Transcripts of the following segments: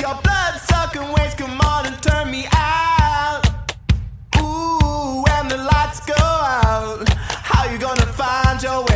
Your blood sucking ways, come on and turn me out. Ooh, when the lights go out, how you gonna find your way?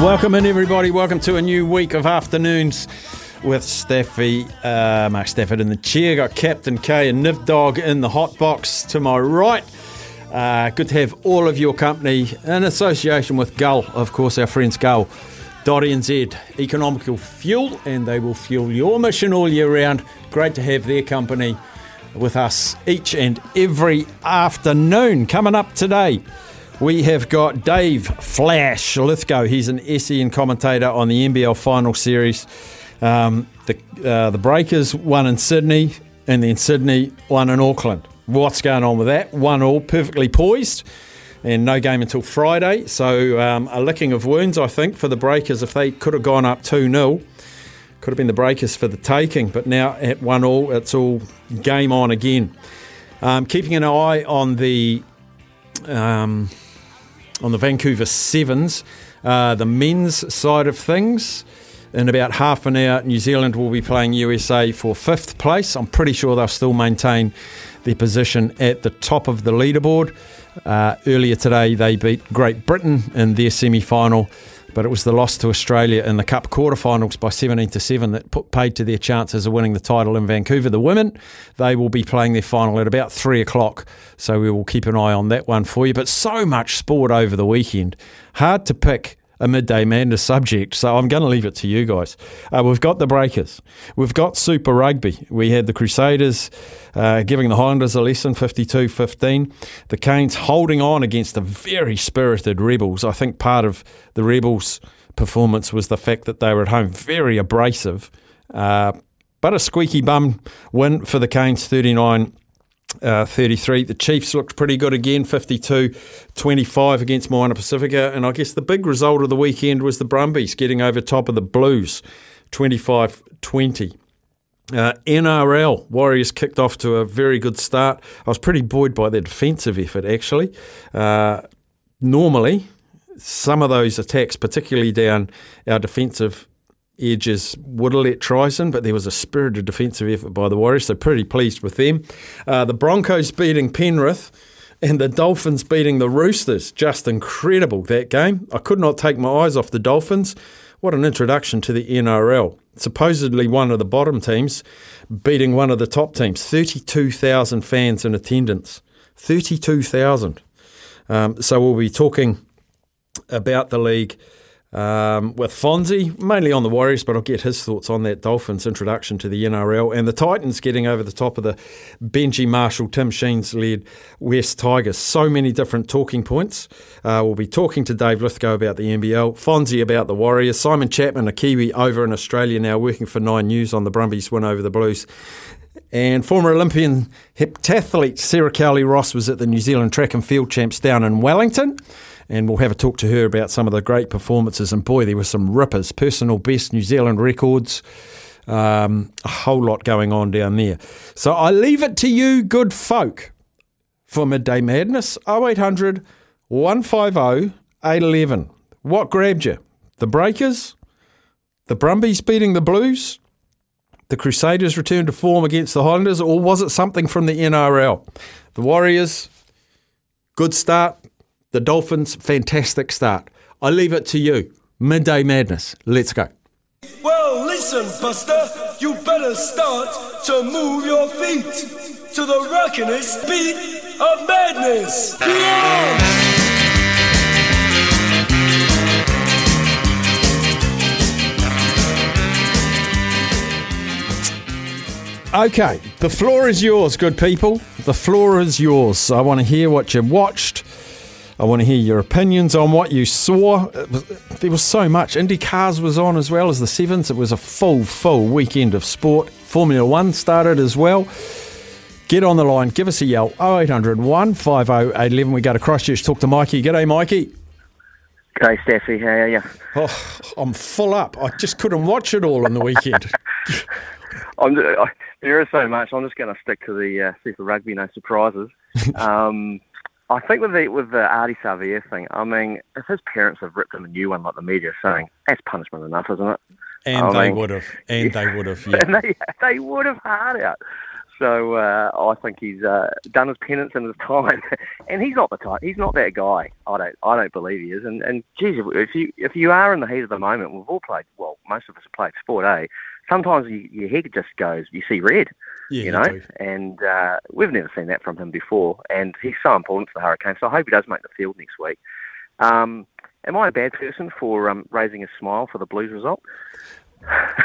Welcome in, everybody. Welcome to a new week of afternoons with Staffy, uh, Mark Stafford in the chair. Got Captain K and Niv Dog in the hot box to my right. Uh, good to have all of your company in association with Gull, of course, our friends Gull. .nz, economical fuel, and they will fuel your mission all year round. Great to have their company with us each and every afternoon. Coming up today, we have got Dave Flash Lithgow. He's an SEN commentator on the NBL final series. Um, the, uh, the Breakers won in Sydney, and then Sydney won in Auckland. What's going on with that? One all, perfectly poised, and no game until Friday. So um, a licking of wounds, I think, for the Breakers. If they could have gone up 2 0, could have been the Breakers for the taking. But now at 1 all, it's all game on again. Um, keeping an eye on the um, on the Vancouver Sevens, uh, the men's side of things. In about half an hour, New Zealand will be playing USA for fifth place. I'm pretty sure they'll still maintain their position at the top of the leaderboard. Uh, earlier today, they beat Great Britain in their semi final, but it was the loss to Australia in the Cup quarterfinals by 17 to 7 that put paid to their chances of winning the title in Vancouver. The women, they will be playing their final at about 3 o'clock, so we will keep an eye on that one for you. But so much sport over the weekend. Hard to pick a midday madness subject, so I'm going to leave it to you guys. Uh, we've got the Breakers, we've got Super Rugby, we had the Crusaders uh, giving the Highlanders a lesson 52 15, the Canes holding on against the very spirited Rebels. I think part of the Rebels' performance was the fact that they were at home very abrasive. Uh, but a squeaky bum win for the Canes 39 uh, 33. The Chiefs looked pretty good again, 52 25 against Moana Pacifica. And I guess the big result of the weekend was the Brumbies getting over top of the Blues 25 20. Uh, NRL Warriors kicked off to a very good start. I was pretty buoyed by their defensive effort, actually. Uh, normally, some of those attacks, particularly down our defensive edges would have let tries in, but there was a spirited defensive effort by the Warriors, so pretty pleased with them. Uh, the Broncos beating Penrith and the Dolphins beating the Roosters. Just incredible, that game. I could not take my eyes off the Dolphins. What an introduction to the NRL. Supposedly one of the bottom teams beating one of the top teams. 32,000 fans in attendance. 32,000. Um, so we'll be talking about the league um, with Fonzie, mainly on the Warriors, but I'll get his thoughts on that Dolphins introduction to the NRL and the Titans getting over the top of the Benji Marshall, Tim Sheens led West Tigers. So many different talking points. Uh, we'll be talking to Dave Lithgow about the NBL, Fonzie about the Warriors, Simon Chapman, a Kiwi over in Australia now working for Nine News on the Brumbies win over the Blues. And former Olympian heptathlete Sarah Cowley Ross was at the New Zealand Track and Field Champs down in Wellington and we'll have a talk to her about some of the great performances. And boy, there were some rippers, personal best New Zealand records. Um, a whole lot going on down there. So I leave it to you, good folk, for Midday Madness 0800 150 811. What grabbed you? The Breakers? The Brumbies beating the Blues? The Crusaders returned to form against the Highlanders? Or was it something from the NRL? The Warriors, good start. The Dolphins, fantastic start. I leave it to you. Midday Madness. Let's go. Well, listen, Buster, you better start to move your feet to the rockinest beat of madness. Yeah! Okay, the floor is yours, good people. The floor is yours. I want to hear what you watched. I want to hear your opinions on what you saw. Was, there was so much. Indy Cars was on as well as the Sevens. It was a full, full weekend of sport. Formula One started as well. Get on the line, give us a yell 0800 150 811. We go to Christchurch, talk to Mikey. G'day, Mikey. G'day, Steffi. How are you? Oh, I'm full up. I just couldn't watch it all on the weekend. I'm, I, there is so much. I'm just going to stick to the uh, Super Rugby, no surprises. Um, I think with the with the Ardie Savea thing, I mean, if his parents have ripped him a new one like the media are saying, that's punishment enough, isn't it? And I they mean- would have. And they would have, yeah. and they they would have hard out. So uh, I think he's uh, done his penance and his time, and he's not the type. He's not that guy. I don't. I don't believe he is. And and geez, if- if you if you are in the heat of the moment, we've all played. Well, most of us have played sport, eh? Sometimes you, your head just goes. You see red. Yeah, you know, do. and uh, we've never seen that from him before. And he's so important to the Hurricanes. So I hope he does make the field next week. Um, am I a bad person for um, raising a smile for the Blues result?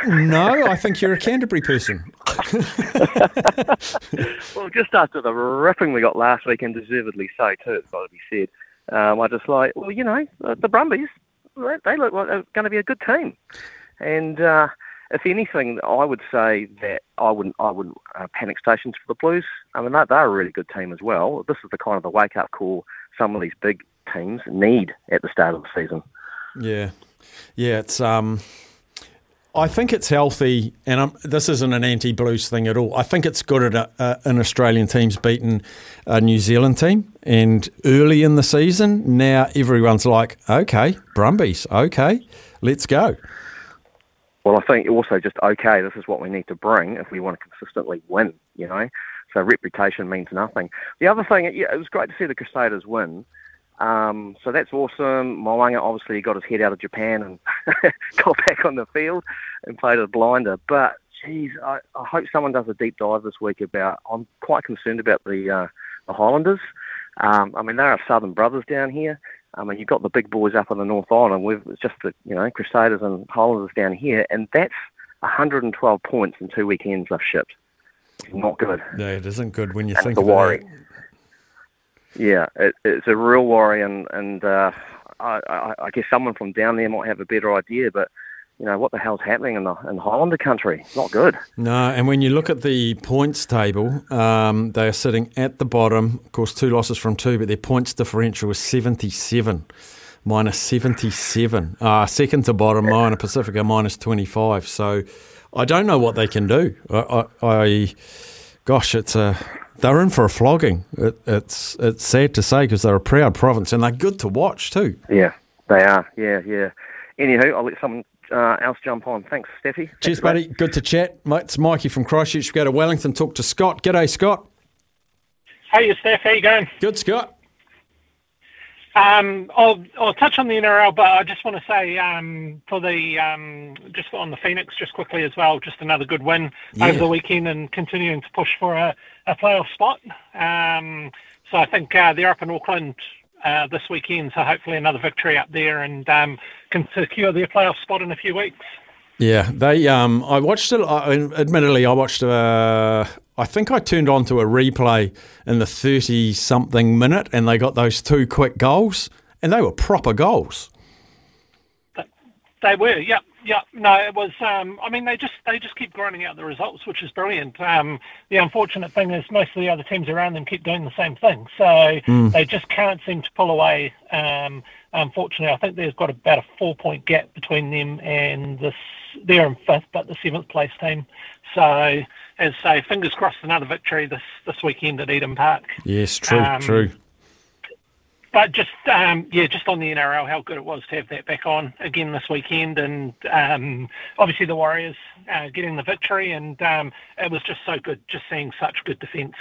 No, I think you're a Canterbury person. Well, just after the ripping we got last week, and deservedly so too, it's got to be said. Um, I just like, well, you know, the, the Brumbies, they, they look like they're going to be a good team. And uh, if anything, I would say that I wouldn't, I wouldn't uh, panic stations for the Blues. I mean, they're, they're a really good team as well. This is the kind of the wake up call some of these big teams need at the start of the season. Yeah, yeah. It's um, I think it's healthy, and i this isn't an anti-Blues thing at all. I think it's good at a, a, an Australian team's beaten a New Zealand team, and early in the season, now everyone's like, okay, Brumbies, okay, let's go. Well, I think also just okay. This is what we need to bring if we want to consistently win. You know, so reputation means nothing. The other thing, yeah, it was great to see the Crusaders win. Um, so that's awesome. Mo'unga obviously got his head out of Japan and got back on the field and played a blinder. But geez, I, I hope someone does a deep dive this week about. I'm quite concerned about the uh, the Highlanders. Um, I mean, they're Southern brothers down here. I mean, you've got the big boys up on the North Island. We've it's just the you know Crusaders and Highlanders down here, and that's 112 points in two weekends they've shipped. Not good. No, it isn't good when you That's think the of worry. it. Yeah, it, it's a real worry, and and uh, I, I, I guess someone from down there might have a better idea. But you know what the hell's happening in the in Highlander country? Not good. No, and when you look at the points table, um, they are sitting at the bottom. Of course, two losses from two, but their points differential is 77, minus 77. Uh, second to bottom, Moana Pacifica, minus 25. So I don't know what they can do. I, I, I gosh, it's a. They're in for a flogging. It, it's it's sad to say because they're a proud province and they're good to watch too. Yeah, they are. Yeah, yeah. Anywho, I'll let someone uh, else jump on. Thanks, Steffi. Cheers, Thanks, mate. buddy. Good to chat. Mate, It's Mikey from Christchurch. We go to Wellington, talk to Scott. G'day, Scott. Hey, you Steph, how you going? Good, Scott. Um, I'll, I'll touch on the NRL, but I just want to say um, for the um, just on the Phoenix, just quickly as well, just another good win Yeah. over the weekend and continuing to push for a, a playoff spot. Um, so I think uh, they're up in Auckland uh, this weekend, so hopefully another victory up there and um, can secure their playoff spot in a few weeks. Yeah, they. Um, I watched it. I, admittedly, I watched. Uh, I think I turned on to a replay in the thirty-something minute, and they got those two quick goals, and they were proper goals. They were, yep. Yeah, no, it was. Um, I mean, they just they just keep grinding out the results, which is brilliant. Um, the unfortunate thing is most of the other teams around them keep doing the same thing, so Mm. they just can't seem to pull away. Um, unfortunately, I think there's got about a four point gap between them and this. They're in fifth, but the seventh place team. So, as I say, fingers crossed, another victory this this weekend at Eden Park. Yes, true, Um, true. But just um, yeah, just on the NRL, how good it was to have that back on again this weekend, and um, obviously the Warriors uh, getting the victory, and um, it was just so good, just seeing such good defence.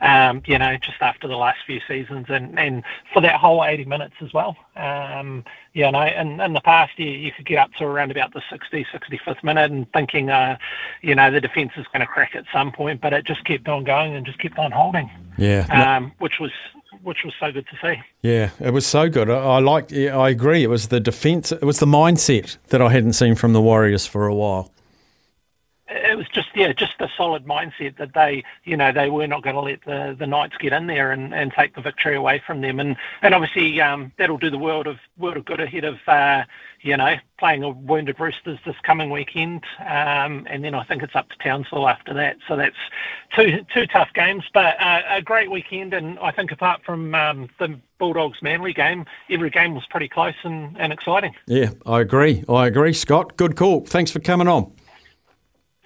Um, you know, just after the last few seasons, and, and for that whole 80 minutes as well. Um, you know, and in the past, you, you could get up to around about the 60, 65th minute and thinking, uh, you know, the defence is going to crack at some point, but it just kept on going and just kept on holding, Yeah, no- um, which was which was so good to see. yeah, it was so good. I, I like. I agree. It was the defense. It was the mindset that I hadn't seen from the Warriors for a while. it was just yeah, just a solid mindset that they you know they were not going to let the the Knights get in there and, and take the victory away from them, and and obviously um, that'll do the world of world of good ahead of uh, you know playing a wounded Roosters this coming weekend, um, and then I think it's up to Townsville after that. So that's two two tough games, but uh, a great weekend, and I think apart from um, the Bulldogs Manly game, every game was pretty close and, and exciting. Yeah, I agree. I agree, Scott. Good call. Thanks for coming on.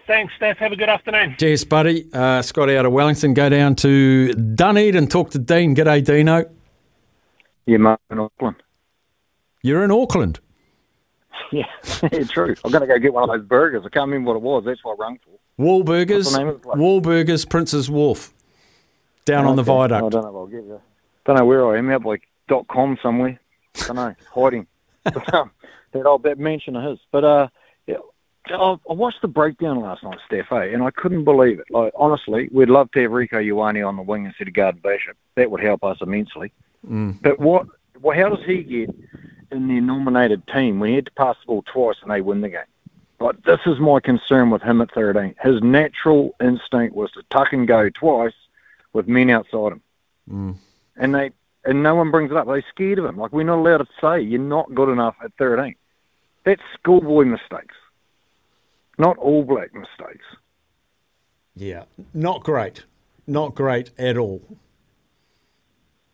Thanks, Steph. Have a good afternoon. Cheers, buddy. Uh, Scott out of Wellington. Go down to Dunedin and talk to Dean. G'day, Dino. Yeah, mate, in Auckland. You're in Auckland. Yeah, yeah, true. I'm going to go get one of those burgers. I can't remember what it was. That's what I rung for. Wahlburgers. What's the name of the place? Wahlburgers, Prince's Wharf. Down on the. I viaduct. don't know if I'll get you. Don't know where I am. Out like dot com somewhere. I don't know. Hiding. But, um, that old that mention of his. But uh, yeah, I, I watched the breakdown last night, Steph, eh, and I couldn't believe it. Like honestly, we'd love to have Rieko Ioane on the wing instead of Garden Bishop. That would help us immensely. But what? Well, how does he get in the nominated team when he had to pass the ball twice and they win the game? But this is my concern with him at 13. His natural instinct was to tuck and go twice with men outside him, mm. and they and no one brings it up. They're scared of him. Like we're not allowed to say you're not good enough at 13. That's schoolboy mistakes, not all black mistakes. Yeah, not great. Not great at all.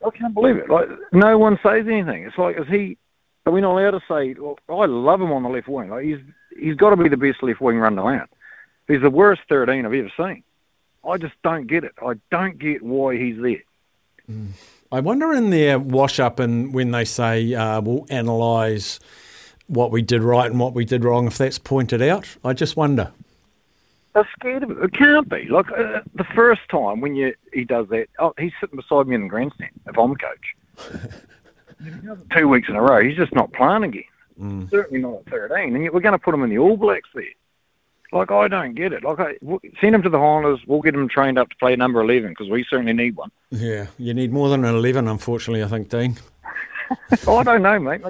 I can't believe it. Like no one says anything. It's like is he? Are we're not allowed to say? Well, I love him on the left wing. Like he's he's got to be the best left wing run around. He's the worst 13 I've ever seen. I just don't get it. I don't get why he's there. I wonder in their wash up and when they say uh, we'll analyse what we did right and what we did wrong, if that's pointed out. I just wonder. They're scared of it. It can't be. Like uh, the first time when you he does that, oh, he's sitting beside me in the grandstand if I'm coach. He does it Two weeks in a row, he's just not playing again. Mm. Certainly not at 13, and yet we're going to put him in the All Blacks there. Like I don't get it. Like I, send him to the Highlanders. We'll get him trained up to play number 11 because we certainly need one. Yeah, you need more than an 11, unfortunately, I think, Dean. I don't know, mate.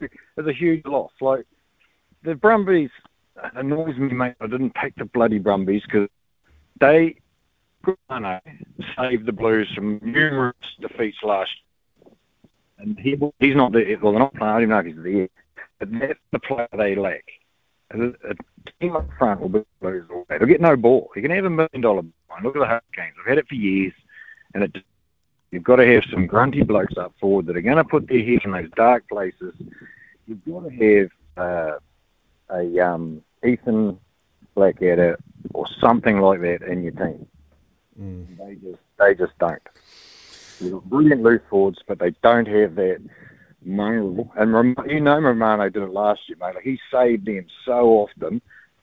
It's a huge loss. Like the Brumbies annoys me, mate. I didn't pick the bloody Brumbies because they, I know, saved the Blues from numerous defeats last. And he, he's not there. Well, they're not playing. I don't even know if he's there. But that's the player they lack. A, a team up front will be the Blues all day. They'll get no ball. You can have a million dollar ball. Look at the Hurricanes. I've had it for years, and it You've got to have some grunty blokes up forward that are going to put their heads in those dark places. You've got to have uh, a um, Ethan Blackadder or something like that in your team. They just they just don't. You've got brilliant loose forwards, but they don't have that. And you know Romano did it last year, mate. Like he saved them so often,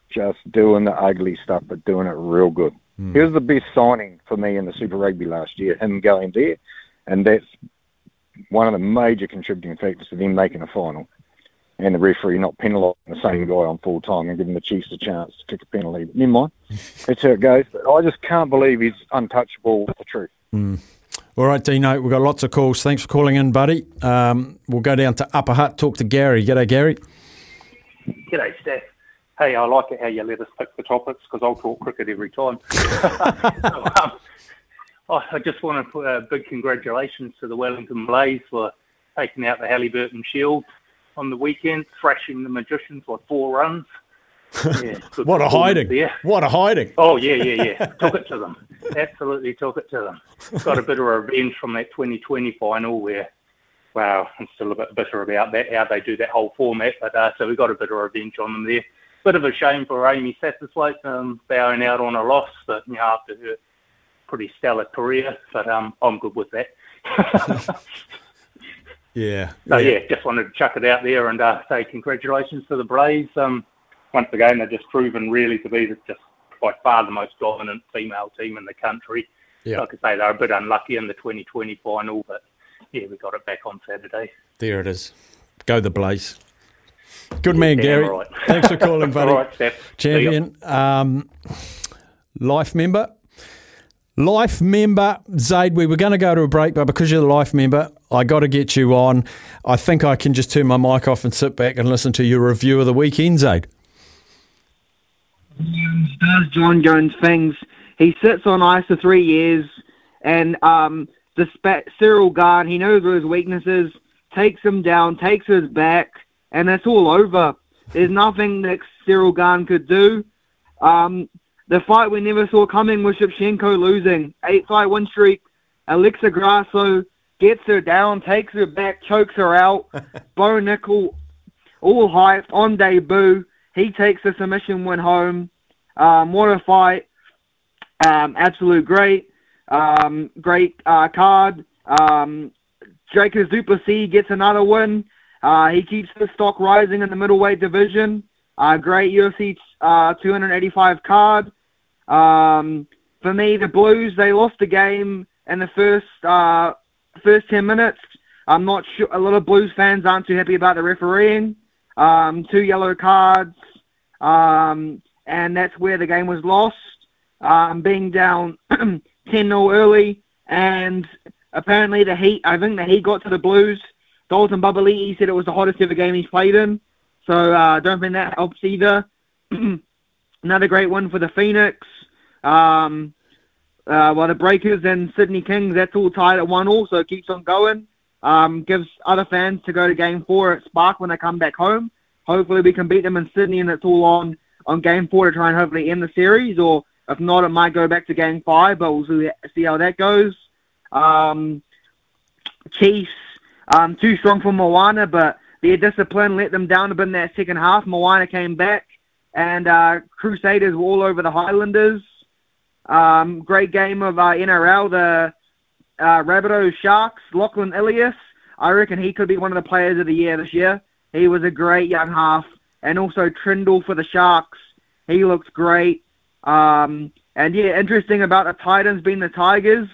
just doing the ugly stuff, but doing it real good. Hmm. He was the best signing for me in the Super Rugby last year, him going there, and that's one of the major contributing factors to them making a final. And the referee not penalising the same guy on full time and giving the Chiefs a chance to kick a penalty. But never mind. That's how it goes. But I just can't believe he's untouchable with the truth. Hmm. All right, Dino, we've got lots of calls. Thanks for calling in, buddy. Um, we'll go down to Upper Hut, talk to Gary. G'day, Gary. G'day, Steph. Hey, I like it how you let us pick the topics because I'll talk cricket every time. um, I I just want to put a big congratulations to the Wellington Blaze for taking out the Hallyburton Shield on the weekend, thrashing the Magicians by four runs. Yeah, What a hiding! there. What a hiding! Oh yeah, yeah, yeah. took it to them. Absolutely took it to them. Got a bit of revenge from that 2020 final where, wow, I'm still a bit bitter about that how they do that whole format. But uh, so we got a bit of revenge on them there. Bit of a shame for Amy Satterthwaite um, bowing out on a loss, but you know after her pretty stellar career. But um, I'm good with that. Yeah, So yeah. just wanted to chuck it out there and uh, say congratulations to the Braves. Um, once again, they're just proven really to be just by far the most dominant female team in the country. Yeah. Like I say, they're a bit unlucky in the 2020 final, but yeah, we got it back on Saturday. There it is. Go the Blaze. Good man, damn Gary. right. Thanks for calling, buddy. All right. Champion. Um, life member. Life member, Zaid, we were going to go to a break, but because you're the life member, I got to get you on. I think I can just turn my mic off and sit back and listen to your review of the weekend, Zaid. Does Jon Jones things. He sits on ice for three years, and um, despite Ciryl Gane, he knows where his weaknesses, takes him down, takes his back, and it's all over. There's nothing that Ciryl Gane could do. Um, the fight we never saw coming was Shevchenko losing. Eight fight win streak. Alexa Grasso gets her down, takes her back, chokes her out. Bo Nickal, all hyped on debut. He takes the submission win home. A fight. Um, absolute great. Um, great uh, card. Um, Dricus Du Plessis gets another win. Uh, he keeps the stock rising in the middleweight division. Uh, great UFC uh, 285 card. Um, for me, the Blues they lost the game in the first uh, first 10 minutes. I'm not sure. A lot of Blues fans aren't too happy about the refereeing. Um, two yellow cards, um, and that's where the game was lost. Um, being down 10 0 early, and apparently the Heat. I think the Heat got to the Blues. Dalton Papali'i said it was the hottest ever game he's played in. So I uh, don't think that helps either. Another great one for the Phoenix. Um, uh, well, the Breakers and Sydney Kings, that's all tied at one all, so it keeps on going. Um, gives other fans to go to game four at Spark when they come back home. Hopefully we can beat them in Sydney and it's all on, on game four to try and hopefully end the series, or if not, it might go back to game five, but we'll see, how that goes. Um, Chiefs, um, too strong for Moana, but their discipline let them down a bit in that second half. Moana came back, and uh, Crusaders were all over the Highlanders. Um, great game of uh, NRL. The uh, Rabbitohs Sharks, Lachlan Ilias. I reckon he could be one of the players of the year this year. He was a great young half. And also Trindall for the Sharks. He looks great. Um, and yeah, interesting about the Titans being the Tigers.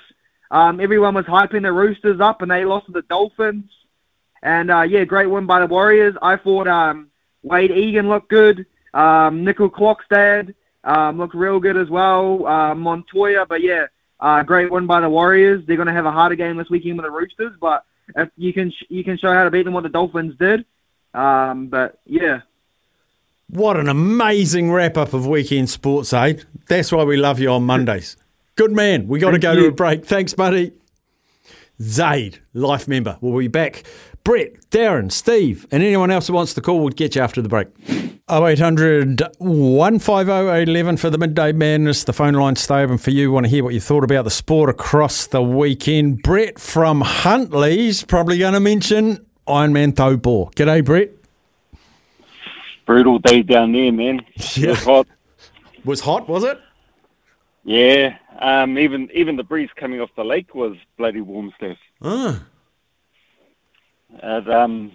Um, everyone was hyping the Roosters up, and they lost to the Dolphins. And uh, yeah, great win by the Warriors. I thought um, Wade Egan looked good. Um, Nicoll-Klokstad um, looked real good as well. Uh, Montoya, but yeah, uh, great win by the Warriors. They're going to have a harder game this weekend with the Roosters, but if you can sh- you can show how to beat them what the Dolphins did. Um, but yeah, What an amazing wrap up of weekend sports, Aid. That's why we love you on Mondays. Good man. We got to go to a break. Thanks, buddy. Zaid, life member. We'll be back. Brett, Darren, Steve, and anyone else who wants to call, we'll get you after the break. 0800 150 811 for the midday madness. The phone lines stay open for you. Want to hear what you thought about the sport across the weekend? Brett from Huntly's probably going to mention Ironman Taupo. G'day, Brett. Brutal day down there, man. It was hot. Was hot, was it? Yeah. Um, even even the breeze coming off the lake was bloody warm stuff. Ah. And, um,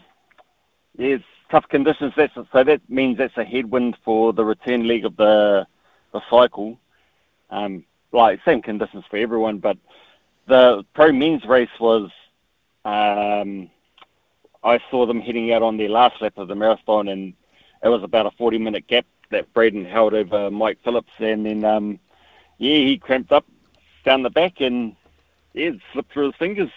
yeah, it's tough conditions. That's so that means that's a headwind for the return leg of the the cycle. Um, like same conditions for everyone, but the pro men's race was. Um, I saw them heading out on their last lap of the marathon, and it was about a 40 minute gap that Braden held over Mike Phillips, and then um, yeah, he cramped up down the back and yeah, it slipped through his fingers.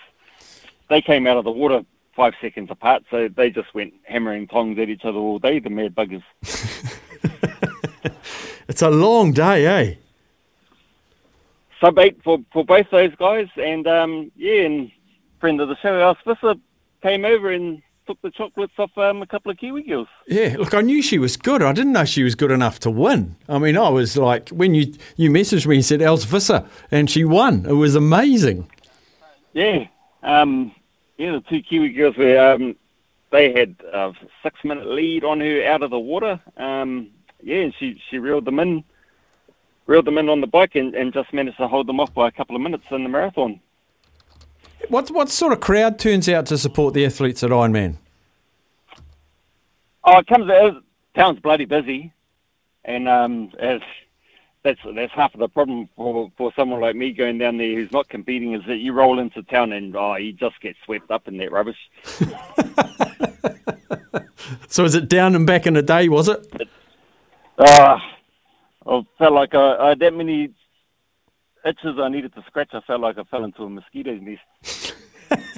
They came out of the water five seconds apart, so they just went hammering tongs at each other all day. The mad buggers. It's a long day, eh? Sub eight for, for both those guys, and um, yeah, and friend of the show, Els Visser, came over and took the chocolates off um, a couple of Kiwi girls. Yeah, look, I knew she was good. I didn't know she was good enough to win. I mean, I was like, when you you messaged me and said Els Visser, and she won. It was amazing. Yeah, um, yeah, the two Kiwi girls were. Um, they had a six minute lead on her out of the water. Um, yeah, and she she reeled them in, reeled them in on the bike, and, and just managed to hold them off by a couple of minutes in the marathon. What what sort of crowd turns out to support the athletes at Ironman? Oh, it comes out. Town's bloody busy, and um, that's that's half of the problem for for someone like me going down there who's not competing is that you roll into town and oh, you just get swept up in that rubbish. So is it down and back in a day? Was it? Ah, I felt like I, I had that many itches I needed to scratch. I felt like I fell into a mosquito's nest.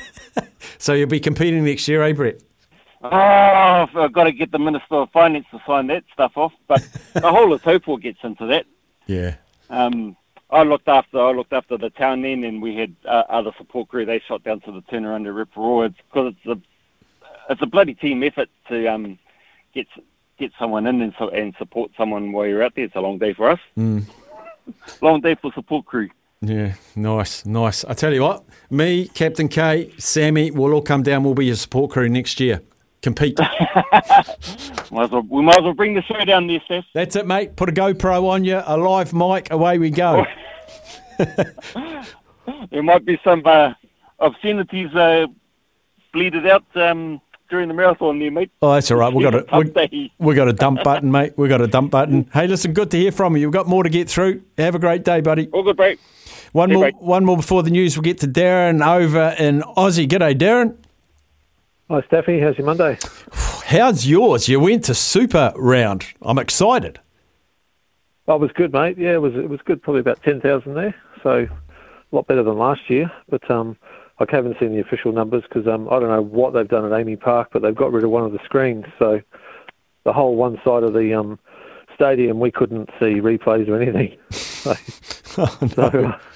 So you'll be competing next year, eh, Brett? Oh, I've got to get the Minister of Finance to sign that stuff off. But the whole of Taupo gets into that. Yeah. Um, I looked after I looked after the town then, and we had uh, other support crew. They shot down to the turnaround at Reporoa because it's a it's a bloody team effort to um, get get someone in and, so, and support someone while you're out there. It's a long day for us. Mm. Long day for support crew. Yeah, nice, nice. I tell you what, me, Captain K, Sammy, we'll all come down. We'll be your support crew next year. Compete. Might as well, we might as well bring the show down there, Steph. That's it, mate. Put a GoPro on you, a live mic, away we go. There might be some uh, obscenities uh, bleeded out um, during the marathon there, mate. Oh, that's all right. We've got a we, day. we got a dump button, mate. We've got a dump button. Hey, listen, good to hear from you. You've got more to get through. Have a great day, buddy. All good, mate. One Hey, more, mate. one more before the news. We'll get to Darren over in Aussie. G'day, Darren. Hi, Staffy. How's your Monday? How's yours? You went to Super Round. I'm excited. Oh, it was good, mate. Yeah, it was. It was good. Probably about ten thousand there, so a lot better than last year. But um, I haven't seen the official numbers because um, I don't know what they've done at AAMI Park, but they've got rid of one of the screens, so the whole one side of the um, stadium we couldn't see replays or anything. So, Oh, so uh,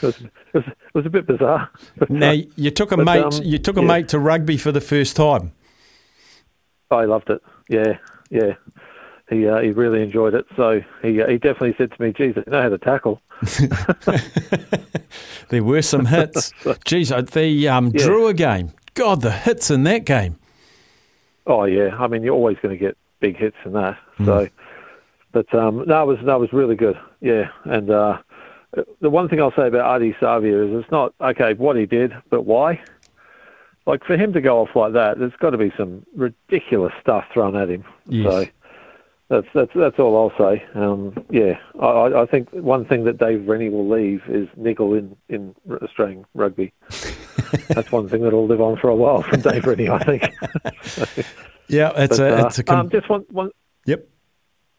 it, was, it, was, it was a bit bizarre. Now you took a but, mate. um, you took a yeah. mate to rugby for the first time. I loved it. Yeah, yeah. He uh, he really enjoyed it. So he uh, he definitely said to me, "Geez, I know how to tackle." There were some hits. Geez, uh, the um, Yeah. Drua game. God, the hits in that game. Oh yeah, I mean you're always going to get big hits in that. So, but um, no, it was that was really good. Yeah, and uh, the one thing I'll say about Ardie Savea is it's not okay what he did, but why. Like for him to go off like that, there's got to be some ridiculous stuff thrown at him. Yes. So that's that's that's all I'll say. Um, yeah, I, I think one thing that Dave Rennie will leave is niggle in in Australian rugby. that's one thing that'll live on for a while from Dave Rennie, I think. Yeah, it's But, a uh, a. Com- um, just one, one, yep.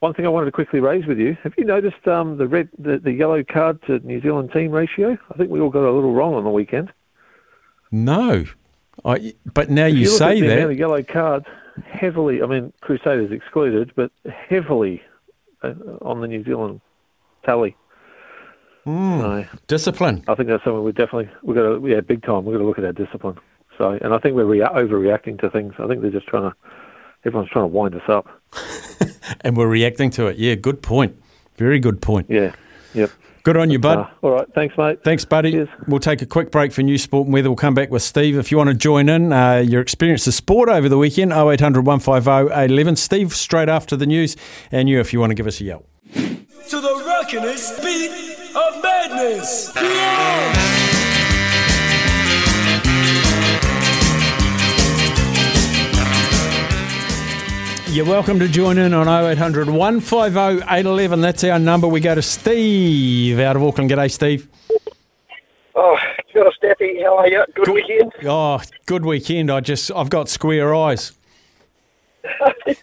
one thing I wanted to quickly raise with you. Have you noticed um, the red, the, the yellow card to New Zealand team ratio? I think we all got a little wrong on the weekend. No, I, but now If you, say that. yellow cards, heavily. I mean, Crusaders excluded, but heavily uh, on the New Zealand tally. Mm, So discipline. I think that's something we definitely we got to yeah big time. We've got to look at our discipline. So and I think we're rea- overreacting to things. I think they're just trying to everyone's trying to wind us up. And we're reacting to it. Yeah, good point. Very good point. Yeah. Yep. Good on you, bud. Uh, all right. Thanks, mate. Thanks, buddy. We'll take a quick break for news, sport, and weather. We'll come back with Steve. If you want to join in uh, your experience of sport over the weekend, 0800 150 811. Steve, straight after the news, and you if you want to give us a yell. To the rockinest beat of madness. Yeah! You're welcome to join in on 0800 150 811. That's our number. We go to Steve out of Auckland. G'day, Steve. Oh, good, Steffi. How are you? Good weekend. Oh, good weekend. I just, I've got square eyes.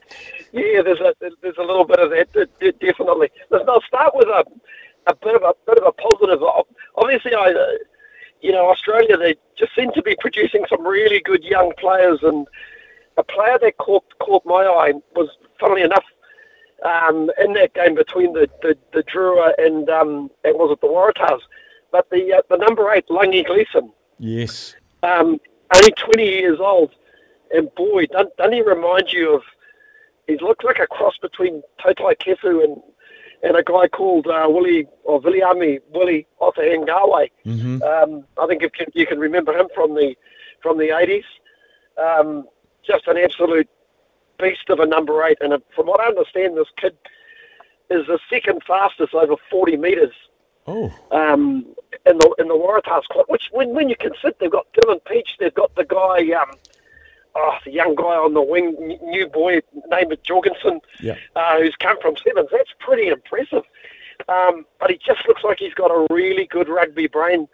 Yeah, there's a there's a little bit of that, de- de- definitely. Let's not start with a a bit of a bit of a positive. Obviously, I, you know, Australia they just seem to be producing some really good young players, and a player that caught caught my eye was, funnily enough, um, in that game between the the, the Drua and um, and was it the Waratahs, but the uh, the number eight Langi Gleeson. Yes. um, only 20 years old. and boy, doesn't, doesn't he remind you of? He looks like a cross between Toutai Kefu and and a guy called uh, Willie or Viliami Willie Ofahengaue. Mm-hmm. Um, I think if you, you can remember him from the from the 80s. Um, just an absolute beast of a number eight, and from what I understand, this kid is the second fastest over 40 metres Oh, um, in the in the Waratahs squad. Which when when you consider they've got Dylan Pietsch, they've got the guy, um, oh, the young guy on the wing, new boy named Jorgensen, yeah. uh, who's come from Sevens. That's pretty impressive. Um, but he just looks like he's got a really good rugby brain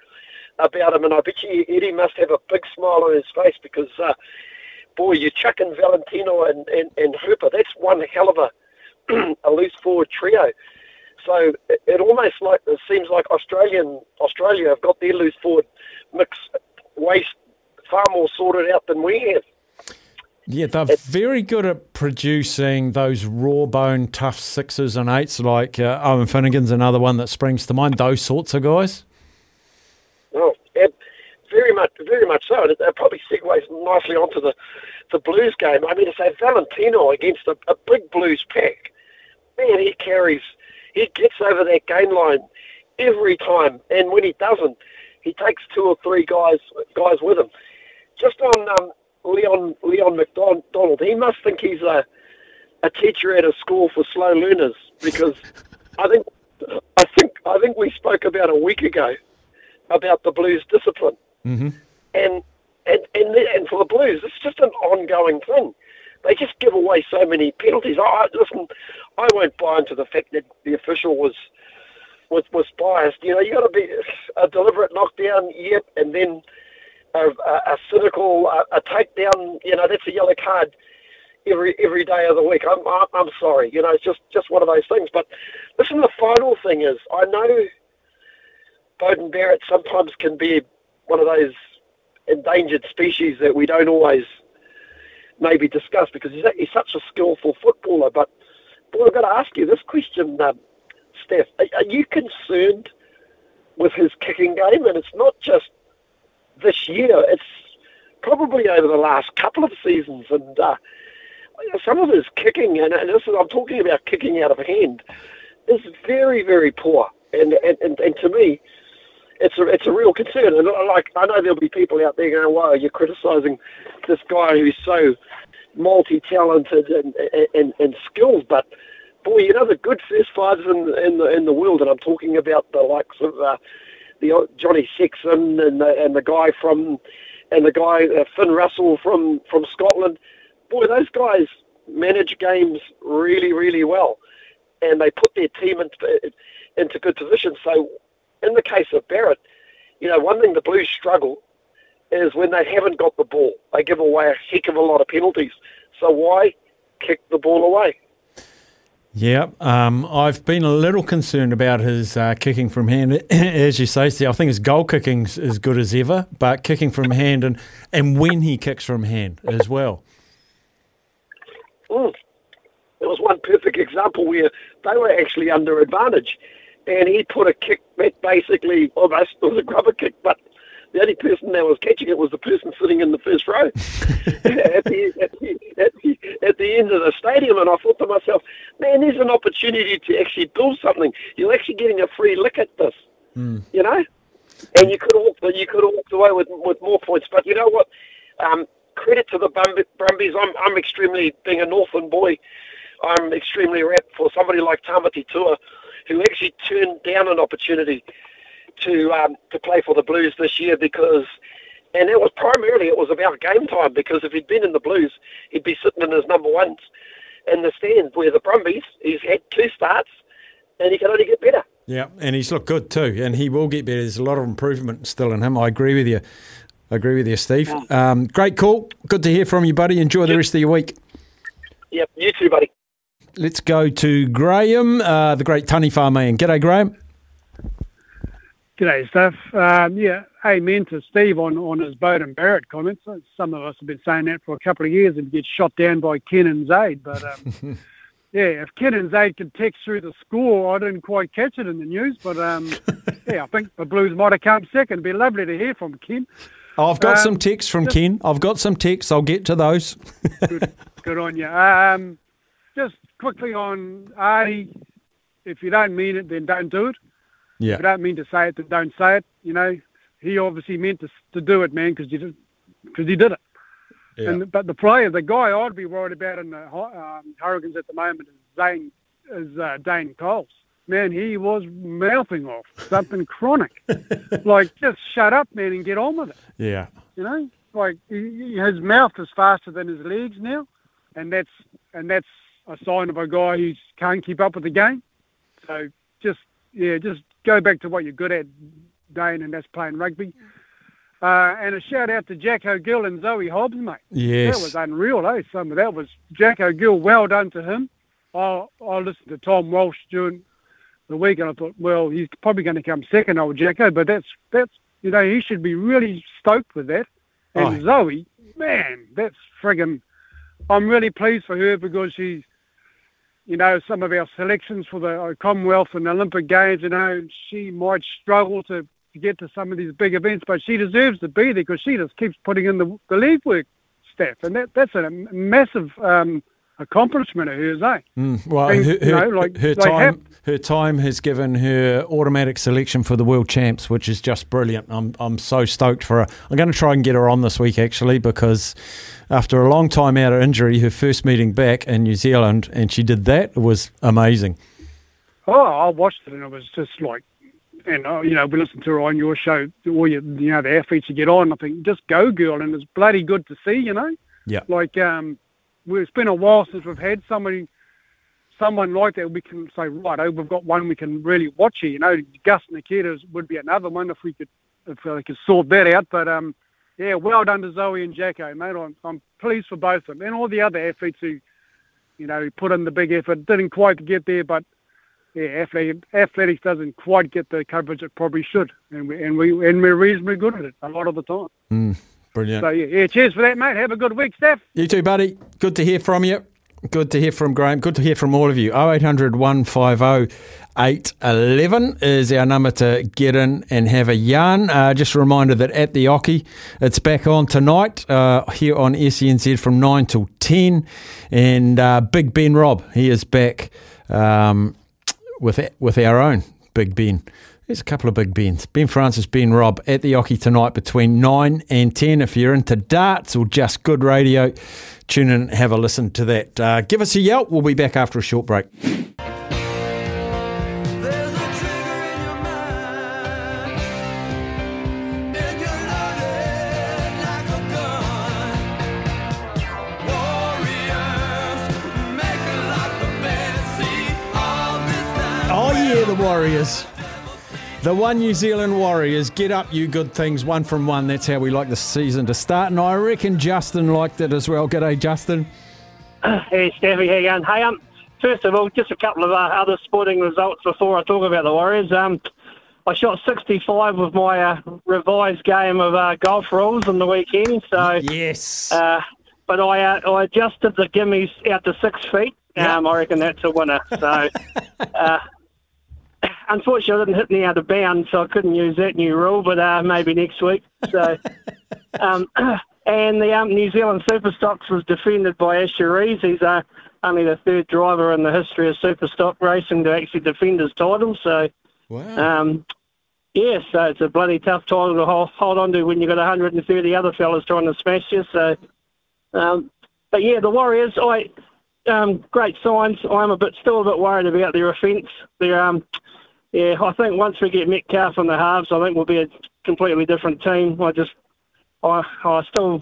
about him, and I bet you Eddie must have a big smile on his face because, uh, boy, you're chucking Valetini and, and, and Hooper. That's one hell of a, a loose forward trio. So it, it almost like it seems like Australian Australia have got their loose forward mix waste far more sorted out than we have. Yeah, they're very good at producing those raw bone tough sixes and eights, like uh, Owen Finegan's another one that springs to mind. Those sorts of guys. Oh, very much, very much so. And it, it probably segues nicely onto the, the Blues game. I mean, to say Valetini against a, a big Blues pack, man, he carries, he gets over that game line every time. And when he doesn't, he takes two or three guys guys with him. Just on um, Leon Leon MacDonald, he must think he's a a teacher at a school for slow learners because I think I think I think we spoke about a week ago about the Blues discipline, Mm-hmm. and and and and for the Blues, it's just an ongoing thing. They just give away so many penalties. I listen, I won't buy into the fact that the official was was was biased. You know, you got to be a deliberate knockdown, yep, and then a, a, a cynical a, a takedown. You know, that's a yellow card every every day of the week. I'm, I'm sorry. You know, it's just just one of those things. But listen, the final thing is, I know Beauden Barrett sometimes can be one of those endangered species that we don't always maybe discuss because he's, he's such a skillful footballer. But boy, I've got to ask you this question, um, Steph. Are, are you concerned with his kicking game? And it's not just this year; it's probably over the last couple of seasons. And uh, some of his kicking, and, and this is I'm talking about kicking out of hand, is very, very poor. And and, and, and to me, it's a it's a real concern. And uh, like I know there'll be people out there going, "Wow, you're criticising this guy who's so multi-talented and and, and skilled," but boy, you know the good first fives in in the in the world, and I'm talking about the likes of uh, the Johnny Sexton and the, and the guy from and the guy uh, Finn Russell from from Scotland. Boy, those guys manage games really, really well, and they put their team into into good position. So, in the case of Barrett, you know, one thing the Blues struggle is when they haven't got the ball. They give away a heck of a lot of penalties. So why kick the ball away? Yeah, um, I've been a little concerned about his uh, kicking from hand. As you say, Steve, I think his goal kicking's as good as ever, but kicking from hand and, and when he kicks from hand as well. Mm. There was one perfect example where they were actually under advantage, and he put a kick that basically almost it was a grubber kick, but the only person that was catching it was the person sitting in the first row at, the, at, the, at, the, at the end of the stadium. And I thought to myself, man, there's an opportunity to actually build something. You're actually getting a free lick at this, Mm. you know? And you could have walked, you could have walked away with, with more points. But you know what? Um, credit to the Brumb- Brumbies. I'm, I'm extremely, being a Northland boy, I'm extremely rapt for somebody like Tamati Tua, who actually turned down an opportunity to um, to play for the Blues this year because, and it was primarily it was about game time because if he'd been in the Blues, he'd be sitting in his number ones in the stands. Where the Brumbies, he's had two starts, and he can only get better. Yeah, and he's looked good too, and he will get better. There's a lot of improvement still in him. I agree with you. I agree with you, Steve. Um, great call. Good to hear from you, buddy. Enjoy the rest of your week. Yep, you too, buddy. Let's go to Graham, uh, the great Tunny Farm man. G'day, Graham. G'day, Steph. Um, yeah, amen to Steve on, on his Beauden Barrett comments. Some of us have been saying that for a couple of years and get shot down by Ken and Zaid. But um, yeah, if Ken and Zaid could text through the score, I didn't quite catch it in the news. But um, yeah, I think the Blues might have come second. It'd be lovely to hear from Ken. I've got Um, some texts from just- Ken. I've got some texts. I'll get to those. Good on you. Um, quickly on Ardie, if you don't mean it, then don't do it. Yeah. If you don't mean to say it, then don't say it. You know, he obviously meant to to do it, man, because he did he did it. Yeah. And but the player, the guy I'd be worried about in the um, Hurricanes at the moment is Zane is uh, Dane Coles. Man, he was mouthing off something chronic. like, just shut up, man, and get on with it. Yeah. You know, like he- his mouth is faster than his legs now, and that's and that's a sign of a guy who can't keep up with the game. So just yeah, just go back to what you're good at, Dane, and that's playing rugby. Uh, and a shout out to Jacko Gill and Zoe Hobbs, mate. Yes. That was unreal, eh? Some of that was Jacko Gill. Well done to him. I I listened to Tom Walsh during the week, and I thought, well, he's probably going to come second, old Jacko. But that's that's you know he should be really stoked with that. And Oh. Zoe, man, that's friggin' I'm really pleased for her because she's, you know, some of our selections for the Commonwealth and Olympic Games, you know, she might struggle to, to get to some of these big events, but she deserves to be there because she just keeps putting in the, the league work, Steph. And that, that's a massive um, accomplishment of hers, eh? Mm, well, And, her, you know, like- her time, have- her time has given her automatic selection for the world champs, which is just brilliant. I'm, I'm so stoked for her. I'm going to try and get her on this week actually because after a long time out of injury, her first meeting back in New Zealand, and she did that. Was amazing. Oh, I watched it and it was just like, and uh, you know, we listened to her on your show, all you, you know, the athletes you get on. I think just go, girl, and it's bloody good to see, you know. Yeah. Like, um, it's been a while since we've had somebody, someone like that. We can say, right, oh, we've got one we can really watch here. You know, Gus Nikita would be another one if we could, if we could sort that out. But um, yeah, well done to Zoe and Jacko, mate. I'm, I'm pleased for both of them and all the other athletes who, you know, put in the big effort. Didn't quite get there, but yeah, athletic, athletics doesn't quite get the coverage it probably should, and we and we and we're reasonably good at it a lot of the time. Mm, brilliant. So yeah, cheers for that, mate. Have a good week, Steph. You too, buddy. Good to hear from you. Good to hear from Graham. Good to hear from all of you. 0800 150 811 is our number to get in and have a yarn. Uh, just a reminder that at the Oche, it's back on tonight uh, here on SENZ from 9 till 10. And uh, Big Ben Robb, he is back um, with, with our own Big Ben. There's a couple of big Bens. Ben Francis, Ben Robb at the Oche tonight between 9 and 10. If you're into darts or just good radio, tune in and have a listen to that. Uh, give us a yelp. We'll be back after a short break. Oh, yeah, the Warriors. The One New Zealand Warriors. Get up, you good things. One from one. That's how we like the season to start. And I reckon Justin liked it as well. G'day, Justin. Hey, Staffy, how you going? Hey, um, first of all, just a couple of uh, other sporting results before I talk about the Warriors. Um, I shot 65 with my uh, revised game of uh, golf rules on the weekend. So yes, uh, but I uh, I adjusted the gimmies out to six feet. Um, I reckon that's a winner. So. Unfortunately, I didn't hit any out of bounds, so I couldn't use that new rule. But uh, maybe next week. So, um, and the um, New Zealand Superstocks was defended by Asher Rees. He's uh, only the third driver in the history of Superstock racing to actually defend his title. So, wow. um, yeah, so it's a bloody tough title to hold, hold on to when you've got 130 other fellas trying to smash you. So, um, but yeah, the Warriors, I um, great signs. I'm a bit still a bit worried about their offence. Their um, yeah, I think once we get Metcalf in the halves, I think we'll be a completely different team. I just, I, I still,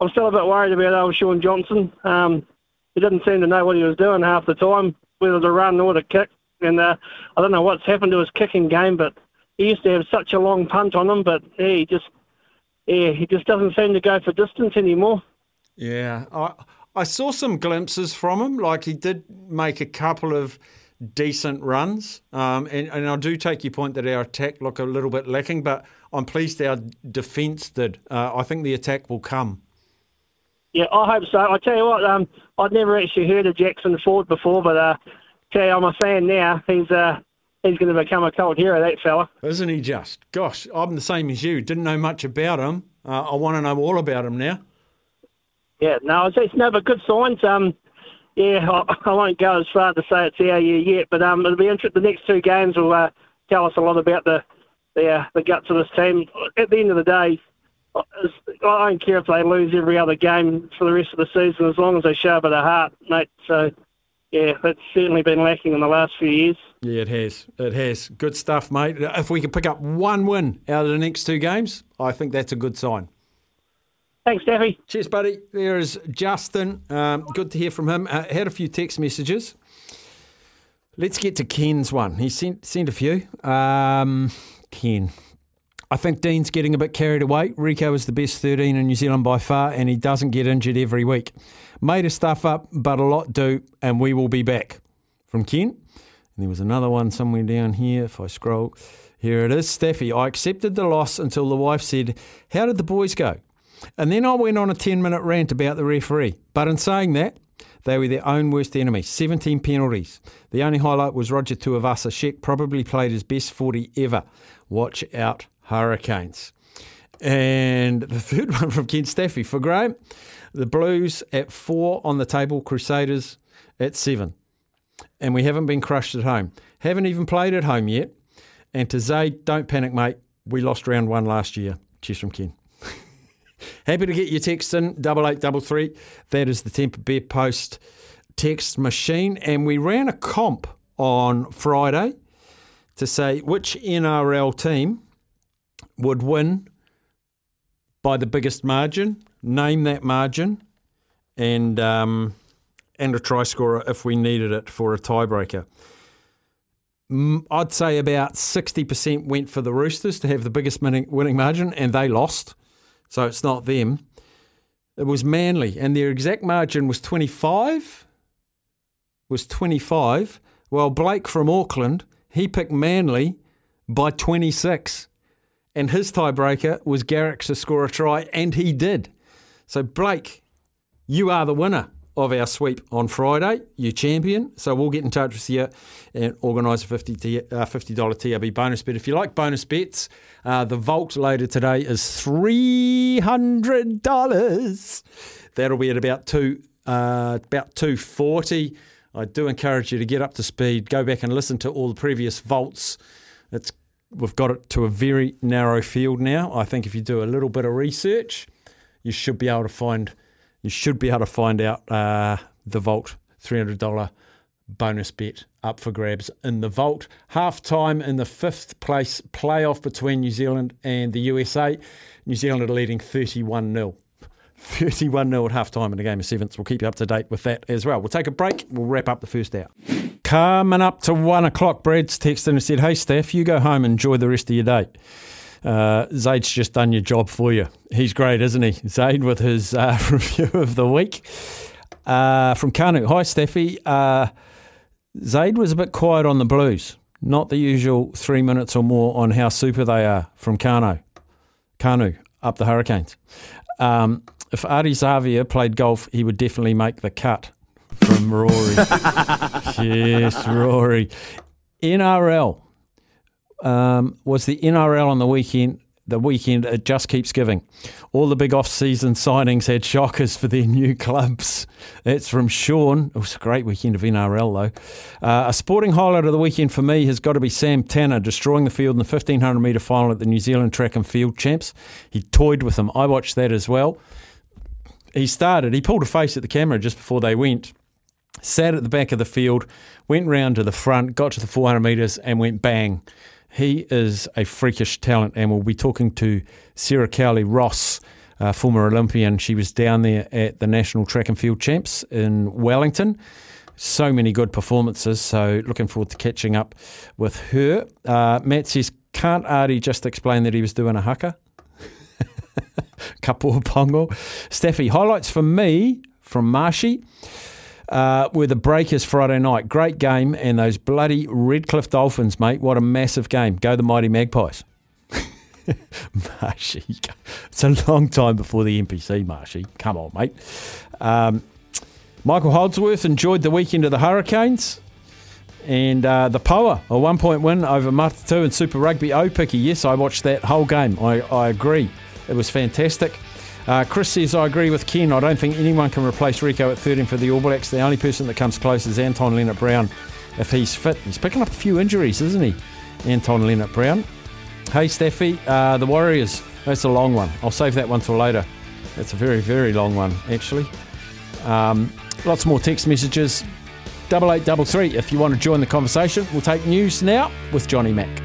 I'm still a bit worried about old Shaun Johnson. Um, he didn't seem to know what he was doing half the time, whether to run or to kick. And uh, I don't know what's happened to his kicking game, but he used to have such a long punt on him, but yeah, he just, yeah, he just doesn't seem to go for distance anymore. Yeah, I I saw some glimpses from him. Like he did make a couple of decent runs, um, and and I do take your point that our attack looked a little bit lacking, but I'm pleased our defence did. Uh, I think the attack will come. Yeah, I hope so. I tell you what, um, I'd never actually heard of Jackson Ford before, but uh, tell you, I'm a fan now. He's uh, he's going to become a cult hero, that fella. Isn't he just? Gosh, I'm the same as you. Didn't know much about him, Uh, I want to know all about him now. Yeah, no, it's, it's never good signs. Um, yeah, I, I won't go as far to say it's our year yet, but um, it'll be interesting. The next two games will uh, tell us a lot about the the, uh, the guts of this team. At the end of the day, I don't care if they lose every other game for the rest of the season, as long as they show a bit of heart, mate. So, yeah, that's certainly been lacking in the last few years. Yeah, it has. It has. Good stuff, mate. If we can pick up one win out of the next two games, I think that's a good sign. Thanks, Daffy. Cheers, buddy. There is Justin. Um, good to hear from him. Uh, had a few text messages. Let's get to Ken's one. He sent sent a few. Um, Ken. I think Dean's getting a bit carried away. Rieko is the best 13 in New Zealand by far, and he doesn't get injured every week. Made his stuff up, but a lot do, and we will be back. From Ken. And there was another one somewhere down here. If I scroll, here it is. Steffi, I accepted the loss until the wife said, How did the boys go? And then I went on a 10 minute rant about the referee. But in saying that, they were their own worst enemy. 17 penalties. The only highlight was Roger Tuivasa-Sheck probably played his best 40 ever. Watch out, Hurricanes. And the third one from Ken Staffy for Graham. The Blues at four on the table, Crusaders at seven. And we haven't been crushed at home. Haven't even played at home yet. And to Zaid, don't panic, mate. We lost round one last year. Cheers from Ken. Happy to get your text in, double eight double three. That is the Temper Bear Post text machine. And we ran a comp on Friday to say which NRL team would win by the biggest margin. Name that margin, and um, and a try scorer if we needed it for a tiebreaker. I'd say about sixty percent went for the Roosters to have the biggest winning margin, and they lost. So it's not them. It was Manly, and their exact margin was twenty five. Was twenty five. Well, Blake from Auckland, he picked Manly by twenty six and his tiebreaker was Garrick to score a try, and he did. So, Blake, you are the winner of our sweep on Friday. You champion. So, we'll get in touch with you and organise a 50, T- uh, $50 TRB bonus bet. If you like bonus bets, uh, the vault later today is $300. That'll be at about two, uh, about 240 I do encourage you to get up to speed, go back and listen to all the previous vaults. It's we've got it to a very narrow field now. I think if you do a little bit of research, you should be able to find you should be able to find out uh, the Vault three hundred dollar bonus bet up for grabs in the Vault. Half time in the fifth place playoff between New Zealand and the USA. New Zealand are leading thirty one 0 31 0 at half time in the game of sevens. We'll keep you up to date with that as well. We'll take a break. We'll wrap up the first hour. Coming up to one o'clock, Brad's texted and said, Hey, Steph, you go home and enjoy the rest of your day. Uh, Zaid's just done your job for you. He's great, isn't he? Zaid with his uh, review of the week. Uh, from Kanu. Hi, Steffi. Zaid was a bit quiet on the Blues. Not the usual three minutes or more on how super they are from Kanu. Kanu, up the Hurricanes. Um, if Ardie Savea played golf, he would definitely make the cut from Rory. yes, Rory. NRL. Um, was the NRL on the weekend? The weekend it just keeps giving. All the big off-season signings had shockers for their new clubs. That's from Sean. It was a great weekend of NRL though. Uh, a sporting highlight of the weekend for me has got to be Sam Tanner destroying the field in the 1500 metre final at the New Zealand Track and Field Champs. He toyed with them. I watched that as well. He started. He pulled a face at the camera just before they went sat at the back of the field, went round to the front, got to the 400 metres, and went bang. He is a freakish talent, and we'll be talking to Sarah Cowley-Ross, uh, former Olympian. She was down there at the National Track and Field Champs in Wellington. So many good performances, so looking forward to catching up with her. Uh, Matt says, can't Ardie just explain that he was doing a haka? Of pongo. Staffy, highlights for me from Marshy uh, were the Breakers Friday night. Great game, and those bloody Redcliffe Dolphins, mate. What a massive game. Go the mighty Magpies. Marshy. It's a long time before the NPC, Marshy. Come on, mate. Um, Michael Holdsworth enjoyed the weekend of the Hurricanes. And uh, the Power, a one point win over Matatu and Super Rugby Aupiki. Yes, I watched that whole game. I, I agree. It was fantastic. Uh, Chris says, I agree with Ken. I don't think anyone can replace Rieko at 13 for the All Blacks. The only person that comes close is Anton Lienert-Brown if he's fit. He's picking up a few injuries, isn't he? Anton Lienert-Brown. Hey, Staffy, uh, the Warriors. That's a long one. I'll save that one till later. It's a very, very long one, actually. Um, lots more text messages. Double eight double three if you want to join the conversation. We'll take news now with Johnny Mack.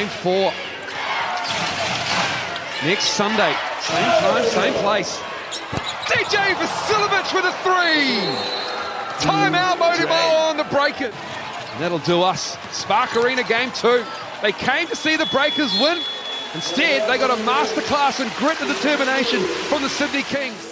Game four next Sunday. Same time, same place. DJ Vasiljevic with a three. Timeout, mm, Modimo on the Breakers. And that'll do us. Spark Arena game two. They came to see the Breakers win. Instead, they got a masterclass in grit and determination from the Sydney Kings.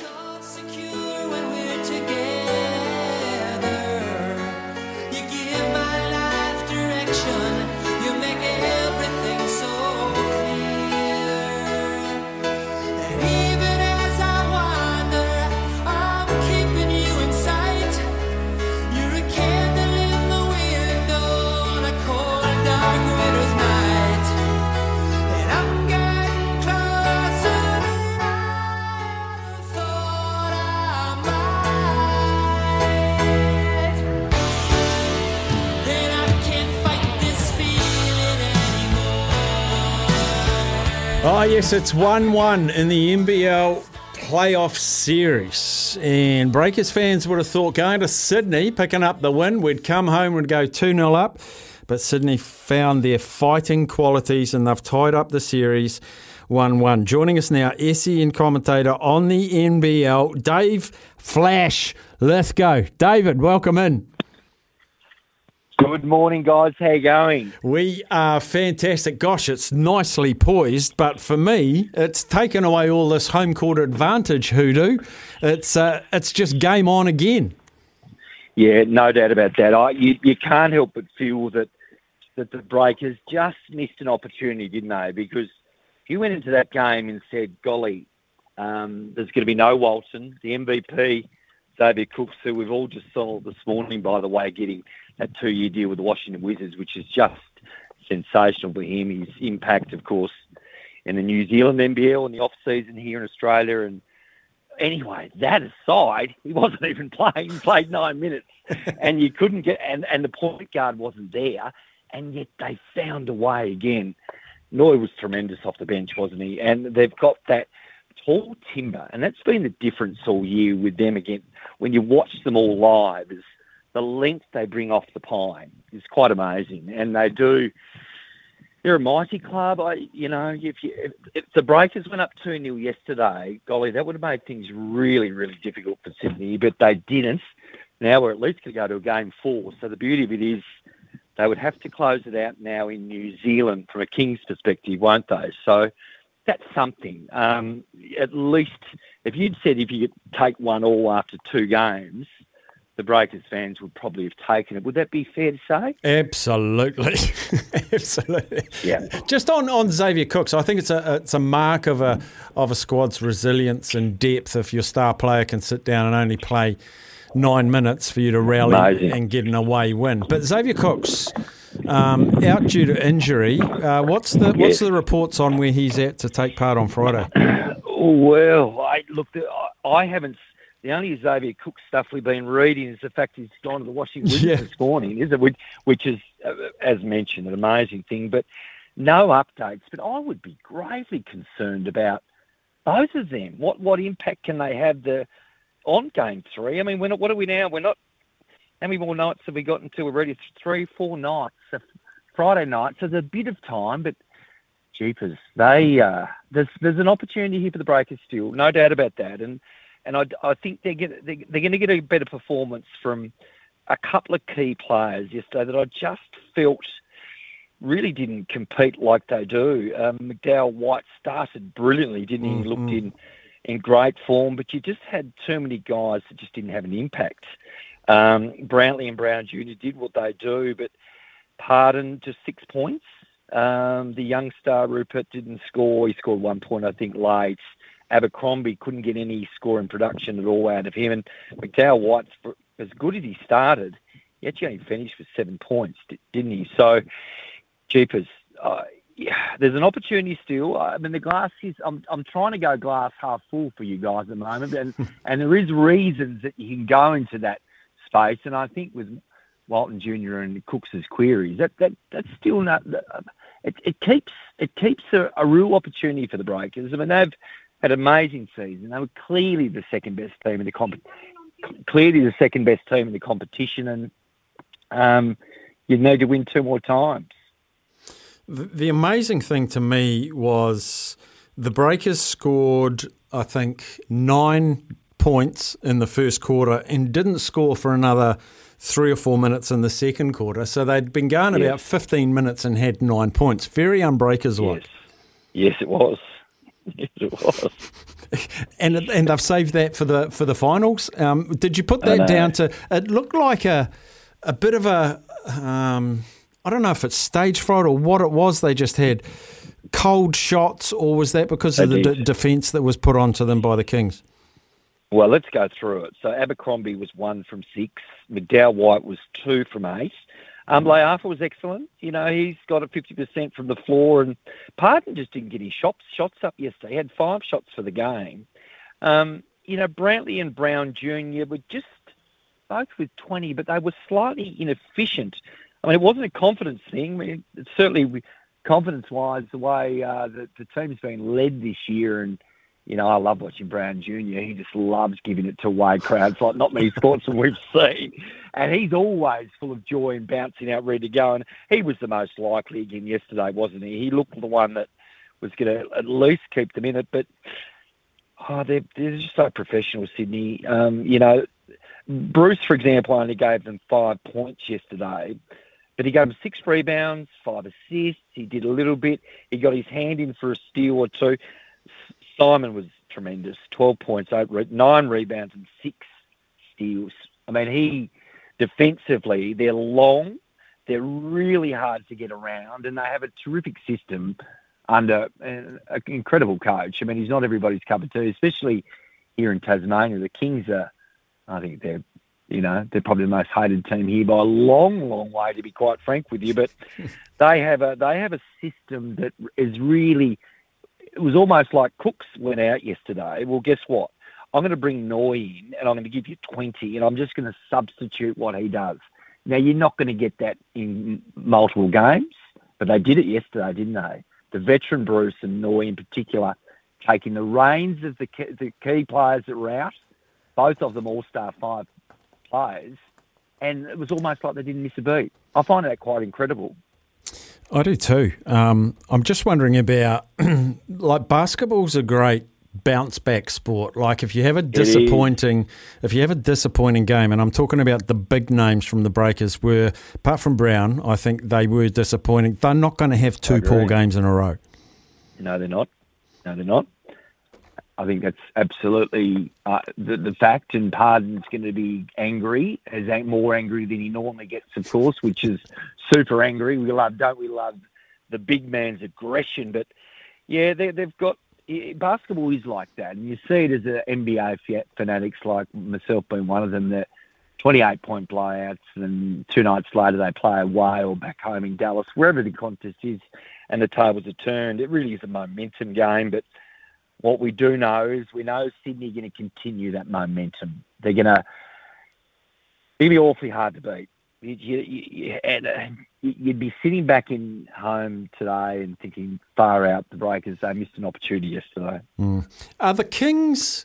Oh, yes, it's 1 1 in the NBL playoff series. And Breakers fans would have thought going to Sydney, picking up the win, we'd come home and go 2 0 up. But Sydney found their fighting qualities and they've tied up the series 1 1. Joining us now, SEN commentator on the NBL, Dave Flash Lithgow. David, welcome in. Good morning, guys. How you going? We are fantastic. Gosh, it's nicely poised, but for me, it's taken away all this home court advantage. Hoodoo, it's uh, it's just game on again. Yeah, no doubt about that. I, you, you can't help but feel that that the Breakers just missed an opportunity, didn't they? Because if you went into that game and said, "Golly, um, there's going to be no Walton, the MVP, Xavier Cooks, who we've all just saw this morning, by the way, getting that two-year deal with the Washington Wizards, which is just sensational for him. His impact, of course, in the New Zealand NBL in the off season here in Australia, and anyway, that aside, he wasn't even playing. He played nine minutes, and you couldn't get and and the point guard wasn't there, and yet they found a way again. Noi was tremendous off the bench, wasn't he? And they've got that tall timber, and that's been the difference all year with them again. When you watch them all live, is the length they bring off the pine is quite amazing, and they do. They're a mighty club. I, you know, if you if, if the Breakers went up two 0 yesterday, golly, that would have made things really, really difficult for Sydney. But they didn't. Now we're at least going to go to a game four. So the beauty of it is they would have to close it out now in New Zealand from a Kings perspective, won't they? So that's something. Um, at least if you'd said if you could take one all after two games, the Breakers fans would probably have taken it. Would that be fair to say? Absolutely, absolutely. Yeah. Just on, on Xavier Cooks, I think it's a it's a mark of a of a squad's resilience and depth if your star player can sit down and only play nine minutes for you to rally Amazing. and get an away win. But Xavier Cooks. Um, out due to injury. Uh, what's the what's Yes. the reports on where he's at to take part on Friday? Well, I look. I- I haven't. The only Xavier Cook stuff we've been reading is the fact he's gone to the Washington Yeah. this morning, is it? Which, which is, uh, as mentioned, an amazing thing. But no updates. But I would be gravely concerned about both of them. What what impact can they have the on game three? I mean, we're not, what are we now? We're not. How many more nights have we got until we're ready? Three, four nights. So Friday night. So there's a bit of time, but jeepers, they uh, there's there's an opportunity here for the Breakers still, no doubt about that. And and I, I think they're get, they, they're going to get a better performance from a couple of key players yesterday that I just felt really didn't compete like they do. Um, McDowell White started brilliantly, didn't he? He looked in in great form, but you just had too many guys that just didn't have an impact. Um, Brantley and Brown Jr. did what they do, but Pardon just six points. Um, the young star Rupert didn't score. He scored one point, I think, late. Abercrombie couldn't get any score in production at all out of him. And McDowell White's as good as he started, he actually only finished with seven points, didn't he? So, jeepers, uh, yeah, there's an opportunity still. I mean, the glass is. I'm, I'm trying to go glass half full for you guys at the moment, and and there is reasons that you can go into that space. And I think with Walton Jr. and Cooks's queries, that that that's still not. It, it keeps it keeps a, a real opportunity for the Breakers. I mean, they've had an amazing season. They were clearly the second best team in the comp, clearly the second best team in the competition, and um, you need to win two more times. The, the amazing thing to me was the Breakers scored, I think, nine points in the first quarter and didn't score for another three or four minutes in the second quarter. So they'd been going Yes. about 15 minutes and had nine points. Very unbreakers like. Yes, it was. Yes, it was. And and they've saved that for the for the finals. Um, did you put that down to? It looked like a a bit of a. Um, I don't know if it's stage fright or what it was. They just had cold shots, or was that because of They the d- defence that was put onto them by the Kings? Well, let's go through it. So Abercrombie was one from six. McDowell White was two from eight. Um, Le'afa was excellent. You know, he's got a 50% from the floor, and Pardon just didn't get his shots, shots up yesterday. He had five shots for the game. Um, you know, Brantley and Brown Jr. were just both with 20, but they were slightly inefficient. I mean, it wasn't a confidence thing. I mean, certainly confidence-wise, the way uh, the, the team's been led this year, and you know, I love watching Brown Jr. He just loves giving it to away crowds like not many sportsmen we've seen. And he's always full of joy and bouncing out ready to go. And he was the most likely again yesterday, wasn't he? He looked the one that was going to at least keep them in it. But oh, they're, they're just so professional, Sydney. Um, you know, Bruce, for example, only gave them five points yesterday. But he gave them six rebounds, five assists. He did a little bit. He got his hand in for a steal or two. Simon was tremendous. 12 points, eight, re- nine rebounds, and six steals. I mean, he defensively, they're long, they're really hard to get around, and they have a terrific system under an an incredible coach. I mean, he's not everybody's cup of tea, especially here in Tasmania. The Kings are, I think they're, you know, they're probably the most hated team here by a long, long way, to be quite frank with you. But they have a they have a system that is really it was almost like Cooks went out yesterday. Well, guess what? I'm going to bring Noi in and I'm going to give you 20 and I'm just going to substitute what he does. Now, you're not going to get that in multiple games, but they did it yesterday, didn't they? The veteran Bruce and Noy in particular taking the reins of the key, the key players that were out, both of them all-star five players, and it was almost like they didn't miss a beat. I find that quite incredible. I do too. Um, I'm just wondering about like basketball's a great bounce back sport. Like if you have a disappointing, if you have a disappointing game, and I'm talking about the big names from the Breakers, were apart from Brown, I think they were disappointing. They're not going to have two poor games in a row. No, they're not. No, they're not. I think that's absolutely uh, the, the fact, and Pardon's going to be angry, as more angry than he normally gets, of course, which is super angry. We love, don't we love the big man's aggression? But yeah, they, they've got basketball is like that, and you see it as a NBA fanatics like myself being one of them that 28 point blowouts, and two nights later they play away or back home in Dallas, wherever the contest is, and the tables are turned. It really is a momentum game, but what we do know is we know Sydney are going to continue that momentum. They're going to be awfully hard to beat. You, you, and, uh, you'd be sitting back in home today and thinking, far out, the Breakers, they missed an opportunity yesterday. Mm. Are the Kings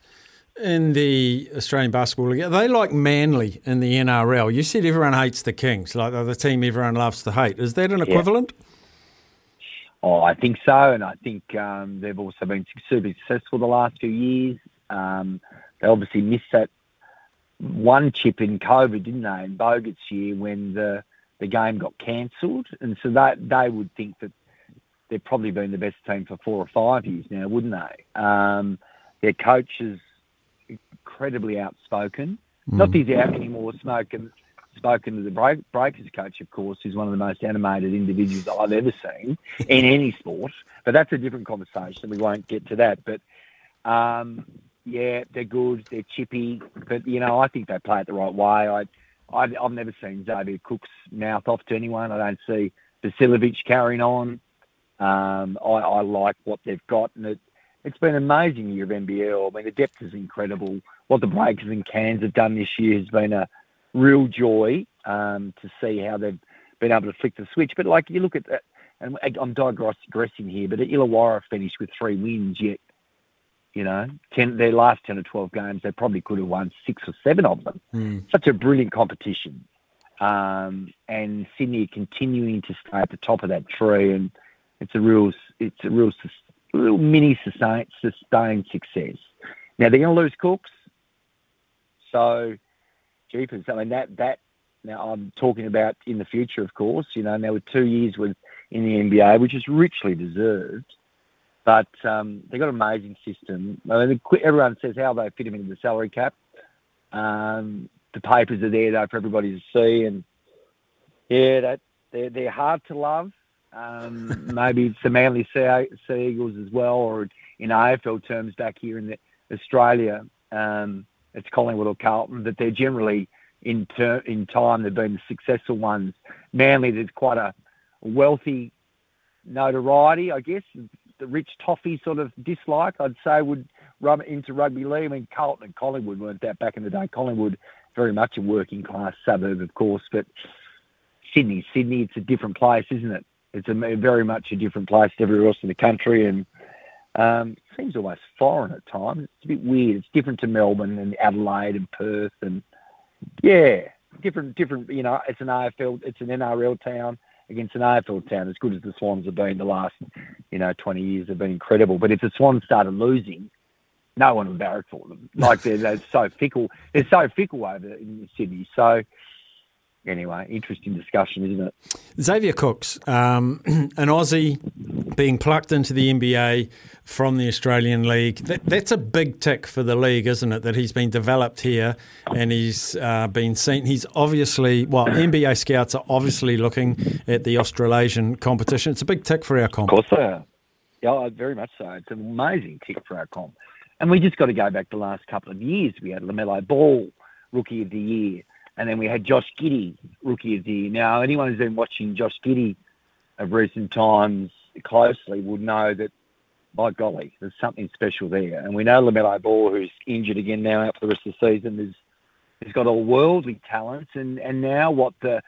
in the Australian Basketball League, are they like Manly in the NRL? You said everyone hates the Kings, like they're the team everyone loves to hate. Is that an Yeah. Oh, I think so, and I think um, they've also been super successful the last few years. Um, they obviously missed that one chip in COVID, didn't they, in Bogut's year when the the game got cancelled, and so that they would think that they've probably been the best team for four or five years now, wouldn't they? Um, their coach is incredibly outspoken. Not that he's out anymore smoking, spoken to the break, Breakers coach, of course, who's one of the most animated individuals I've ever seen in any sport. But that's a different conversation. We won't get to that. But um, yeah, they're good. They're chippy. But you know, I think they play it the right way. I, I I've never seen Xavier Cook's mouth off to anyone. I don't see Vasiljevic carrying on. Um, I, I like what they've got, and it, it's been an amazing year of NBL. I mean, the depth is incredible. What the Breakers and Cairns have done this year has been a real joy um, to see how they've been able to flick the switch. But like you look at that, and I'm digressing here, but Illawarra finished with three wins, yet you know, ten, their last ten or twelve games, they probably could have won six or seven of them. Such a brilliant competition, um, and Sydney continuing to stay at the top of that tree, and it's a real, it's a real, real mini sustain, sustained success. Now they're going to lose Cooks, so jeepers. I mean that that. Now I'm talking about in the future, of course. You know, now with two years with in the NBA, which is richly deserved. But um, they've got an amazing system. I mean, everyone says how they fit him into the salary cap. Um, the papers are there though for everybody to see, and yeah, that they're they're hard to love. Um, maybe it's the Manly Sea, sea Eagles as well, or in AFL terms back here in the, Australia, um, it's Collingwood or Carlton. That they're generally in ter- in time they've been successful ones. Manly, there's quite a wealthy notoriety, I guess. The rich toffee sort of dislike, I'd say, would rub into rugby league. I mean, Carlton and Collingwood weren't that back in the day. Collingwood, very much a working class suburb, of course, but Sydney, Sydney, it's a different place, isn't it? It's a very much a different place to everywhere else in the country, and um, seems almost foreign at times. It's a bit weird. It's different to Melbourne and Adelaide and Perth, and yeah, different, different. You know, it's an AFL, it's an NRL town against an AFL town. As good as the Swans have been the last, you know, 20 years have been incredible. But if the Swans started losing, no one would barrack for them. Like they're, they're so fickle. They're so fickle over in Sydney. So anyway, interesting discussion, isn't it? Xavier Cooks, um, an Aussie being plucked into the NBA from the Australian League. That, that's a big tick for the league, isn't it? That he's been developed here and he's uh, been seen. He's obviously, well, NBA scouts are obviously looking at the Australasian competition. It's a big tick for our comp. Of course they are. Yeah, very much so. It's an amazing tick for our comp. And we just got to go back the last couple of years. We had LaMelo Ball, Rookie of the Year, and then we had Josh Giddey, Rookie of the Year. Now, anyone who's been watching Josh Giddey of recent times closely would know that, by golly, there's something special there. And we know LaMelo Ball, who's injured again now out for the rest of the season, is has got all worldly talent. And, and now what the,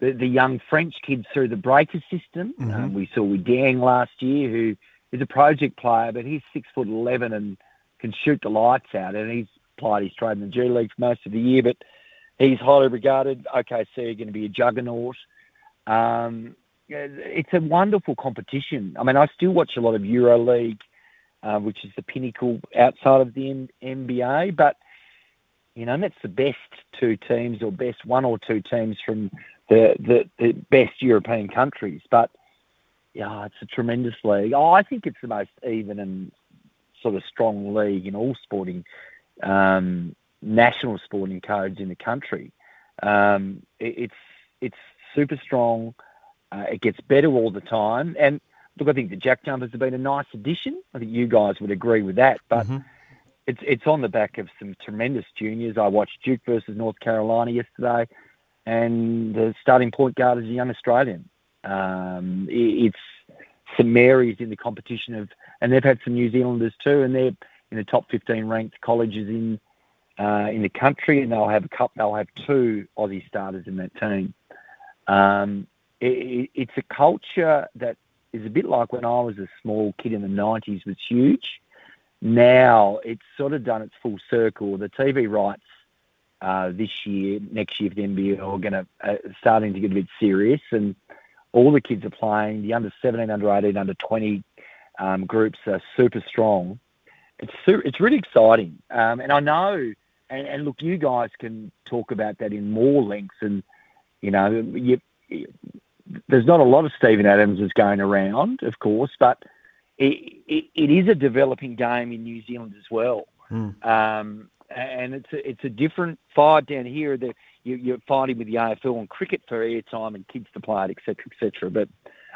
the the young French kids through the breaker system. Um, we saw with Dieng last year, who is a project player, but he's six foot eleven and can shoot the lights out. And he's played his trade in the G League for most of the year, but he's highly regarded. OKC are going to be a juggernaut. Um, it's a wonderful competition. I mean, I still watch a lot of EuroLeague, uh, which is the pinnacle outside of the M- NBA, but you know, that's the best two teams or best one or two teams from the, the, the best European countries. But yeah, it's a tremendous league. Oh, I think it's the most even and sort of strong league in all sporting um, national sporting codes in the country. Um, it, it's it's super strong. Uh, it gets better all the time. And look, I think the Jack Jumpers have been a nice addition. I think you guys would agree with that. But it's it's on the back of some tremendous juniors. I watched Duke versus North Carolina yesterday, and the starting point guard is a young Australian. Um, it- it's St Mary's in the competition of, and they've had some New Zealanders too, and they're in the top 15 ranked colleges in uh, in the country, and they'll have a cup. They'll have two Aussie starters in that team. Um, it, it- it's a culture that is a bit like when I was a small kid in the 90s was huge. Now it's sort of done its full circle. The TV rights uh, this year, next year for the NBL are going to uh, starting to get a bit serious, and all the kids are playing. The under 17, under 18, under 20 um, groups are super strong. It's it's really exciting, um, and I know. And, and look, you guys can talk about that in more length, and you know, you there's not a lot of Steven Adamses going around, of course, but it, it, it is a developing game in New Zealand as well. Um, and it's a, it's a different fight down here that you, you're fighting with the AFL and cricket for airtime and kids to play it, et cetera, et cetera. But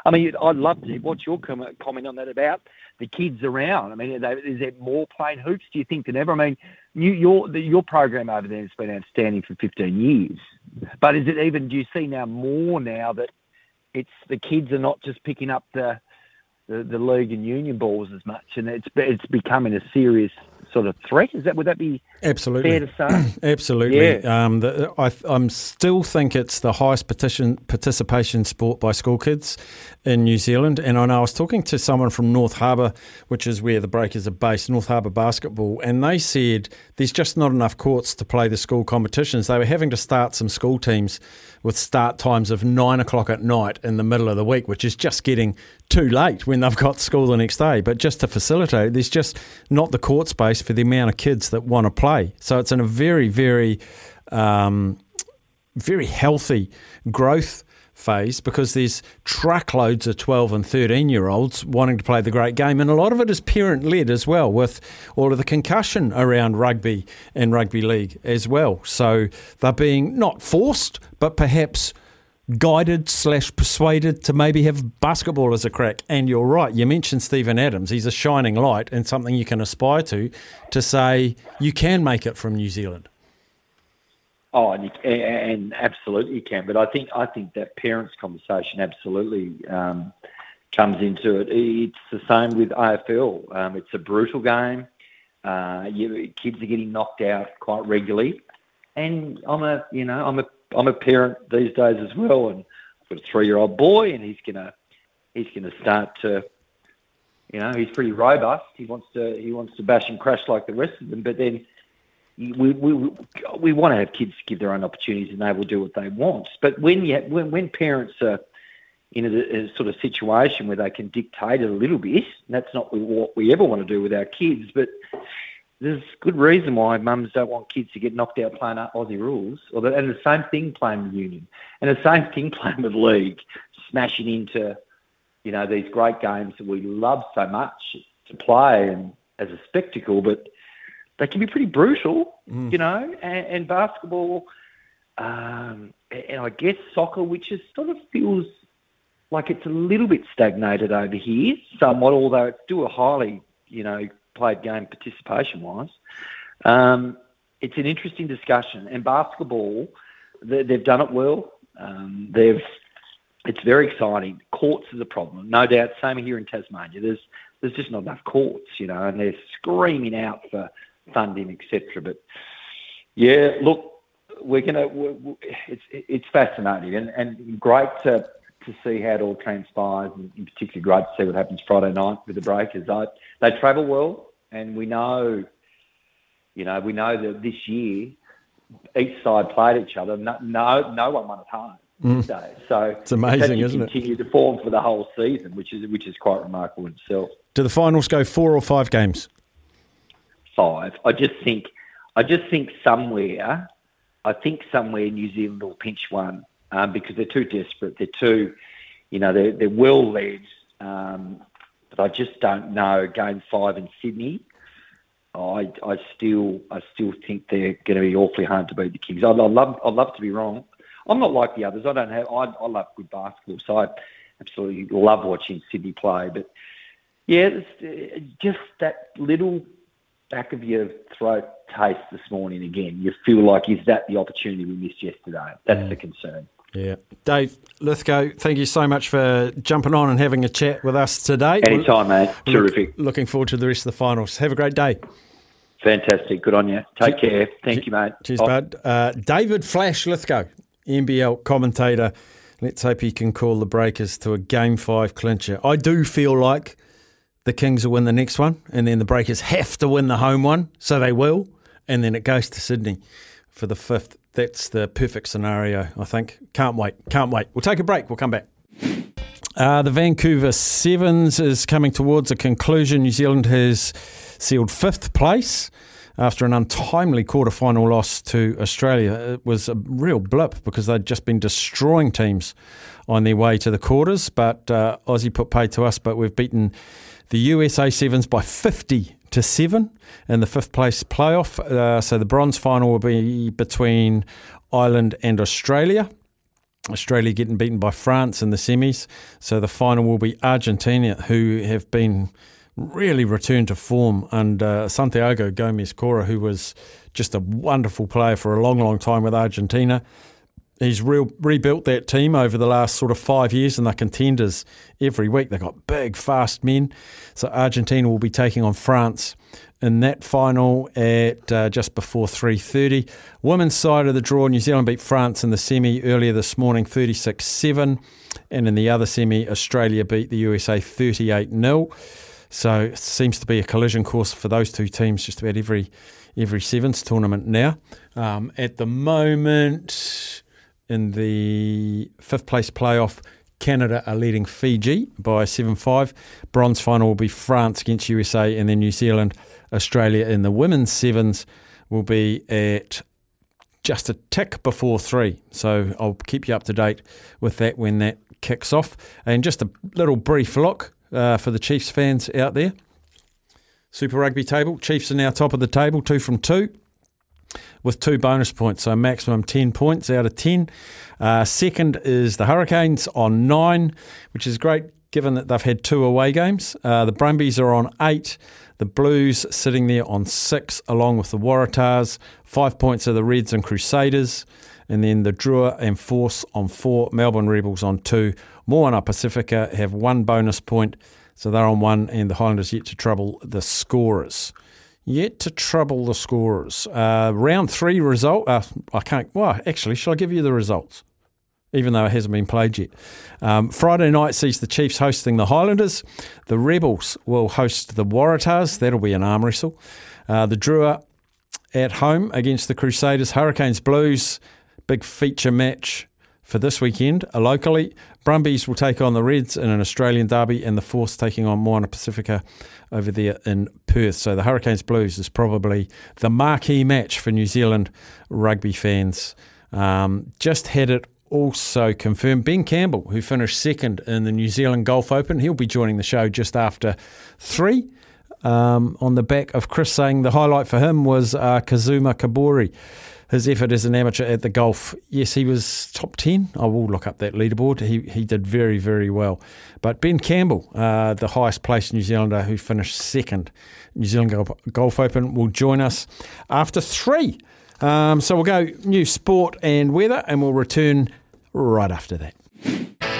I mean, I'd love to. What's your comment, on that about the kids around? I mean, they, is there more playing hoops? Do you think than ever? I mean, you, your the, your program over there has been outstanding for 15 years, but is it even? Do you see now more now that it's the kids are not just picking up the the, the league and union balls as much, and it's it's becoming a serious sort of threat. Is that would that be Absolutely. fair to say? Absolutely. Yeah. Um, the, I I'm still think it's the highest petition, participation sport by school kids in New Zealand. And I know I was talking to someone from North Harbour, which is where the Breakers are based, North Harbour basketball, and they said there's just not enough courts to play the school competitions. They were having to start some school teams with start times of nine o'clock at night in the middle of the week, which is just getting too late when they've got school the next day. But just to facilitate, there's just not the court space for the amount of kids that want to play. So it's in a very, very, um, very healthy growth phase because there's truckloads of 12 and 13 year olds wanting to play the great game and a lot of it is parent led as well with all of the concussion around rugby and rugby league as well so they're being not forced but perhaps guided slash persuaded to maybe have basketball as a crack. And you're right. You mentioned Steven Adams. He's a shining light and something you can aspire to. To say you can make it from New Zealand. Oh, and, you, and absolutely you can. But I think I think that parents' conversation absolutely um, comes into it. It's the same with AFL. Um, it's a brutal game. Uh, you, kids are getting knocked out quite regularly, and I'm a you know I'm a I'm a parent these days as well, and I've got a three year old boy, and he's gonna he's gonna start to you know he's pretty robust. He wants to he wants to bash and crash like the rest of them, but then we we we want to have kids give their own opportunities and they will do what they want. But when you when when parents are in a, a sort of situation where they can dictate it a little bit, that's not what we ever want to do with our kids. But there's good reason why mums don't want kids to get knocked out playing Aussie rules, or the, and the same thing playing the union, and the same thing playing with league, smashing into you know these great games that we love so much to play and as a spectacle, but they can be pretty brutal, you know, and, and basketball, um, and I guess soccer, which is sort of feels like it's a little bit stagnated over here, somewhat, although it's still a highly, you know, played game participation wise. Um, it's an interesting discussion, and basketball, they, they've done it well. Um, they've it's very exciting. Courts is a problem, no doubt. Same here in Tasmania. There's there's just not enough courts, you know, and they're screaming out for funding, etc. But yeah, look, we're gonna. we we it's it's fascinating and, and great to to see how it all transpires, and in particular, great to see what happens Friday night with the Breakers. I, they travel well, and we know, you know, we know that this year each side played each other. No, no, no one won at home. Mm. So, so It's amazing, isn't it? Continue to form for the whole season, which is which is quite remarkable in itself. Do the finals go four or five games? Five. I just think, I just think somewhere, I think somewhere New Zealand will pinch one um, because they're too desperate. They're too, you know, they're they're well led, um, but I just don't know. Game five in Sydney, I I still I still think they're going to be awfully hard to beat the Kings. I'd, I'd love I'd love to be wrong. I'm not like the others. I don't have. I, I love good basketball, so I absolutely love watching Sydney play. But yeah, uh, just that little back of your throat taste this morning again. You feel like, is that the opportunity we missed yesterday? That's the concern. Yeah. Dave Lithgow, thank you so much for jumping on and having a chat with us today. Anytime, mate. Look- Terrific. looking forward to the rest of the finals. Have a great day. Fantastic. Good on you. Take care. Thank you, mate. Cheers, Off. bud. Uh, David Flash Lithgow, NBL commentator. Let's hope he can call the Breakers to a Game 5 clincher. I do feel like the Kings will win the next one, and then the Breakers have to win the home one, so they will, and then it goes to Sydney for the fifth. That's the perfect scenario, I think. Can't wait. Can't wait. We'll take a break. We'll come back. Uh, the Vancouver Sevens is coming towards a conclusion. New Zealand has sealed fifth place after an untimely quarter-final loss to Australia. It was a real blip because they'd just been destroying teams on their way to the quarters. But uh, Aussie put paid to us, but we've beaten the USA Sevens by 50 to 7 in the fifth place playoff. Uh, so the bronze final will be between Ireland and Australia. Australia getting beaten by France in the semis. So the final will be Argentina, who have been really returned to form under Santiago Gomez Cora, who was just a wonderful player for a long, long time with Argentina. He's real, rebuilt that team over the last sort of five years, and they're contenders every week. They've got big, fast men. So Argentina will be taking on France in that final at uh, just before 3.30. Women's side of the draw, New Zealand beat France in the semi earlier this morning, 36-7. And in the other semi, Australia beat the USA 38-0. So it seems to be a collision course for those two teams just about every every sevens tournament now. Um, at the moment, in the fifth place playoff, Canada are leading Fiji by 7 5. Bronze final will be France against USA, and then New Zealand, Australia in the women's sevens will be at just a tick before three. So I'll keep you up to date with that when that kicks off. And just a little brief look uh, for the Chiefs fans out there. Super Rugby table. Chiefs are now top of the table, two from two, with two bonus points, so maximum 10 points out of 10. Uh, second is the Hurricanes on nine, which is great given that they've had two away games. Uh, the Brumbies are on eight. The Blues sitting there on six, along with the Waratahs. Five points are the Reds and Crusaders. And then the Drua and Force on four. Melbourne Rebels on two. Moana Pacifica have one bonus point. So they're on one, and the Highlanders yet to trouble the scorers. Yet to trouble the scorers. Uh, round three result. Uh, I can't. Well, actually, shall I give you the results? Even though it hasn't been played yet. Um, Friday night sees the Chiefs hosting the Highlanders. The Rebels will host the Waratahs. That'll be an arm wrestle. Uh, the Drua at home against the Crusaders. Hurricanes Blues. Big feature match for this weekend. Uh, locally, Brumbies will take on the Reds in an Australian derby, and the Force taking on Moana Pacifica over there in Perth. So the Hurricanes Blues is probably the marquee match for New Zealand rugby fans. Um, just had it also confirmed. Ben Campbell, who finished second in the New Zealand Golf Open, he'll be joining the show just after three. Um, on the back of Chris saying the highlight for him was uh, Kazuma Kobori his effort as an amateur at the golf. Yes, he was top 10. I will look up that leaderboard. He, he did very, very well. But Ben Campbell, uh, the highest placed New Zealander who finished second, New Zealand Golf, Open, will join us after three. Um, so we'll go new sport and weather, and we'll return right after that.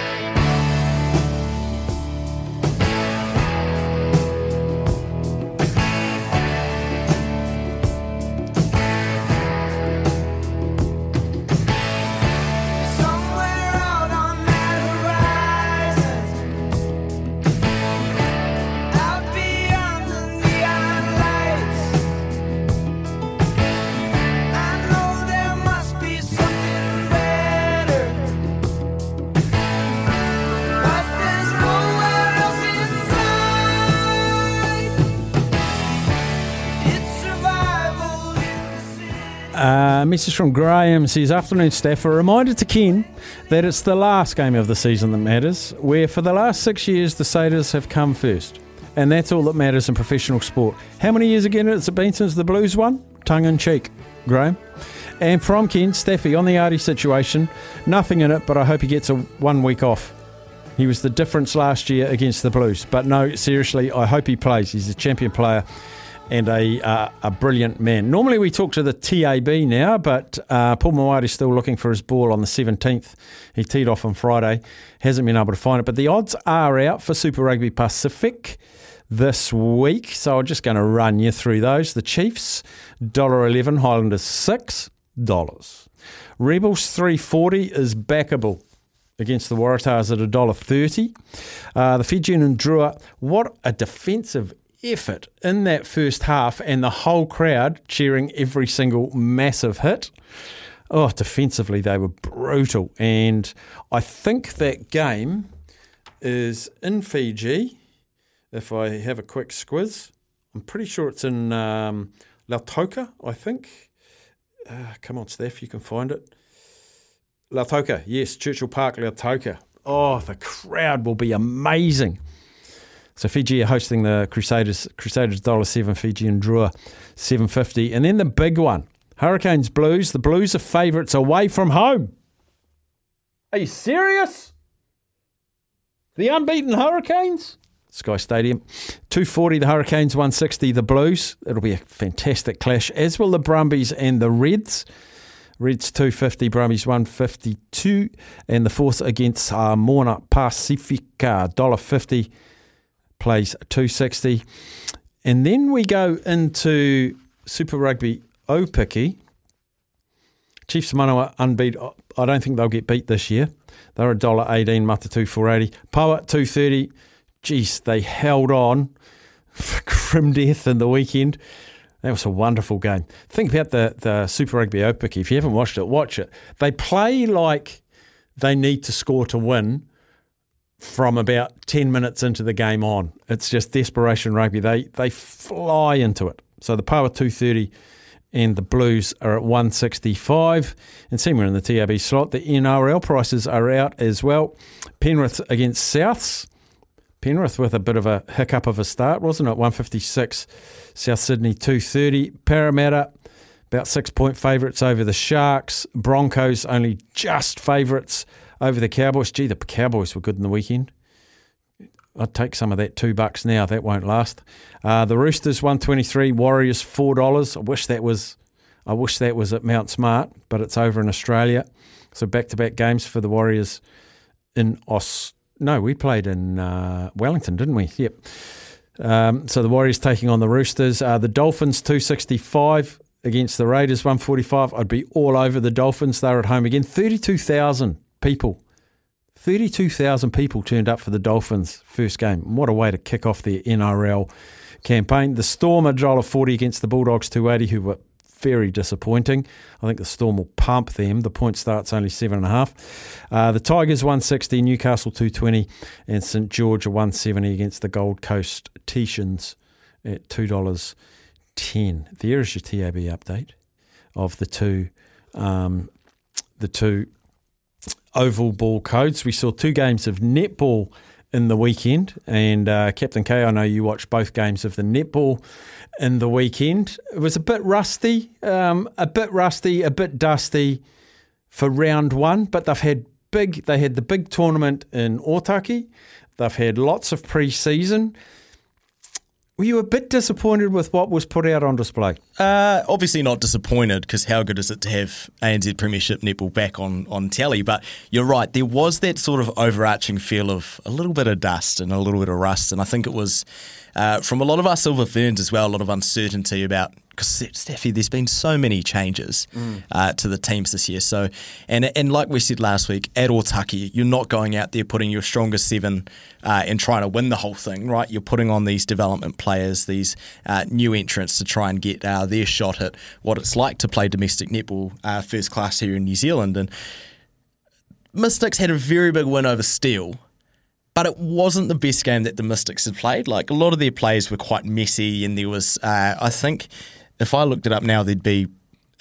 Uh, message from Graham says, Afternoon staff, a reminder to Ken that it's the last game of the season that matters, where for the last six years the Saders have come first. And that's all that matters in professional sport. How many years again has it been since the Blues won? Tongue in cheek, Graham. And from Ken, Staffy, on the Ardie situation, nothing in it, but I hope he gets a one week off. He was the difference last year against the Blues. But no, seriously, I hope he plays. He's a champion player and a uh, a brilliant man. Normally we talk to the TAB now, but uh, Paul Mawari is still looking for his ball on the 17th. He teed off on Friday, hasn't been able to find it. But the odds are out for Super Rugby Pacific this week, so I'm just going to run you through those. The Chiefs, $1.11, Highlanders $6. Rebels 340 is backable against the Waratahs at $1.30. Uh, the Fijian and Drua, what a defensive effort in that first half, and the whole crowd cheering every single massive hit. Oh, defensively, they were brutal. And I think that game is in Fiji. If I have a quick squiz, I'm pretty sure it's in um, Lautoka, I think. Uh, come on, Steph, you can find it. Lautoka, yes, Churchill Park, Lautoka. Oh, the crowd will be amazing. So Fiji are hosting the Crusaders. Crusaders dollar seven. Fiji and Drua seven fifty. And then the big one, Hurricanes Blues. The Blues are favourites away from home. Are you serious? The unbeaten Hurricanes. Sky Stadium. 240 the Hurricanes, 160 the Blues. It'll be a fantastic clash, as will the Brumbies and the Reds. Reds 250, Brumbies 152. And the fourth against uh, Moana Pacifica, $1.50 plays 260. And then we go into Super Rugby Aupiki. Chiefs Manawa unbeat. I don't think they'll get beat this year. They're a dollar eighteen, Mata two four eighty. Poua two thirty. Geez, they held on for grim death in the weekend. That was a wonderful game. Think about the the Super Rugby Aupiki. If you haven't watched it, watch it. They play like they need to score to win from about 10 minutes into the game on. It's just desperation rugby. They they fly into it. So the Poua 230 and the Blues are at 165. And same we're in the TAB slot. The NRL prices are out as well. Penrith against Souths. Penrith with a bit of a hiccup of a start, wasn't it? 156. South Sydney 230. Parramatta about six point favourites over the Sharks. Broncos only just favourites over the Cowboys. Gee, the Cowboys were good in the weekend. I'd take some of that two bucks now. That won't last. Uh, the Roosters one twenty three. Warriors four dollars. I wish that was. I wish that was at Mount Smart, but it's over in Australia. So back to back games for the Warriors in Aus. No, we played in uh, Wellington, didn't we? Yep. Um, so the Warriors taking on the Roosters. Uh, the Dolphins two sixty five against the Raiders one forty five. I'd be all over the Dolphins. They're at home again. Thirty two thousand people 32,000 people turned up for the Dolphins' first game. What a way to kick off their NRL campaign. The Storm a of 40 against the Bulldogs 280, who were very disappointing. I think the Storm will pump them. The point start's only 7.5. Uh, the Tigers 160, Newcastle 220, and St George 170 against the Gold Coast Titans at $2.10. There is your TAB update of the two um, the two oval ball codes. We saw two games of netball in the weekend, and uh, Captain K, I know you watched both games of the netball in the weekend. It was a bit rusty, um, a bit rusty, a bit dusty for round one, but they've had big. They had the big tournament in Otaki. They've had lots of pre-season. Were you a bit disappointed with what was put out on display? Uh, obviously not disappointed because how good is it to have ANZ Premiership netball back on, on telly? But you're right, there was that sort of overarching feel of a little bit of dust and a little bit of rust. And I think it was uh, from a lot of our Silver Ferns as well, a lot of uncertainty about because Steffi, there's been so many changes Mm. uh, to the teams this year. So, and and like we said last week, at Otaki, you're not going out there putting your strongest seven uh, and trying to win the whole thing, right? You're putting on these development players, these uh, new entrants to try and get uh, their shot at what it's like to play domestic netball uh, first class here in New Zealand. And Mystics had a very big win over Steel. But it wasn't the best game that the Mystics had played. Like a lot of their plays were quite messy, and there was, uh, I think, if I looked it up now, there'd be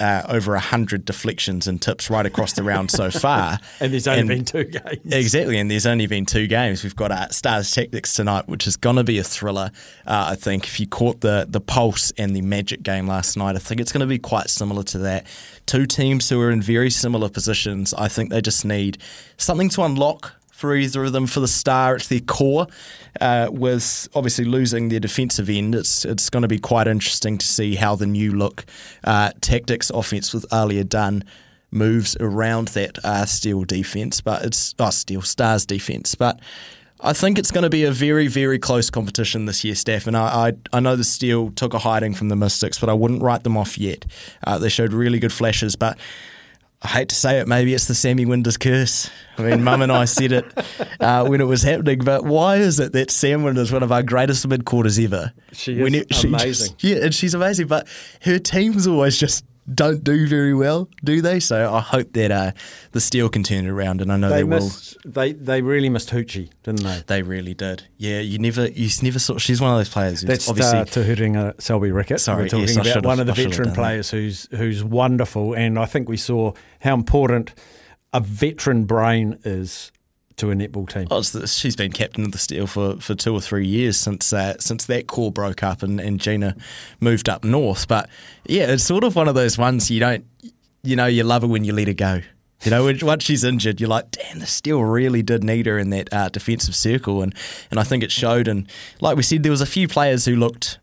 uh, over hundred deflections and tips right across the round so far. And there's only been two games. Exactly, and there's only been two games. We've got uh, Stars Tactics tonight, which is going to be a thriller. Uh, I think if you caught the the Pulse and the Magic game last night, I think it's going to be quite similar to that. Two teams who are in very similar positions. I think they just need something to unlock for either of them. For the Star, it's their core. Uh, with obviously losing their defensive end, it's it's going to be quite interesting to see how the new look uh, tactics offense with Aliyah Dunn moves around that uh, Steel defense. But it's oh Steel Stars defense, but. I think it's going to be a very, very close competition this year, Steph. And I, I, I know the Steel took a hiding from the Mystics, but I wouldn't write them off yet. Uh, they showed really good flashes, but I hate to say it, maybe it's the Sammy Winders curse. I mean, Mum and I said it uh, when it was happening, but why is it that Sam Winders one of our greatest midcourters ever? She is When amazing. just- yeah, and she's amazing, but her team's always just don't do very well, do they? So I hope that uh, the Steel can turn it around, and I know they, They will. They they really missed Hoochie, didn't they? They really did. Yeah, you never, you never saw. She's one of those players. Who's That's obviously uh, Te Huinga Selby Rickit. Sorry, We're talking yes, about one of the I veteran that. players who's who's wonderful, and I think we saw how important a veteran brain is to a netball team. Oh, she's been captain of the Steel for, for two or three years since uh, since that core broke up and, and Gina moved up north. But yeah, it's sort of one of those ones you don't, you know, you love her when you let her go. You know, once she's injured, you're like, damn, the Steel really did need her in that uh, defensive circle, and and I think it showed. And like we said, there was a few players who looked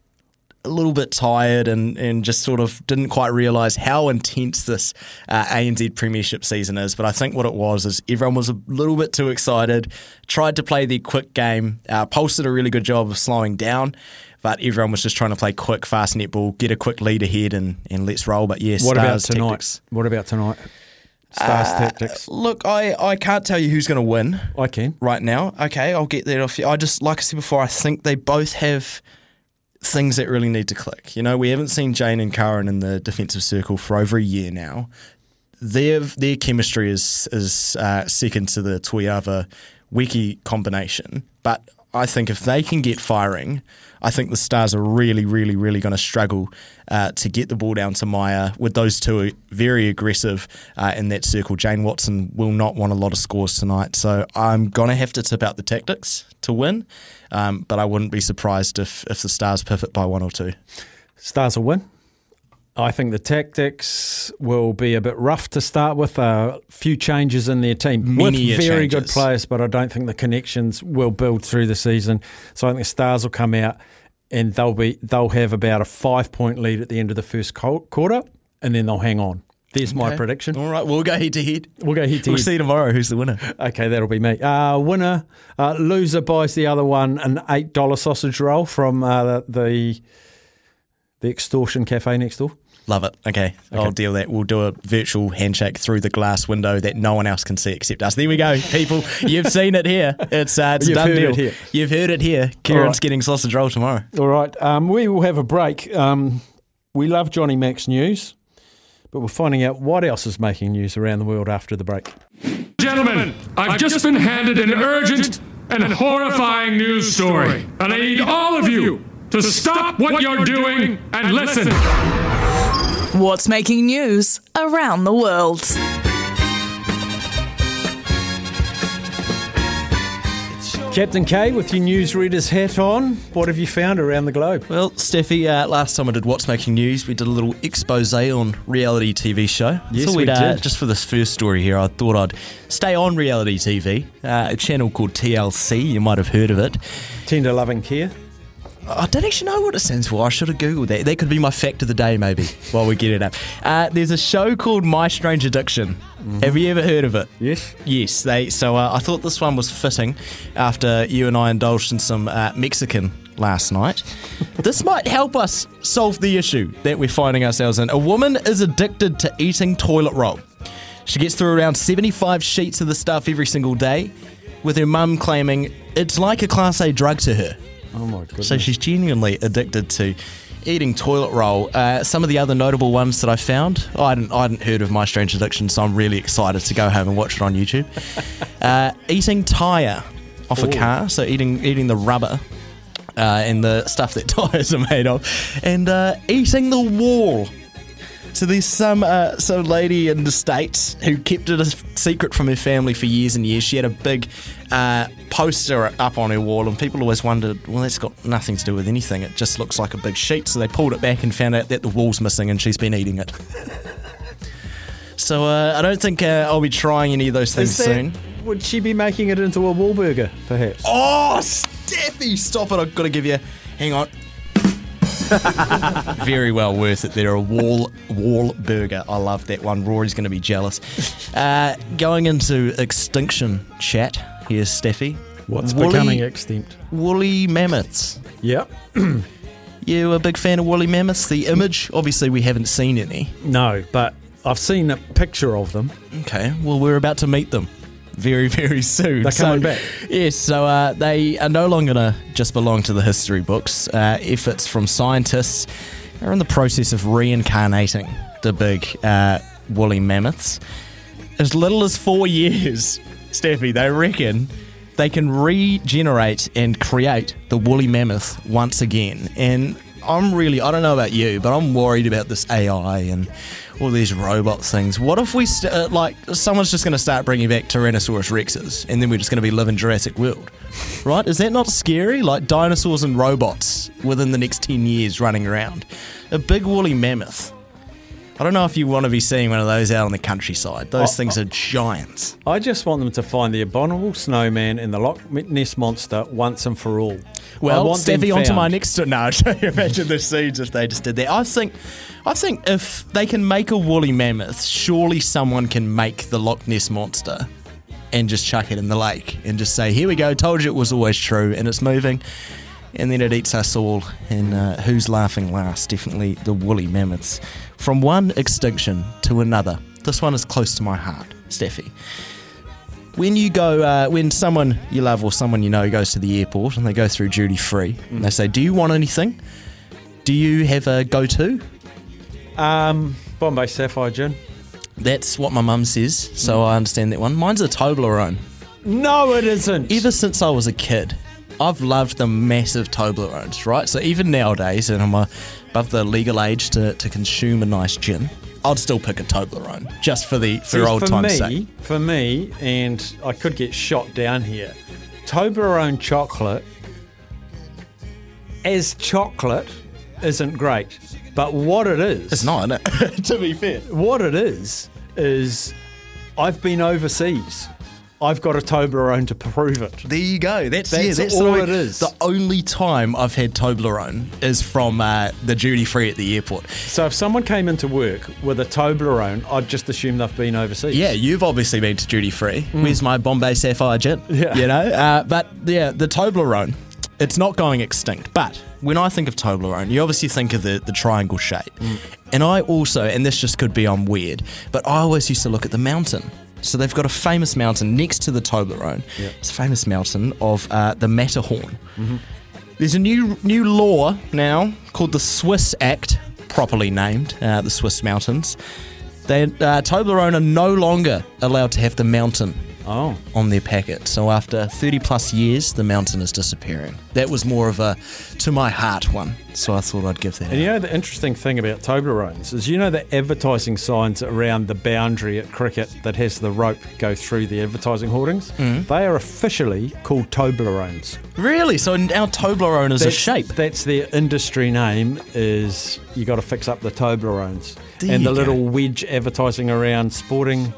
a little bit tired and, and just sort of didn't quite realise how intense this uh, ANZ Premiership season is. But I think what it was is everyone was a little bit too excited, tried to play their quick game. Uh, Pulse did a really good job of slowing down, but everyone was just trying to play quick, fast netball, get a quick lead ahead, and, and let's roll. But yeah, what about tonight? tactics. What about tonight? Stars Uh, tactics. Look, I, I can't tell you who's going to win. I can right now. Okay, I'll get that off you. I just like I said before. I think they both have things that really need to click. You know, we haven't seen Jane and Karen in the defensive circle for over a year now. Their their chemistry is is uh, second to the Tuyava Wiki combination, but I think if they can get firing, I think the Stars are really, really, really going to struggle uh, to get the ball down to Maia with those two very aggressive uh, in that circle. Jane Watson will not want a lot of scores tonight, so I'm going to have to tip out the tactics to win, um, but I wouldn't be surprised if, if the Stars pivot by one or two. Stars will win. I think the tactics will be a bit rough to start with. A few changes in their team Many with very good players, but I don't think the connections will build through the season. So I think the Stars will come out and they'll be they'll have about a five point lead at the end of the first quarter, and then they'll hang on. There's my prediction. All right, we'll go head to head. We'll go head to We'll head. see tomorrow who's the winner. Okay, that'll be me. Uh, winner, uh, loser buys the other one an eight dollar sausage roll from uh, the the extortion cafe next door. Love it. Okay, I'll deal that. We'll do a virtual handshake through the glass window that no one else can see except us. There we go, people. You've seen it here. It's, uh, it's You've done heard deal. it here. You've heard it here. Kieran's right. getting sausage roll tomorrow. All right, um, we will have a break. Um, we love Johnny Max news, but we're finding out what else is making news around the world after the break. Gentlemen, I've just been handed an urgent and horrifying news story, and I need all of you to stop what you're doing and listen. What's making news around the world? Captain K with your newsreader's hat on. What have you found around the globe? Well, Steffi, uh, last time I did What's Making News, we did a little expose on reality TV show. Yes, So we uh, did. Just for this first story here, I thought I'd stay on reality TV, uh, a channel called TLC. You might have heard of it. Tender Loving Care. I don't actually know what it stands for. I should have Googled that. That could be my fact of the day, maybe, while we get it up. Uh, there's a show called My Strange Addiction. Have you ever heard of it? Yes. Yes. They. So uh, I thought this one was fitting after you and I indulged in some uh, Mexican last night. this might help us solve the issue that we're finding ourselves in. A woman is addicted to eating toilet roll. She gets through around 75 sheets of the stuff every single day, with her mum claiming it's like a Class A drug to her. Oh my goodness. So she's genuinely addicted to eating toilet roll. Uh, some of the other notable ones that I found, I hadn't, I hadn't heard of My Strange Addiction, so I'm really excited to go home and watch it on YouTube. uh, eating tyre off a car, so eating eating the rubber. Uh, and the stuff that tyres are made of, and uh, eating the wall. So there's some uh, some lady in the states who kept it a secret from her family for years and years. She had a big uh, poster up on her wall, and people always wondered, well, that's got nothing to do with anything. It just looks like a big sheet. So they pulled it back and found out that the wall's missing, and she's been eating it. so uh, I don't think uh, I'll be trying any of those things that- soon. Would she be making it into a wall burger, perhaps? Oh, Steffi, stop it! I've got to give you. Hang on. Very well worth it. They're a wall wall burger. I love that one. Rory's going to be jealous. Uh, going into extinction chat. Here's Steffi. What's Woolly- becoming extinct? Woolly mammoths. Yep. you a big fan of woolly mammoths? The image, obviously, we haven't seen any. No, but I've seen a picture of them. Okay, well, we're about to meet them very, very soon. They're coming back. Yes, so uh, they are no longer going to just belong to the history books. Uh, efforts from scientists are in the process of reincarnating the big uh, woolly mammoths. As little as four years, Steffi, they reckon they can regenerate and create the woolly mammoth once again. And I'm really, I don't know about you, but I'm worried about this AI and all these robot things. What if we, st- uh, like, someone's just going to start bringing back Tyrannosaurus rexes and then we're just going to be living Jurassic World? Right? Is that not scary? Like dinosaurs and robots within the next 10 years running around. A big woolly mammoth. I don't know if you want to be seeing one of those out on the countryside. Those Oh, things are giants. I just want them to find the abominable snowman and the Loch Ness monster once and for all. I Well, Steffi, onto my next. No, imagine the scenes if they just did that. I think, I think if they can make a woolly mammoth, surely someone can make the Loch Ness monster, and just chuck it in the lake and just say, "Here we go. Told you it was always true, and it's moving." And then it eats us all. And uh, who's laughing last? Definitely the woolly mammoths. From one extinction to another. This one is close to my heart, Steffi when you go, uh, when someone you love or someone you know goes to the airport and they go through duty free, and they say, "Do you want anything? Do you have a go-to?" Um, Bombay Sapphire gin. That's what my mum says, so I understand that one. Mine's a Toblerone. No, it isn't. Ever since I was a kid, I've loved the massive Toblerones, right? So even nowadays, and I'm uh, above the legal age to, to consume a nice gin, I'd still pick a Toblerone just for the for old for time's me, sake. For me, and I could get shot down here. Toblerone chocolate, as chocolate, isn't great. But what it is, It's not, is it? to be fair, what it is is I've been overseas. I've got a Toblerone to prove it. There you go. That's, That's yeah, that's all the, it is. The only time I've had Toblerone is from uh, the duty free at the airport. So if someone came into work with a Toblerone, I'd just assume they've been overseas. Yeah, you've obviously been to duty free. Mm. Where's my Bombay Sapphire gin? Yeah. You know? Uh, but yeah, the Toblerone, it's not going extinct. But when I think of Toblerone, you obviously think of the, the triangle shape. Mm. And I also, and this just could be I'm weird, but I always used to look at the mountain. So they've got a famous mountain next to the Toblerone. Yep. It's a famous mountain of uh, the Matterhorn. Mm-hmm. There's a new new law now called the Swiss Act, properly named uh, the Swiss Mountains. They uh, Toblerone are no longer allowed to have the mountain oh. on their packet. So after 30 plus years, the mountain is disappearing. That was more of a to my heart one. So I thought I'd give that. And you know the interesting thing about Toblerones is you know the advertising signs around the boundary at cricket that has the rope go through the advertising hoardings? Mhm. They are officially called Toblerones. Really? So now Toblerone is a shape. That's their industry name. Is you got to fix up the Toblerones There and the go. little wedge advertising around sporting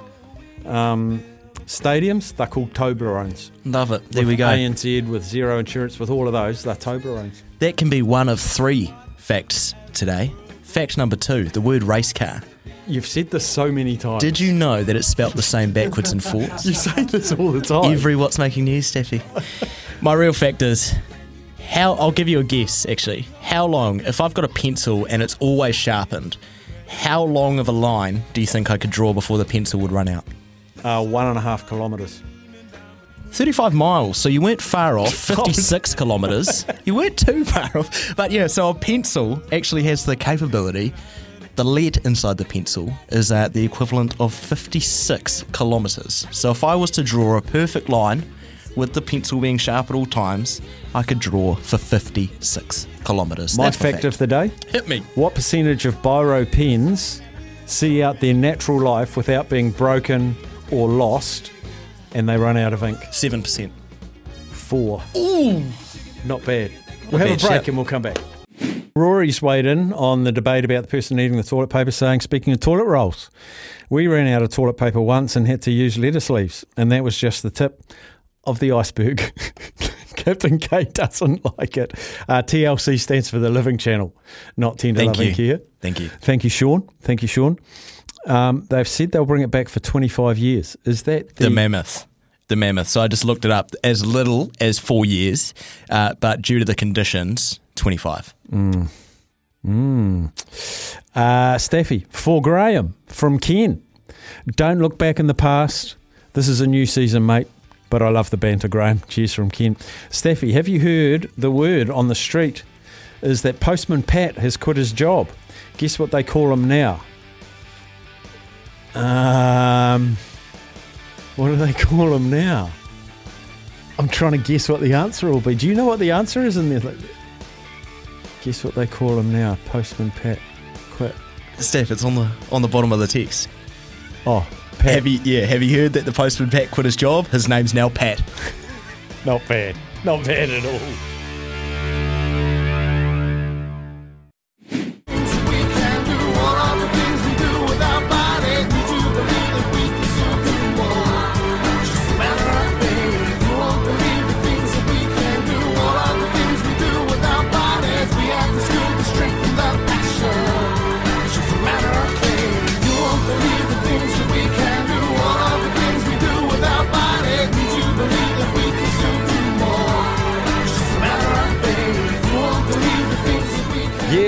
um, stadiums. They're called Toblerones. Love it. There with we go. ANZ with zero insurance with all of those. They're Toblerones. That can be one of three facts today. Fact number two: the word race car. You've said this so many times. Did you know that it's spelt the same backwards and forwards? You say this all the time. Every What's Making News, Steffi. My real fact is how I'll give you a guess actually. How long, if I've got a pencil and it's always sharpened, how long of a line do you think I could draw before the pencil would run out? Uh, one and a half kilometres. 35 miles, so you weren't far off. 56 kilometres. You weren't too far off. But yeah, so a pencil actually has the capability. The lead inside the pencil is at the equivalent of 56 kilometres. So if I was to draw a perfect line with the pencil being sharp at all times, I could draw for 56 kilometres. My That's fact, of the day. Hit me. What percentage of biro pens see out their natural life without being broken or lost and they run out of ink? 7%. Four. Ooh. Not bad. We'll have a break and we'll come back. Rory's weighed in on the debate about the person eating the toilet paper, saying, speaking of toilet rolls, we ran out of toilet paper once and had to use lettuce leaves, and that was just the tip of the iceberg. Captain K doesn't like it. Uh, TLC stands for the Living Channel, not Tender Thank Loving you. Care. Thank you. Thank you, Sean. Thank you, Sean. Um, they've said they'll bring it back for 25 years. Is that the, The mammoth. The mammoth. So I just looked it up as little as four years, uh, but due to the conditions, 25. Mm. Mm. Uh, Steffi, for Graham from Ken. Don't look back in the past. This is a new season, mate. But I love the banter, Graham. Cheers from Ken. Steffi, have you heard the word on the street is that Postman Pat has quit his job. Guess what they call him now? Um, what do they call them now? I'm trying to guess what the answer will be. Do you know what the answer is in there? Guess what they call him now? Postman Pat quit. Steph, it's on the on the bottom of the text. Oh, Have you yeah? Have you heard that the postman Pat quit his job? His name's now Pat. Not bad. Not bad at all.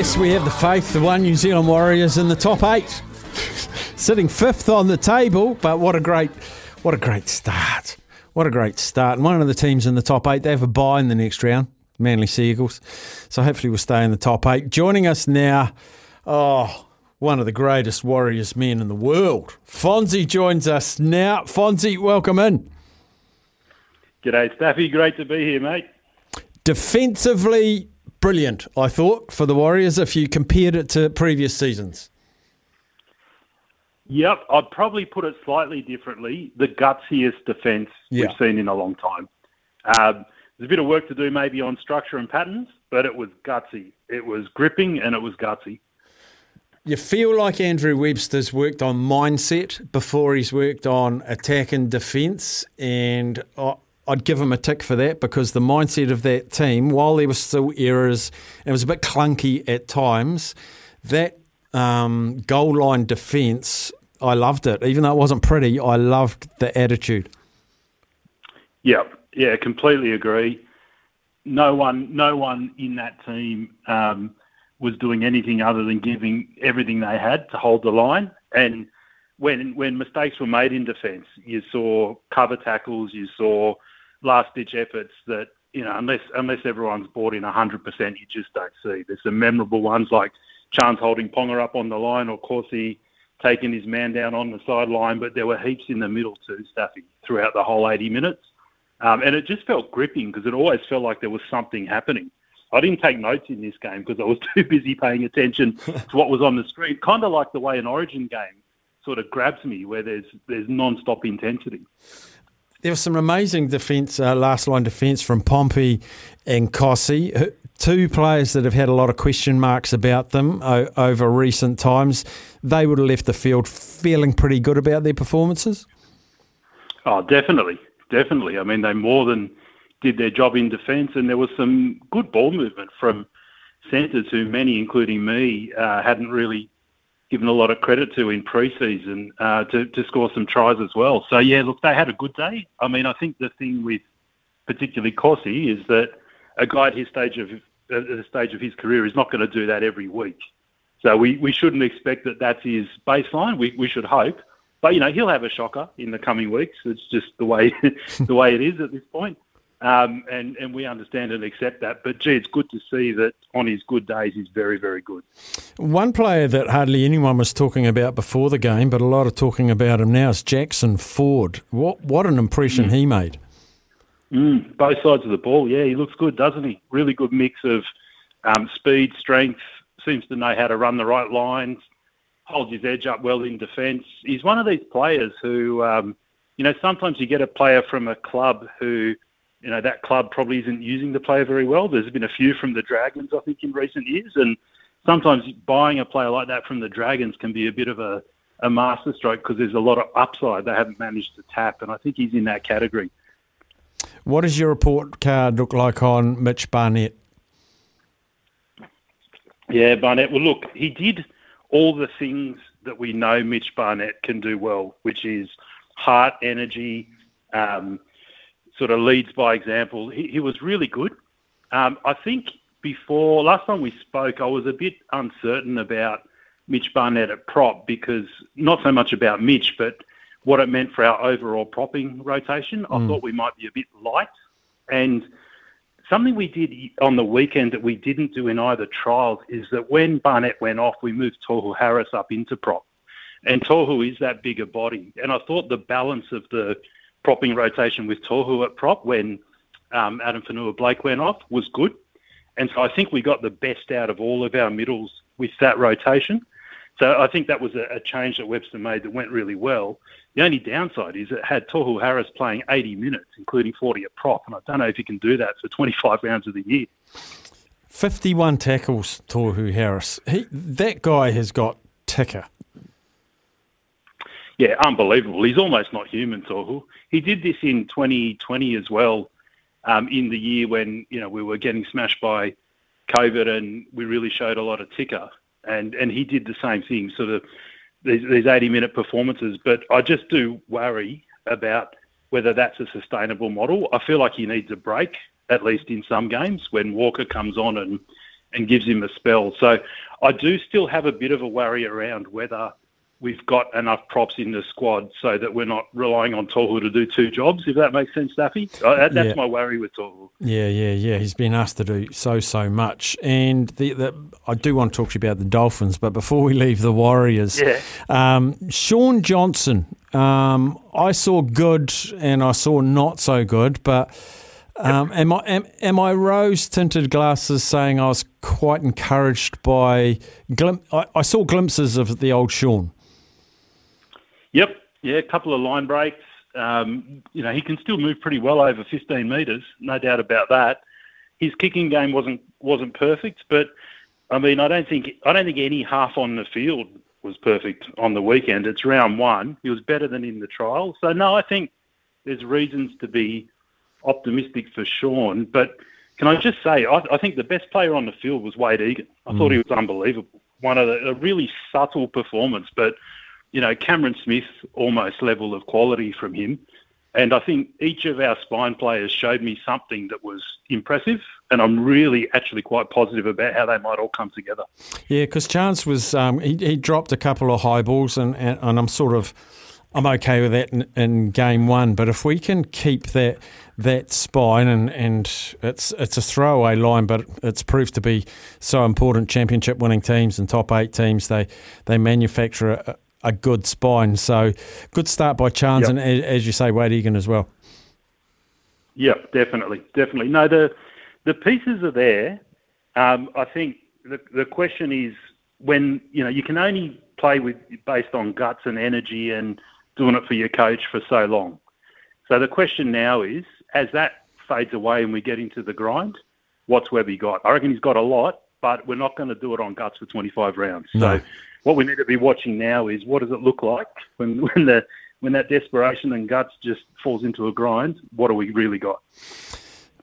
Yes, we have the faith, the one New Zealand Warriors in the top eight, sitting fifth on the table. But what a great, what a great start! What a great start! And one of the teams in the top eight, they have a bye in the next round, Manly Sea Eagles. So hopefully we'll stay in the top eight. Joining us now, oh, one of the greatest Warriors men in the world, Fonzie joins us now. Fonzie, welcome in. G'day, Staffy. Great to be here, mate. Defensively, brilliant, I thought, for the Warriors if you compared it to previous seasons. Yep, I'd probably put it slightly differently. The gutsiest defence Yeah. we've seen in a long time. Um, there's a bit of work to do maybe on structure and patterns, but it was gutsy. It was gripping and it was gutsy. You feel like Andrew Webster's worked on mindset before he's worked on attack and defence, and I- I'd give him a tick for that because the mindset of that team, while there were still errors it was a bit clunky at times, that um, goal line defence, I loved it. Even though it wasn't pretty, I loved the attitude. Yeah, yeah, completely agree. No one, no one in that team um, was doing anything other than giving everything they had to hold the line. And when when mistakes were made in defence, you saw cover tackles, you saw last ditch efforts that you know unless unless everyone's bought in hundred percent, you just don't see. There's some memorable ones like Chance holding Ponga up on the line, or Corsi taking his man down on the sideline, but there were heaps in the middle too, Staffy, throughout the whole 80 minutes. Um, and it just felt gripping because it always felt like there was something happening. I didn't take notes in this game because I was too busy paying attention to what was on the screen. Kind of like the way an Origin game sort of grabs me, where there's there's non-stop intensity. There was some amazing defence, uh, last line defence from Pompey and Cossi, two players that have had a lot of question marks about them o- over recent times. They would have left the field feeling pretty good about their performances. Oh, definitely, definitely. I mean, they more than did their job in defence, and there was some good ball movement from centres who many, including me, uh, hadn't really given a lot of credit to in pre-season uh, to, to score some tries as well. So yeah, look, they had a good day. I mean, I think the thing with particularly Corsi is that a guy at his stage of at the stage of his career is not going to do that every week. So we, we shouldn't expect that that's his baseline. We, we should hope, but you know he'll have a shocker in the coming weeks. It's just the way the way it is at this point, um, and and we understand and accept that. But gee, it's good to see that on his good days he's very very good. One player that hardly anyone was talking about before the game, but a lot of talking about him now is Jackson Ford. What what an impression he made. Mm, both sides of the ball, yeah, he looks good, doesn't he? Really good mix of um, speed, strength. Seems to know how to run the right lines. Holds his edge up well in defence. He's one of these players who, um, you know, sometimes you get a player from a club who, you know, that club probably isn't using the player very well. There's been a few from the Dragons, I think, in recent years, and sometimes buying a player like that from the Dragons can be a bit of a, a masterstroke because there's a lot of upside they haven't managed to tap, and I think he's in that category. What does your report card look like on Mitch Barnett? Yeah, Barnett. Well, look, he did all the things that we know Mitch Barnett can do well, which is heart, energy, um, sort of leads by example. He, he was really good. Um, I think before last time we spoke, I was a bit uncertain about Mitch Barnett at prop because not so much about Mitch, but what it meant for our overall propping rotation. I Mm. thought we might be a bit light, and something we did on the weekend that we didn't do in either trials is that when Barnett went off, we moved Tohu Harris up into prop. And Tohu is that bigger body. And I thought the balance of the propping rotation with Tohu at prop when um, Addin Fonua Blake went off was good. And so I think we got the best out of all of our middles with that rotation. So I think that was a, a change that Webster made that went really well. The only downside is it had Tohu Harris playing 80 minutes, including 40 at prop. And I don't know if you can do that for 25 rounds of the year. 51 tackles, Tohu Harris. He, that guy has got ticker. Yeah, unbelievable. He's almost not human, Tohu. He did this in 2020 as well, um, in the year when you know we were getting smashed by COVID and we really showed a lot of ticker. And and he did the same thing, sort of these, these 80 minute performances. But I just do worry about whether that's a sustainable model. I feel like he needs a break, at least in some games, when Walker comes on and and gives him a spell. So I do still have a bit of a worry around whether we've got enough props in the squad so that we're not relying on Tohu to do two jobs, if that makes sense, Staffy. Uh, that's Yeah. my worry with Tohu. Yeah, yeah, yeah. He's been asked to do so, so much. And the, the, I do want to talk to you about the Dolphins, but before we leave the Warriors, Yeah. um, Shaun Johnson, um, I saw good and I saw not so good, but um, am, I, am, am I rose tinted glasses saying I was quite encouraged by, glim- I, I saw glimpses of the old Shaun. Yep. Yeah, a couple of line breaks. Um, you know, he can still move pretty well over 15 metres, no doubt about that. His kicking game wasn't wasn't perfect, but I mean, I don't think I don't think any half on the field was perfect on the weekend. It's round one. He was better than in the trial. So no, I think there's reasons to be optimistic for Shaun. But can I just say, I, I think the best player on the field was Wayde Egan. I thought he was unbelievable. One of the a really subtle performance, but you know, Cameron Smith almost level of quality from him. And I think each of our spine players showed me something that was impressive, and I'm really actually quite positive about how they might all come together. Yeah, because Chance was um, he, he dropped a couple of high balls, and, and, and I'm sort of I'm okay with that in, in game one. But if we can keep that that spine and, and it's it's a throwaway line, but it's proved to be so important. Championship winning teams and top eight teams they they manufacture a, a good spine. So good start by Chance, Yep. and as you say, Wayde Egan as well. Yeah, definitely, definitely. No, the the pieces are there. Um, I think the the question is when you know you can only play with based on guts and energy and doing it for your coach for so long. So the question now is, as that fades away and we get into the grind, what's Webby got? I reckon he's got a lot, but we're not going to do it on guts for 25 rounds. No. So what we need to be watching now is what does it look like when when the when that desperation and guts just falls into a grind? What do we really got?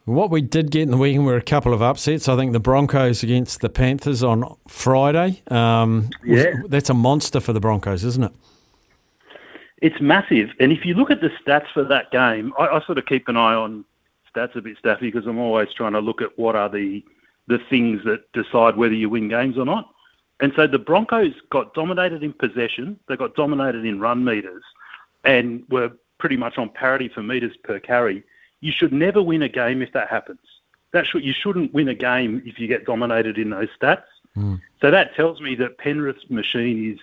What we did get in the weekend were a couple of upsets. I think the Broncos against the Panthers on Friday. Um, Yeah. that's a monster for the Broncos, isn't it? It's massive. And if you look at the stats for that game, I, I sort of keep an eye on stats a bit, Staffy, because I'm always trying to look at what are the the things that decide whether you win games or not. And so the Broncos got dominated in possession, they got dominated in run meters, and were pretty much on parity for meters per carry. You should never win a game if that happens. That should you shouldn't win a game if you get dominated in those stats. Hmm. So that tells me that Penrith's machine is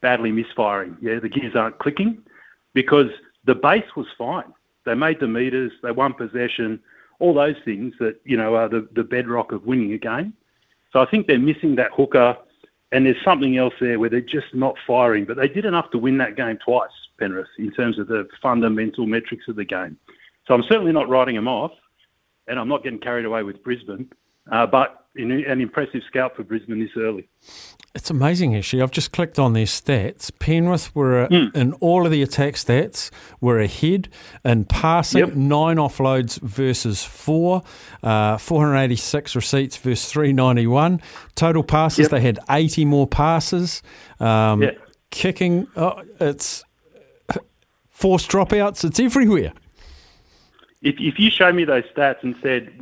badly misfiring. Yeah, the gears aren't clicking because the base was fine. They made the meters, they won possession, all those things that, you know, are the, the bedrock of winning a game. So I think they're missing that hooker and there's something else there where they're just not firing. But they did enough to win that game twice, Penrith, in terms of the fundamental metrics of the game. So I'm certainly not writing them off and I'm not getting carried away with Brisbane. Uh, but an impressive scout for Brisbane this early. It's amazing, actually. I've just clicked on their stats. Penrith were uh, in all of the attack stats were ahead in passing, nine offloads versus four, uh, 486 receipts versus 391. Total passes, they had 80 more passes. Um, Yeah. Kicking, oh, it's forced dropouts. It's everywhere. If, if you showed me those stats and said,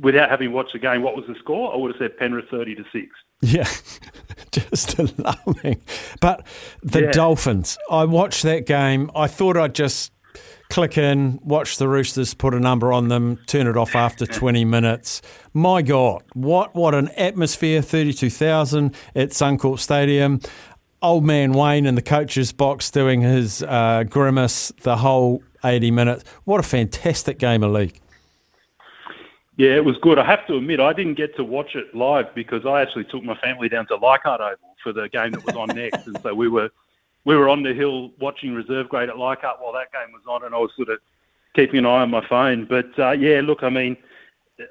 without having watched the game, what was the score? I would have said Penrith 30 to 6. Yeah, just alarming. But the Yeah. Dolphins, I watched that game. I thought I'd just click in, watch the Roosters put a number on them, turn it off after 20 minutes. My God, what what an atmosphere! 32,000 at Suncorp Stadium. Old man Wayne in the coach's box doing his uh, grimace the whole 80 minutes. What a fantastic game of league. Yeah, it was good. I have to admit, I didn't get to watch it live because I actually took my family down to Leichhardt Oval for the game that was on next, and so we were we were on the hill watching reserve grade at Leichhardt while that game was on, and I was sort of keeping an eye on my phone. But uh, yeah, look, I mean,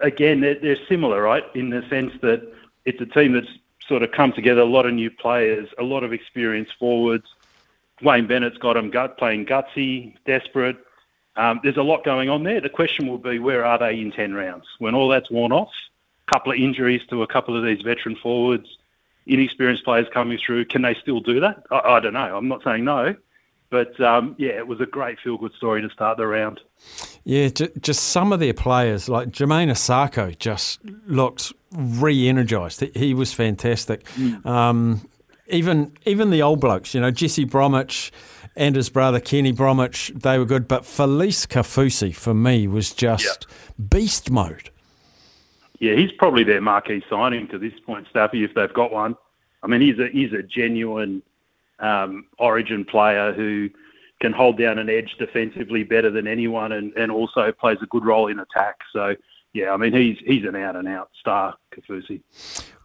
again, they're, they're similar, right, in the sense that it's a team that's sort of come together, a lot of new players, a lot of experienced forwards. Wayne Bennett's got them gut, playing gutsy, desperate. Um, there's a lot going on there. The question will be, where are they in 10 rounds? When all that's worn off, a couple of injuries to a couple of these veteran forwards, inexperienced players coming through, can they still do that? I, I don't know. I'm not saying no. But um, yeah, it was a great feel-good story to start the round. Yeah, ju- just some of their players, like Jamayne Isaako, just looked re-energised. He, he was fantastic. Um, even even the old blokes, you know, Jesse Bromwich and his brother Kenny Bromwich, they were good. But Felise Kaufusi, for me, was just beast mode. Yeah, he's probably their marquee signing to this point, Staffy, if they've got one. I mean, he's a he's a genuine um, Origin player who can hold down an edge defensively better than anyone, and, and also plays a good role in attack. So, yeah, I mean, he's he's an out and out star, Kafusi.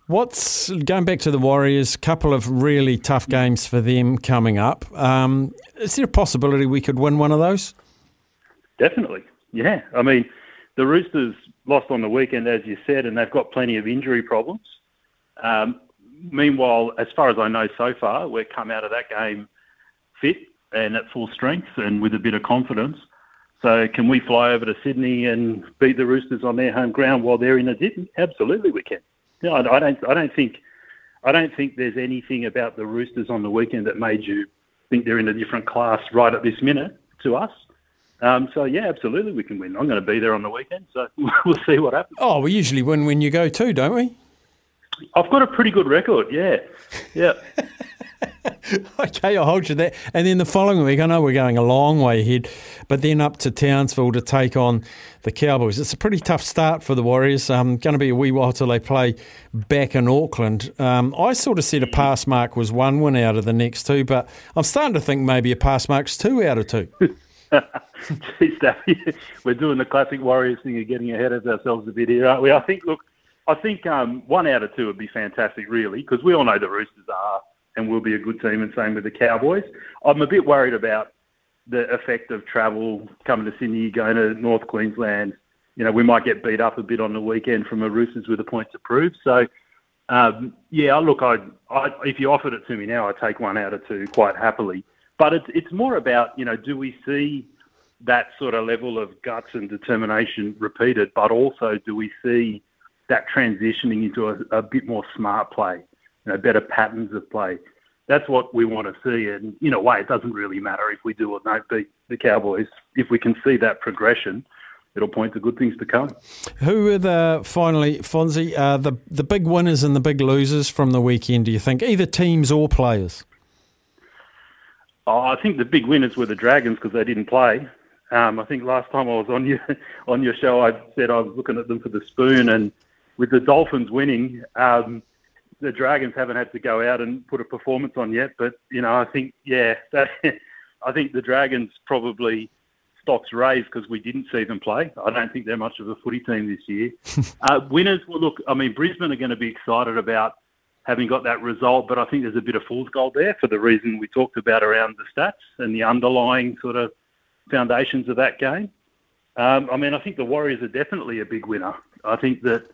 What's going back to the Warriors? Couple of really tough games for them coming up. Um, is there a possibility we could win one of those? Definitely, yeah. I mean, the Roosters lost on the weekend, as you said, and they've got plenty of injury problems. Um, meanwhile, as far as I know so far, we've come out of that game fit and at full strength and with a bit of confidence. So, can we fly over to Sydney and beat the Roosters on their home ground while they're in a dip? Absolutely, we can. No, I, I don't. I don't think. I don't think there's anything about the Roosters on the weekend that made you think they're in a different class right at this minute to us. Um, so yeah, absolutely, we can win. I'm going to be there on the weekend, so we'll see what happens. Oh, we usually win when you go too, don't we? I've got a pretty good record. Yeah, yeah. okay, I'll hold you there. And then the following week, I know we're going a long way ahead, but then up to Townsville to take on the Cowboys. It's a pretty tough start for the Warriors. Um, going to be a wee while till they play back in Auckland. Um, I sort of said a pass mark was one win out of the next two, but I'm starting to think maybe a pass mark's two out of two. We're doing the classic Warriors thing of getting ahead of ourselves a bit here, aren't we? I think, look, I think um, one out of two would be fantastic, really, because we all know the Roosters are and we'll be a good team, and same with the Cowboys. I'm a bit worried about the effect of travel coming to Sydney, going to North Queensland. You know, we might get beat up a bit on the weekend from a Roosters with a point to prove. So, um, yeah, look, I, I, if you offered it to me now, I'd take one out of two quite happily. But it's it's more about you know, do we see that sort of level of guts and determination repeated, but also do we see that transitioning into a, a bit more smart play, you know, better patterns of play. That's what we want to see, and in a way, it doesn't really matter if we do or don't beat the Cowboys. If we can see that progression, it'll point to good things to come. Who are the finally, Fonzie, uh, the the big winners and the big losers from the weekend? Do you think either teams or players? Oh, I think the big winners were the Dragons because they didn't play. Um, I think last time I was on your on your show, I said I was looking at them for the spoon, and with the Dolphins winning, um, the Dragons haven't had to go out and put a performance on yet. But you know, I think yeah, that, I think the Dragons probably stocks raised because we didn't see them play. I don't think they're much of a footy team this year. uh, winners, well, look, I mean, Brisbane are going to be excited about having got that result, but I think there's a bit of fool's gold there for the reason we talked about around the stats and the underlying sort of foundations of that game. Um, I mean, I think the Warriors are definitely a big winner. I think that,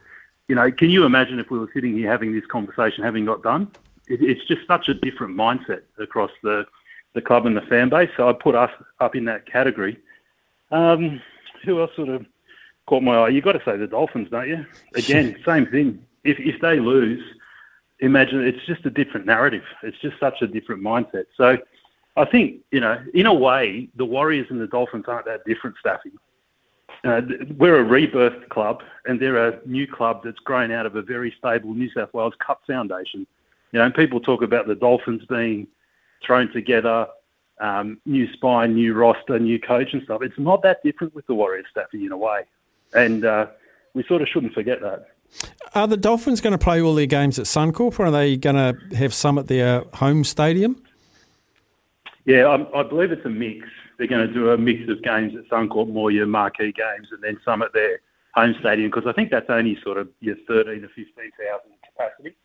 you know, can you imagine if we were sitting here having this conversation, having got done? It, it's just such a different mindset across the, the club and the fan base. So I put us up in that category. Um, who else sort of caught my eye? You've got to say the Dolphins, don't you? Again, same thing. If, if they lose, imagine it's just a different narrative. It's just such a different mindset. So I think, you know, in a way, the Warriors and the Dolphins aren't that different, Staffy. Uh, we're a rebirth club, and they're a new club that's grown out of a very stable New South Wales Cup foundation. You know, and people talk about the Dolphins being thrown together um, new spine, new roster, new coach and stuff. It's not that different with the Warriors, Staffy, in a way. And uh, we sort of shouldn't forget that. Are the Dolphins going to play all their games at Suncorp, or are they going to have some at their home stadium? Yeah, I, I believe it's a mix. They're going to do a mix of games at Suncorp, more your marquee games, and then some at their home stadium because I think that's only sort of your 13 to 15,000 capacity.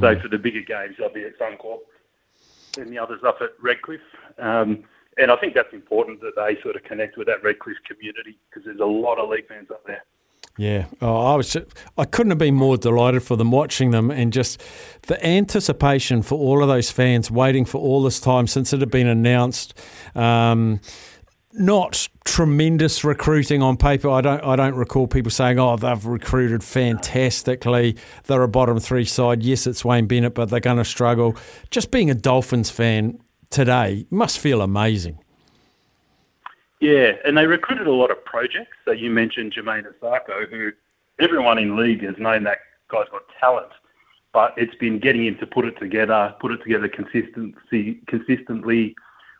So for the bigger games, they'll be at Suncorp, and the others up at Redcliffe. Um, and I think that's important that they sort of connect with that Redcliffe community because there's a lot of league fans up there. Yeah, oh, I was. I couldn't have been more delighted for them watching them, and just the anticipation for all of those fans waiting for all this time since it had been announced. Um, not tremendous recruiting on paper. I don't. I don't recall people saying, "Oh, they've recruited fantastically. They're a bottom three side." Yes, it's Wayne Bennett, but they're going to struggle. Just being a Dolphins fan today must feel amazing. Yeah, and they recruited a lot of projects. So you mentioned Jamayne Isaako, who everyone in league has known that guy's got talent, but it's been getting him to put it together, put it together consistency, consistently,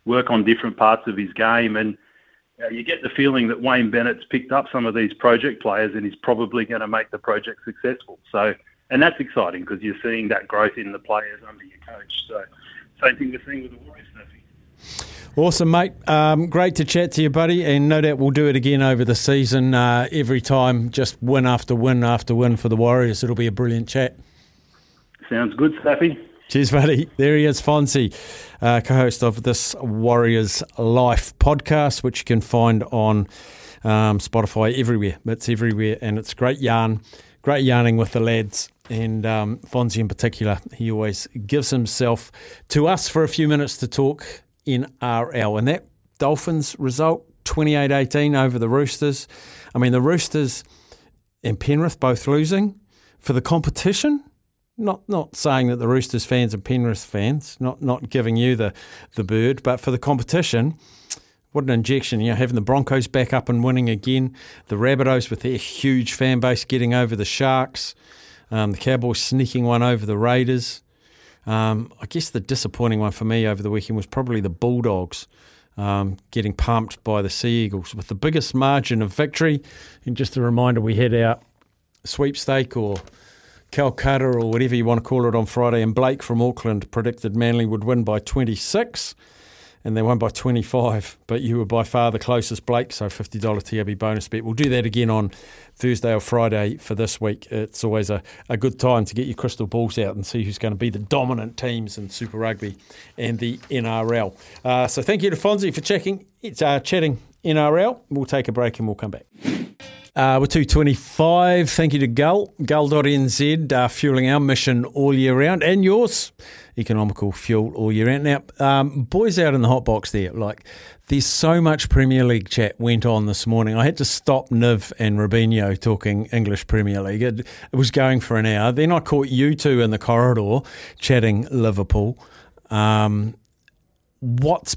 work on different parts of his game, and you, know, you get the feeling that Wayne Bennett's picked up some of these project players and he's probably going to make the project successful. So, and that's exciting because you're seeing that growth in the players under your coach. So, same thing we're seeing with the Warriors. Snappy. Awesome, mate. Um, great to chat to you, buddy, and no doubt we'll do it again over the season. Uh, every time, just win after win after win for the Warriors. It'll be a brilliant chat. Sounds good, Snappy. Cheers, buddy. There he is, Fonzie, uh, co host of this Warriors Life podcast, which you can find on um, Spotify everywhere. It's everywhere, and it's great yarn, great yarning with the lads. And um, Fonzie in particular, he always gives himself to us for a few minutes to talk in RL. And that Dolphins result, 28 18 over the Roosters. I mean, the Roosters and Penrith both losing for the competition. Not not saying that the Roosters fans are Penrith fans, not not giving you the, the bird, but for the competition, what an injection. You know, having the Broncos back up and winning again, the Rabbitohs with their huge fan base getting over the Sharks, um, the Cowboys sneaking one over the Raiders. Um, I guess the disappointing one for me over the weekend was probably the Bulldogs um, getting pumped by the Sea Eagles with the biggest margin of victory. And just a reminder, we had our sweepstake or Calcutta or whatever you want to call it on Friday, and Blake from Auckland predicted Manly would win by 26 and they won by 25. But you were by far the closest, Blake. So $50 TAB bonus bet. We'll do that again on Thursday or Friday for this week. It's always a, a good time to get your crystal balls out and see who's going to be the dominant teams in Super Rugby and the NRL. Uh, so thank you to Fonzie for checking. It's uh, chatting NRL. We'll take a break and we'll come back. Uh, we're 225. Thank you to Gull, gull.nz, uh, fueling our mission all year round and yours. Economical fuel all year round. Now, um, boys out in the hot box there, like, there's so much Premier League chat went on this morning. I had to stop Niv and Rubinho talking English Premier League. It, it was going for an hour. Then I caught you two in the corridor chatting Liverpool. Um, what's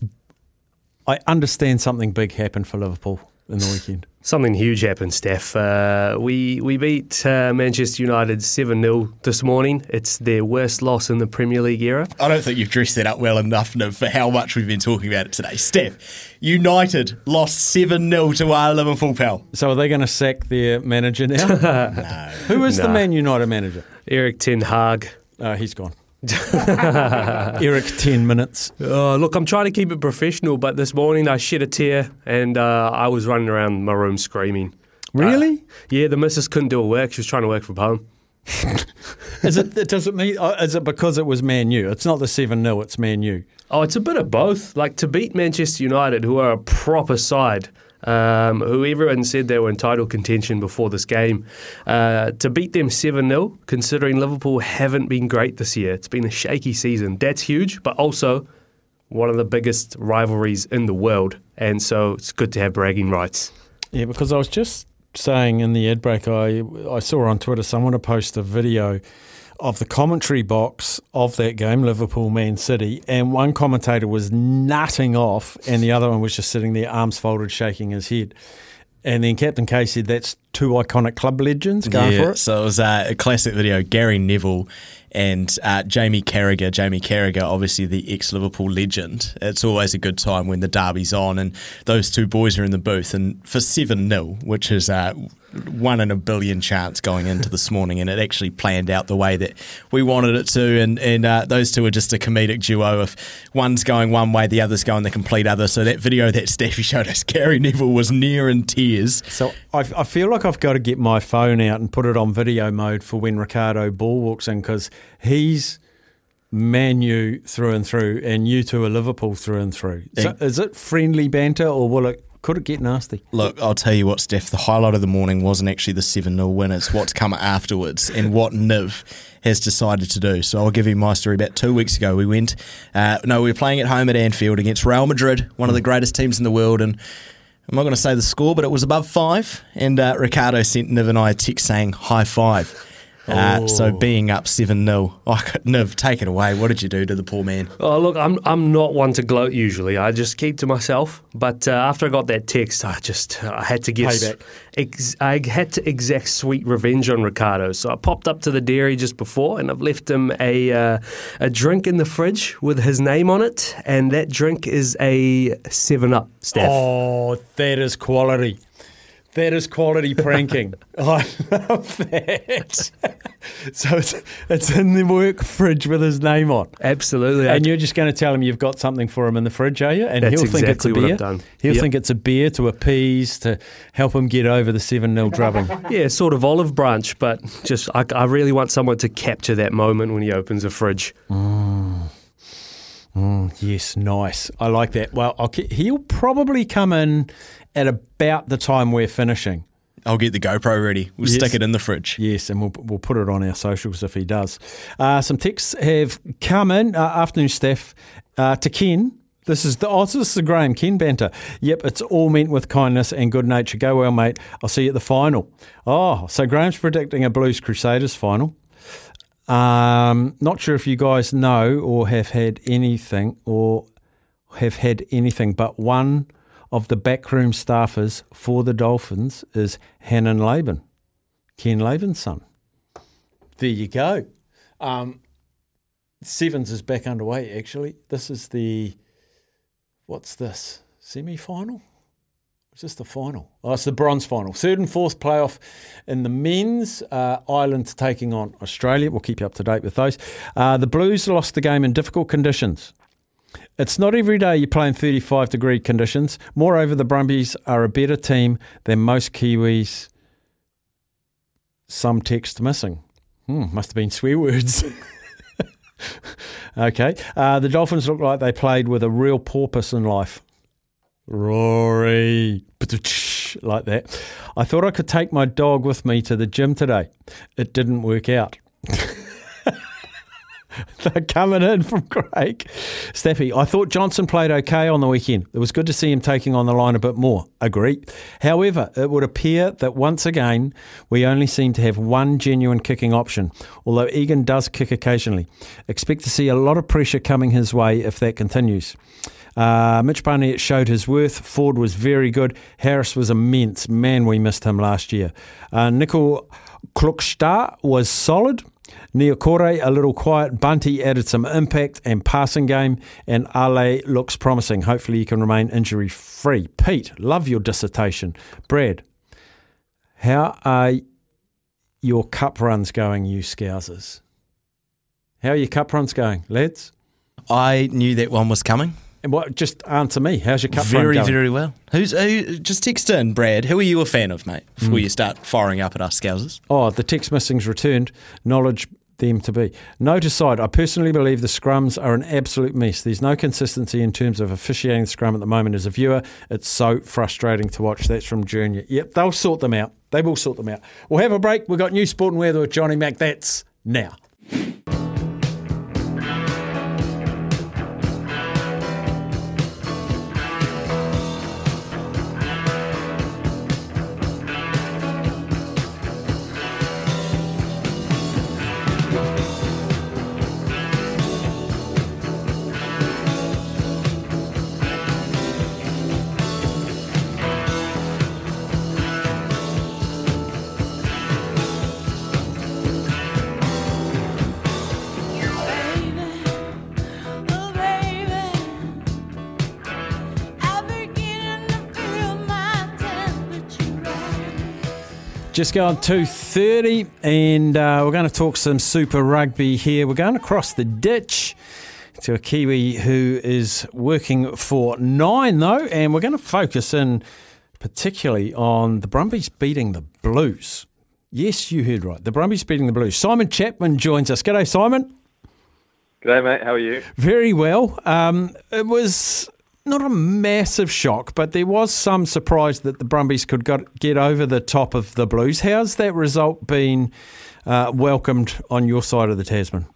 I understand something big happened for Liverpool in the weekend. Something huge happened, Steph. Uh, we we beat uh, Manchester United 7 0 this morning. It's their worst loss in the Premier League era. I don't think you've dressed that up well enough Niv, for how much we've been talking about it today. Steph, United lost 7 0 to our Liverpool pal. So are they going to sack their manager now? no. Who is the Man United manager? Erik Ten Hag. Uh, he's gone. Eric, 10 minutes. Uh, look, I'm trying to keep it professional, but this morning I shed a tear and uh, I was running around my room screaming. Really? yeah, the missus couldn't do her work. She was trying to work from home. Is it? Does it mean? uh, Is it because it was Man U? It's not the seven 0 It's Man U. Oh, it's a bit of both. Like to beat Manchester United, who are a proper side, um, who everyone said they were in title contention before this game, uh, to beat them 7 0, considering Liverpool haven't been great this year. It's been a shaky season. That's huge, but also one of the biggest rivalries in the world. And so it's good to have bragging rights. Yeah, because I was just saying in the ad break, I I saw on Twitter someone had posted a video of the commentary box of that game, Liverpool Man City, and one commentator was nutting off, and the other one was just sitting there, arms folded, shaking his head. And then Captain K said, "That's two iconic club legends going yeah, for it. So it was uh, a classic video. Gary Neville and uh, Jamie Carragher. Jamie Carragher, obviously the ex Liverpool legend. It's always a good time when the derby's on and those two boys are in the booth. And for 7 0, which is uh, one in a billion chance going into this morning, and it actually planned out the way that we wanted it to. And, and uh, those two are just a comedic duo. If one's going one way, the other's going the complete other. So that video that Steffi showed us, Gary Neville was near in tears. So I, I feel like I've got to get my phone out and put it on video mode for when Ricardo Ball walks in because he's Man U through and through, and you two are Liverpool through and through. So is it friendly banter, or will it could it get nasty? Look, I'll tell you what, Steph, the highlight of the morning wasn't actually the 7 0 win, it's what's come afterwards and what Niv has decided to do. So I'll give you my story. About two weeks ago, we went, uh, no, we were playing at home at Anfield against Real Madrid, one of the greatest teams in the world. And I'm not going to say the score, but it was above five. And uh, Ricardo sent Niv and I a text saying high five. Uh, So being up 7 0, oh, Niv, take it away. What did you do to the poor man? Oh look, I'm I'm not one to gloat usually. I just keep to myself. But uh, after I got that text, I just I had to get Payback. Ex- I had to exact sweet revenge on Ricardo. So I popped up to the dairy just before, and I've left him a uh, a drink in the fridge with his name on it, and that drink is a Seven Up. Steph. Oh, that is quality. That is quality pranking. I love that. so it's, it's in the work fridge with his name on. Absolutely. And you're just going to tell him you've got something for him in the fridge, are you? And That's he'll think it's a exactly what beer. I've done. He'll Yep. think it's a beer to appease, to help him get over the 7 0 drubbing. Yeah, sort of olive branch, but just I, I really want someone to capture that moment when he opens a fridge. Mm, yes, nice. I like that. Well, I'll, ke- he'll probably come in at about the time we're finishing. I'll get the GoPro ready. We'll stick it in the fridge. Yes, and we'll, we'll put it on our socials if he does. Uh, some texts have come in. Uh, afternoon, Steph. Uh, to Ken. This is the oh, this is the Graham Ken banter. Yep, it's all meant with kindness and good nature. Go well, mate. I'll see you at the final. Oh, so Graham's predicting a Blues Crusaders final. Um, not sure if you guys know or have had anything or have had anything, but one of the backroom staffers for the Dolphins is Hannon Laban, Ken Laban's son. There you go. Um, Sevens is back underway, actually. This is the, what's this? Semi final? Is this the final? Oh, it's the bronze final. Third and fourth playoff in the men's. Uh, Ireland taking on Australia. We'll keep you up to date with those. Uh, the Blues lost the game in difficult conditions. It's not every day you play in 35 degree conditions. Moreover, the Brumbies are a better team than most Kiwis. Some text missing. Hmm, must have been swear words. okay. Uh, the Dolphins look like they played with a real porpoise in life. Rory. Like that. I thought I could take my dog with me to the gym today. It didn't work out. They're coming in from Craig. Steffi, I thought Johnson played okay on the weekend. It was good to see him taking on the line a bit more. Agree. However, it would appear that once again, we only seem to have one genuine kicking option, although Egan does kick occasionally. Expect to see a lot of pressure coming his way if that continues. Uh, Mitch Barnett showed his worth. Ford was very good. Harris was immense. Man, we missed him last year. Uh, Nicoll was solid. Niukore, a little quiet. Bunty added some impact and passing game. And Ale looks promising. Hopefully, he can remain injury free. Pete, love your dissertation. Brad, how are your cup runs going, you Scousers? How are your cup runs going, lads? I knew that one was coming. And what? Just answer me. How's your cup run very, going? very well. Who's who, just text in, Brad? Who are you a fan of, mate? Before Mm. you start firing up at us, Scousers. Oh, the text missings returned. Knowledge them to be. Note aside, I personally believe the scrums are an absolute mess. There's no consistency in terms of officiating the scrum at the moment. As a viewer, it's so frustrating to watch. That's from Junior. Yep, they'll sort them out. They will sort them out. We'll have a break. We've got new sport and weather with Johnny Mac. That's now. Just going two thirty, and uh, we're going to talk some Super Rugby here. We're going across the ditch to a Kiwi who is working for Nine, though, and we're going to focus in particularly on the Brumbies beating the Blues. Yes, you heard right. The Brumbies beating the Blues. Simon Chapman joins us. G'day, Simon. G'day, mate. How are you? Very well. Um, it was not a massive shock, but there was some surprise that the Brumbies could get over the top of the Blues. How's that result been uh, welcomed on your side of the Tasman?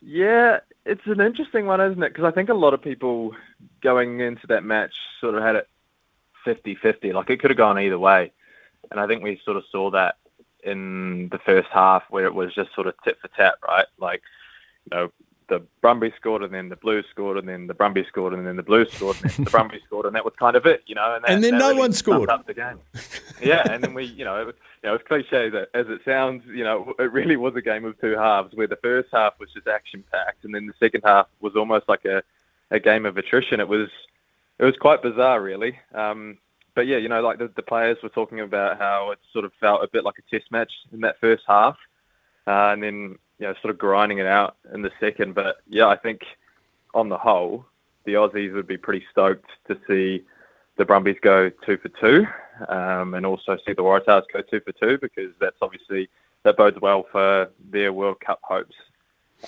Yeah, it's an interesting one, isn't it? Because I think a lot of people going into that match sort of had it 50-50. Like it could have gone either way, and I think we sort of saw that in the first half where it was just sort of tit for tat, right? Like, you know, the Brumbies scored and then the Blues scored and then the Brumbies scored and then the Blues scored and then the Brumbies scored and that was kind of it, you know. And, that, And then no really one scored. Up the game. yeah, and then we, you know, it was, you know, as cliche that as it sounds, you know, it really was a game of two halves where the first half was just action packed and then the second half was almost like a, a game of attrition. It was it was quite bizarre, really. Um, but yeah, you know, like the, the players were talking about how it sort of felt a bit like a test match in that first half, uh, and then you know, sort of grinding it out in the second. But yeah, I think on the whole, the Aussies would be pretty stoked to see the Brumbies go two for two, um, and also see the Waratahs go two for two because that's obviously that bodes well for their World Cup hopes.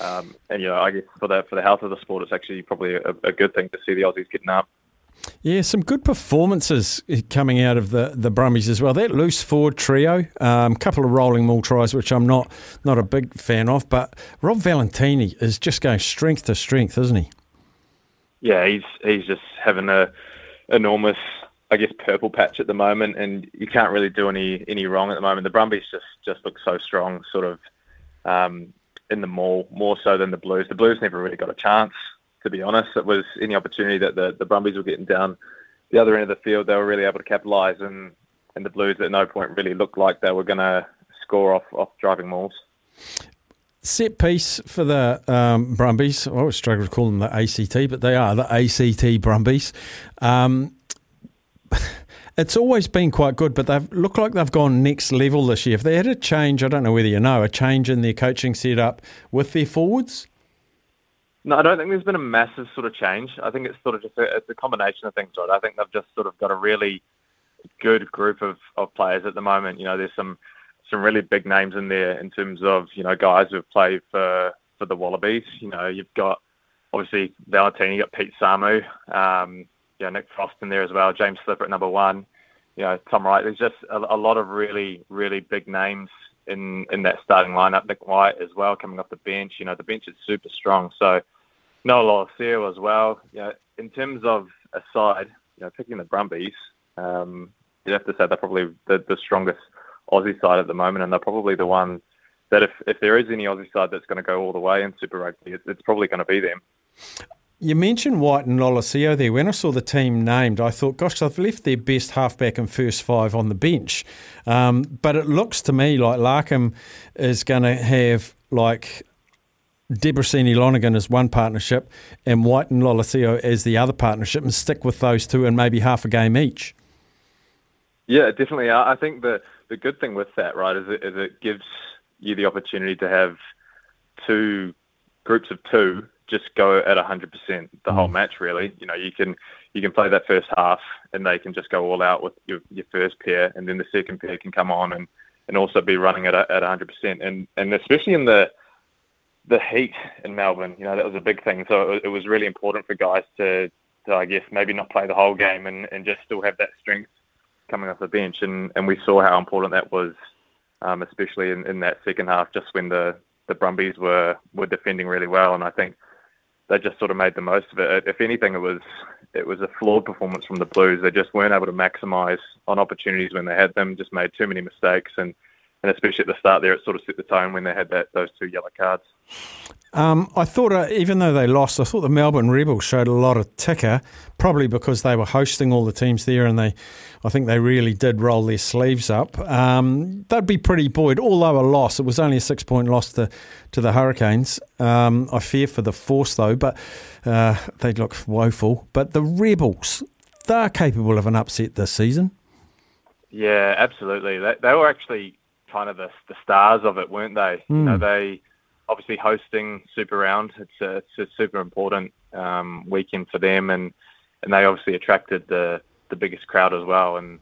Um, and you know, I guess for the for the health of the sport, it's actually probably a, a good thing to see the Aussies getting up. Yeah, some good performances coming out of the, the Brumbies as well. That loose forward trio, a um, couple of rolling maul tries, which I'm not not a big fan of, but Rob Valetini is just going strength to strength, isn't he? yeah, he's he's just having a enormous, I guess, purple patch at the moment, and you can't really do any any wrong at the moment. The Brumbies just just look so strong, sort of um, in the maul more so than the Blues. The Blues never really got a chance, to be honest. It was any opportunity that the the Brumbies were getting down the other end of the field, they were really able to capitalise, and and the Blues at no point really looked like they were going to score off off driving mauls. Set piece for the um, Brumbies. I always struggle to call them the ACT, but they are the ACT Brumbies. Um, it's always been quite good, but they've look like they've gone next level this year. If they had a change, I don't know whether you know, a change in their coaching setup with their forwards. No, I don't think there's been a massive sort of change. I think it's sort of just a, it's a combination of things, right? I think they've just sort of got a really good group of, of players at the moment. You know, there's some some really big names in there in terms of you know guys who've played for for the Wallabies. You know, you've got obviously Valetini, you got Pete Samu, um, you know Nick Frost in there as well, James Slipper at number one. You know, Tom Wright. There's just a, a lot of really really big names in in that starting lineup. Nick White as well coming off the bench. You know, the bench is super strong. So Noah Lolesio as well. You know, in terms of a side, you know, picking the Brumbies, um, you'd have to say they're probably the, the strongest Aussie side at the moment, and they're probably the one that if, if there is any Aussie side that's going to go all the way in Super Rugby, it's, it's probably going to be them. You mentioned White and Lolesio there. When I saw the team named, I thought, gosh, they've left their best halfback and first five on the bench. Um, but it looks to me like Larkham is going to have like Debreczeni Lonergan as one partnership and White and Lolesio as the other partnership and stick with those two and maybe half a game each. Yeah, definitely. I I think the the good thing with that, right, is it, is it gives you the opportunity to have two groups of two just go at 100% the whole match. Really, you know, you can you can play that first half and they can just go all out with your, your first pair, and then the second pair can come on and, and also be running at a, at 100%. And and especially in the the heat in Melbourne, you know, that was a big thing. So it, it was really important for guys to, to, I guess, maybe not play the whole game and, and just still have that strength coming off the bench. And, and we saw how important that was, um, especially in, in that second half, just when the, the Brumbies were, were defending really well. And I think they just sort of made the most of it. If anything, it was it was a flawed performance from the Blues. They just weren't able to maximise on opportunities when they had them. Just made too many mistakes, and, and especially at the start there, it sort of set the tone when they had that those two yellow cards. Um, I thought, uh, even though they lost, I thought the Melbourne Rebels showed a lot of ticker, probably because they were hosting all the teams there, and they, I think they really did roll their sleeves up. Um, they'd be pretty buoyed, although a loss. It was only a six-point loss to, to the Hurricanes. Um, I fear for the Force though, but uh, they look woeful. But the Rebels, they're capable of an upset this season. Yeah, absolutely. They, they were actually kind of the, the stars of it, weren't they? You know, Mm. they obviously hosting Super Round. It's a, it's a super important um, weekend for them, and and they obviously attracted the the biggest crowd as well. And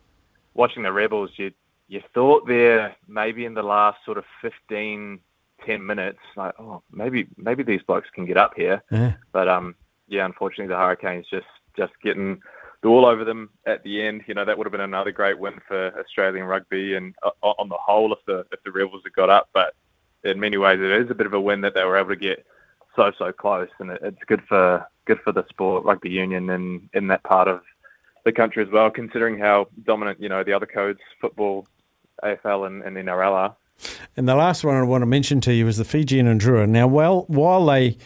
watching the Rebels, you you thought there maybe in the last sort of 15, 10 minutes, like oh maybe maybe these blokes can get up here. Yeah. But um, yeah, unfortunately, the Hurricanes just just getting the all over them at the end. You know, that would have been another great win for Australian rugby and uh, on the whole, if the if the Rebels had got up. But in many ways, it is a bit of a win that they were able to get so so close, and it, it's good for good for the sport, rugby union, and in that part of the country as well. Considering how dominant you know the other codes, football, AFL, and, and NRL are. And the last one I want to mention to you is the Fijian and Drua. Now, well, while they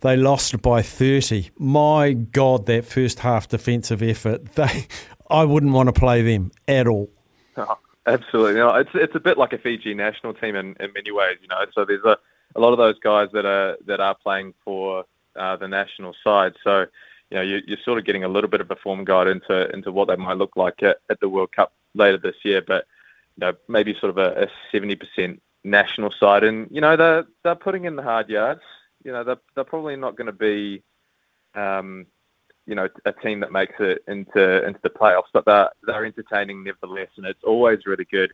they lost by thirty, my God, that first half defensive effort, they I wouldn't want to play them at all. Oh, Absolutely. No, it's it's a bit like a Fiji national team in, in many ways, you know. So there's a, a lot of those guys that are that are playing for uh, the national side. So you know you, you're sort of getting a little bit of a form guide into into what they might look like at, at the World Cup later this year. But you know maybe sort of a seventy percent national side, and you know they're they're putting in the hard yards. You know they're they're probably not going to be. Um, you know, a team that makes it into into the playoffs, but they're they're entertaining nevertheless, and it's always really good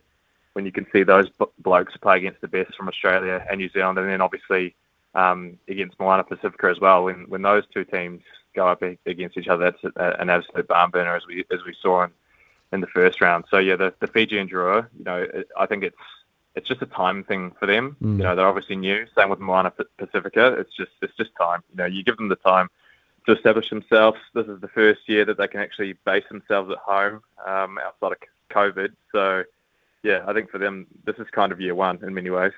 when you can see those blokes play against the best from Australia and New Zealand, and then obviously um, against Moana Pacifica as well. When when those two teams go up against each other, that's a, an absolute barn burner as we as we saw in, in the first round. So yeah, the the Fiji and Drua, you know, it, I think it's it's just a time thing for them. Mm. You know, they're obviously new. Same with Moana Pacifica. It's just it's just time. You know, you give them the time to establish themselves. This is the first year that they can actually base themselves at home um, outside of COVID. So, yeah, I think for them, this is kind of year one in many ways.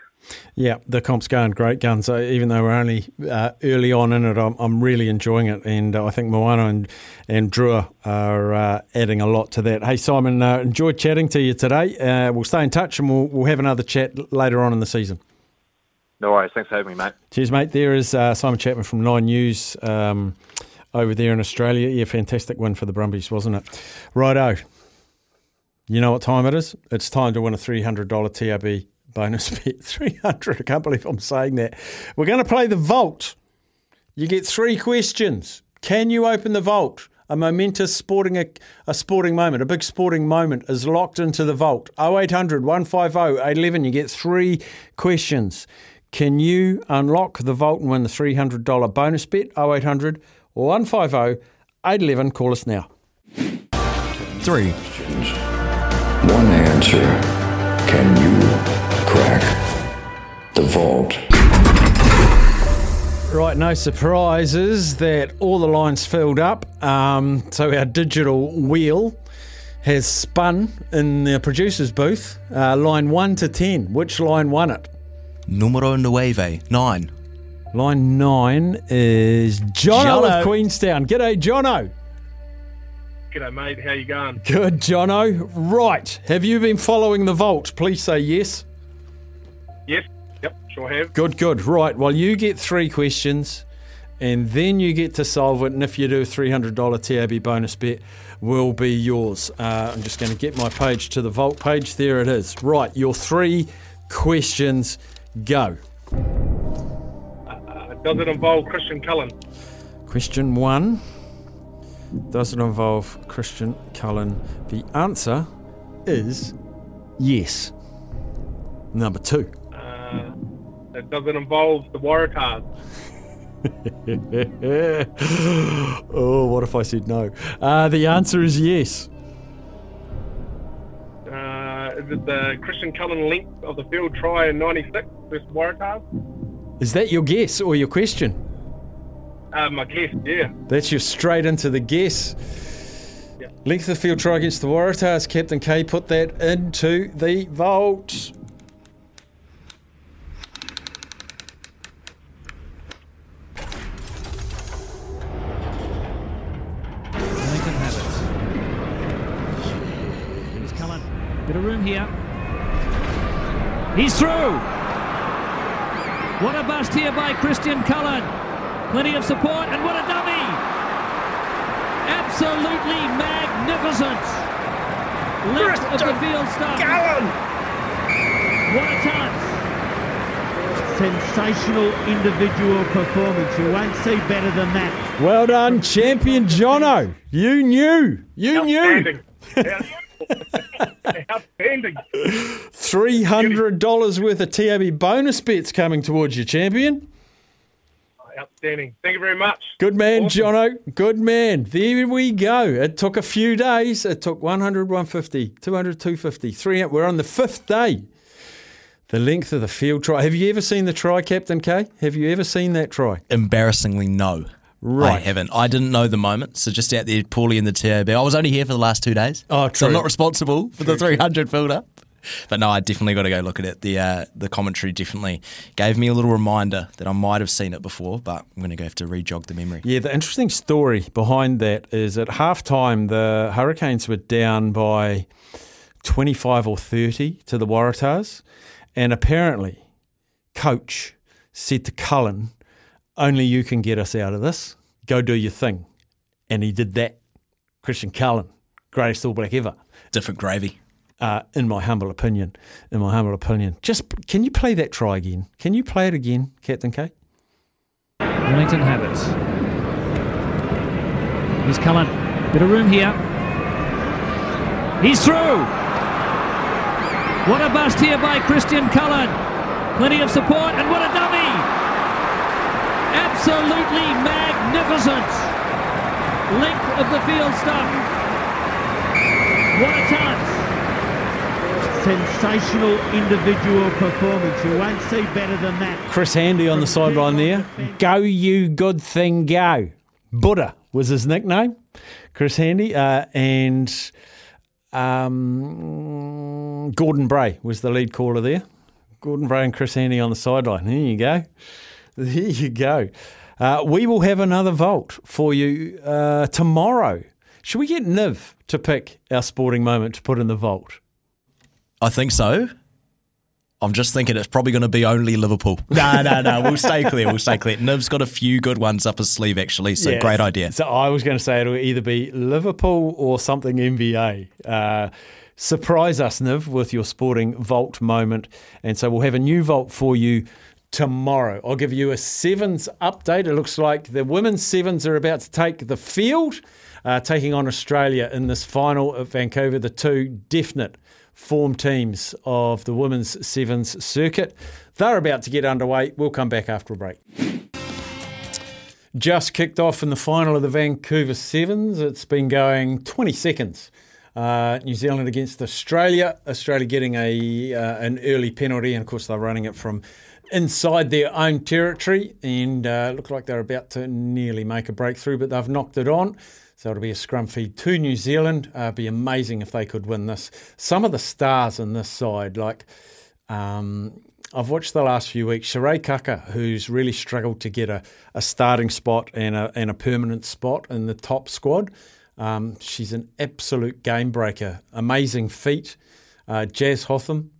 Yeah, the comp's going great guns. So even though we're only uh, early on in it, I'm, I'm really enjoying it, and uh, I think Moana and and Drua are uh, adding a lot to that. Hey Simon, uh, enjoyed chatting to you today. Uh, we'll stay in touch, and we'll we'll have another chat later on in the season. No worries. Thanks for having me, mate. Cheers, mate. There is uh, Simon Chapman from Nine News um, over there in Australia. Yeah, fantastic win for the Brumbies, wasn't it? Righto. You know what time it is? It's time to win a $300 TAB bonus bet. 300 I can't believe I'm saying that. We're going to play the vault. You get three questions. Can you open the vault? A momentous sporting a, a sporting moment, a big sporting moment is locked into the vault. 0800 150 811. You get three questions. Can you unlock the vault and win the $300 bonus bet? 0800 150 811. Call us now. Three. One answer. Can you crack the vault? Right, no surprises that all the lines filled up. Um, so our digital wheel has spun in the producer's booth. Uh, line 1 to 10. Which line won it? Numero nueve, nine. Line 9 is Jono, Jono. of Queenstown. G'day, Jono. G'day, mate. How you going? Good, Jono. Right, have you been following the vault? Please say yes. Yes. Yep. Sure have. Good, good. Right. Well, you get three questions, and then you get to solve it. And if you do a three hundred dollar TAB bonus bet, will be yours. Uh, I'm just going to get my page to the vault page. There it is. Right. Your three questions. Go. Uh, does it involve Christian Cullen? Question one. Does it involve Christian Cullen? The answer is yes. Number two. Uh, it does it involve the Waratahs? oh, what if I said no? Uh, the answer is yes. Uh, the Christian Cullen length of the field try in '96 versus Waratahs? Is that your guess or your question? Um, I guess, yeah. That's your straight into the guess. Length of field try against the Waratahs. Captain K put that into the vault. Here. He's through. What a bust here by Christian Cullen. Plenty of support, and what a dummy! Absolutely magnificent. Left of the field stop. What a touch. Sensational individual performance. You won't see better than that. Well done, champion Jono. You knew. You knew. Outstanding. $300 worth of TAB bonus bets coming towards you, champion. Outstanding. Thank you very much. Good man, Jono. Good man. There we go. It took a few days. It took 100, 150, 200, 250, 300. We're on the fifth day. The length of the field try. Have you ever seen the try, Captain K? Have you ever seen that try? Embarrassingly, no. Right. I haven't. I didn't know the moment, so just out there poorly in the TAB. I was only here for the last two days. Oh, true. So I'm not responsible for the True, true. 300 build up. But no, I definitely got to go look at it. The uh, the commentary definitely gave me a little reminder that I might have seen it before, but I'm going to go have to re-jog the memory. Yeah, the interesting story behind that is at halftime, the Hurricanes were down by 25 or 30 to the Waratahs. And apparently, coach said to Cullen, only you can get us out of this. Go do your thing. And he did that. Christian Cullen, greatest All Black ever. Different gravy. Uh, in my humble opinion. In my humble opinion. Just, can you play that try again? Can you play it again, Captain K? Wellington have it. Here's Cullen. Bit of room here. He's through. What a bust here by Christian Cullen. Plenty of support, and what a dummy! Absolutely magnificent. Length of the field stuff. What a touch. Sensational individual performance. You won't see better than that. Chris Handy on the sideline there. Go, you good thing, go. Buddha was his nickname, Chris Handy. Uh, and um, Gordon Bray was the lead caller there. Gordon Bray and Chris Handy on the sideline. There you go. There you go. Uh, we will have another vault for you uh, tomorrow. Should we get Niv to pick our sporting moment to put in the vault? I think so. I'm just thinking it's probably going to be only Liverpool. No, no, no. We'll stay clear. We'll stay clear. Niv's got a few good ones up his sleeve, actually. So Yeah. great idea. So I was going to say it'll either be Liverpool or something NBA. Uh, surprise us, Niv, with your sporting vault moment. And so we'll have a new vault for you tomorrow. I'll give you a sevens update. It looks like the women's sevens are about to take the field, uh, taking on Australia in this final at Vancouver, the two definite form teams of the women's sevens circuit. They're about to get underway. We'll come back after a break just kicked off in the final of the Vancouver Sevens. It's been going 20 seconds. Uh, New Zealand against Australia. Australia getting a uh, an early penalty, and of course they're running it from inside their own territory, and uh, looked like they're about to nearly make a breakthrough, but they've knocked it on. So it'll be a scrum feed to New Zealand. Uh, be amazing if they could win this. Some of the stars in this side, like um, I've watched the last few weeks. Shiray Kaka, who's really struggled to get a, a starting spot and a, and a permanent spot in the top squad. Um, she's an absolute game breaker. Amazing feat. Uh, Jazz Hotham,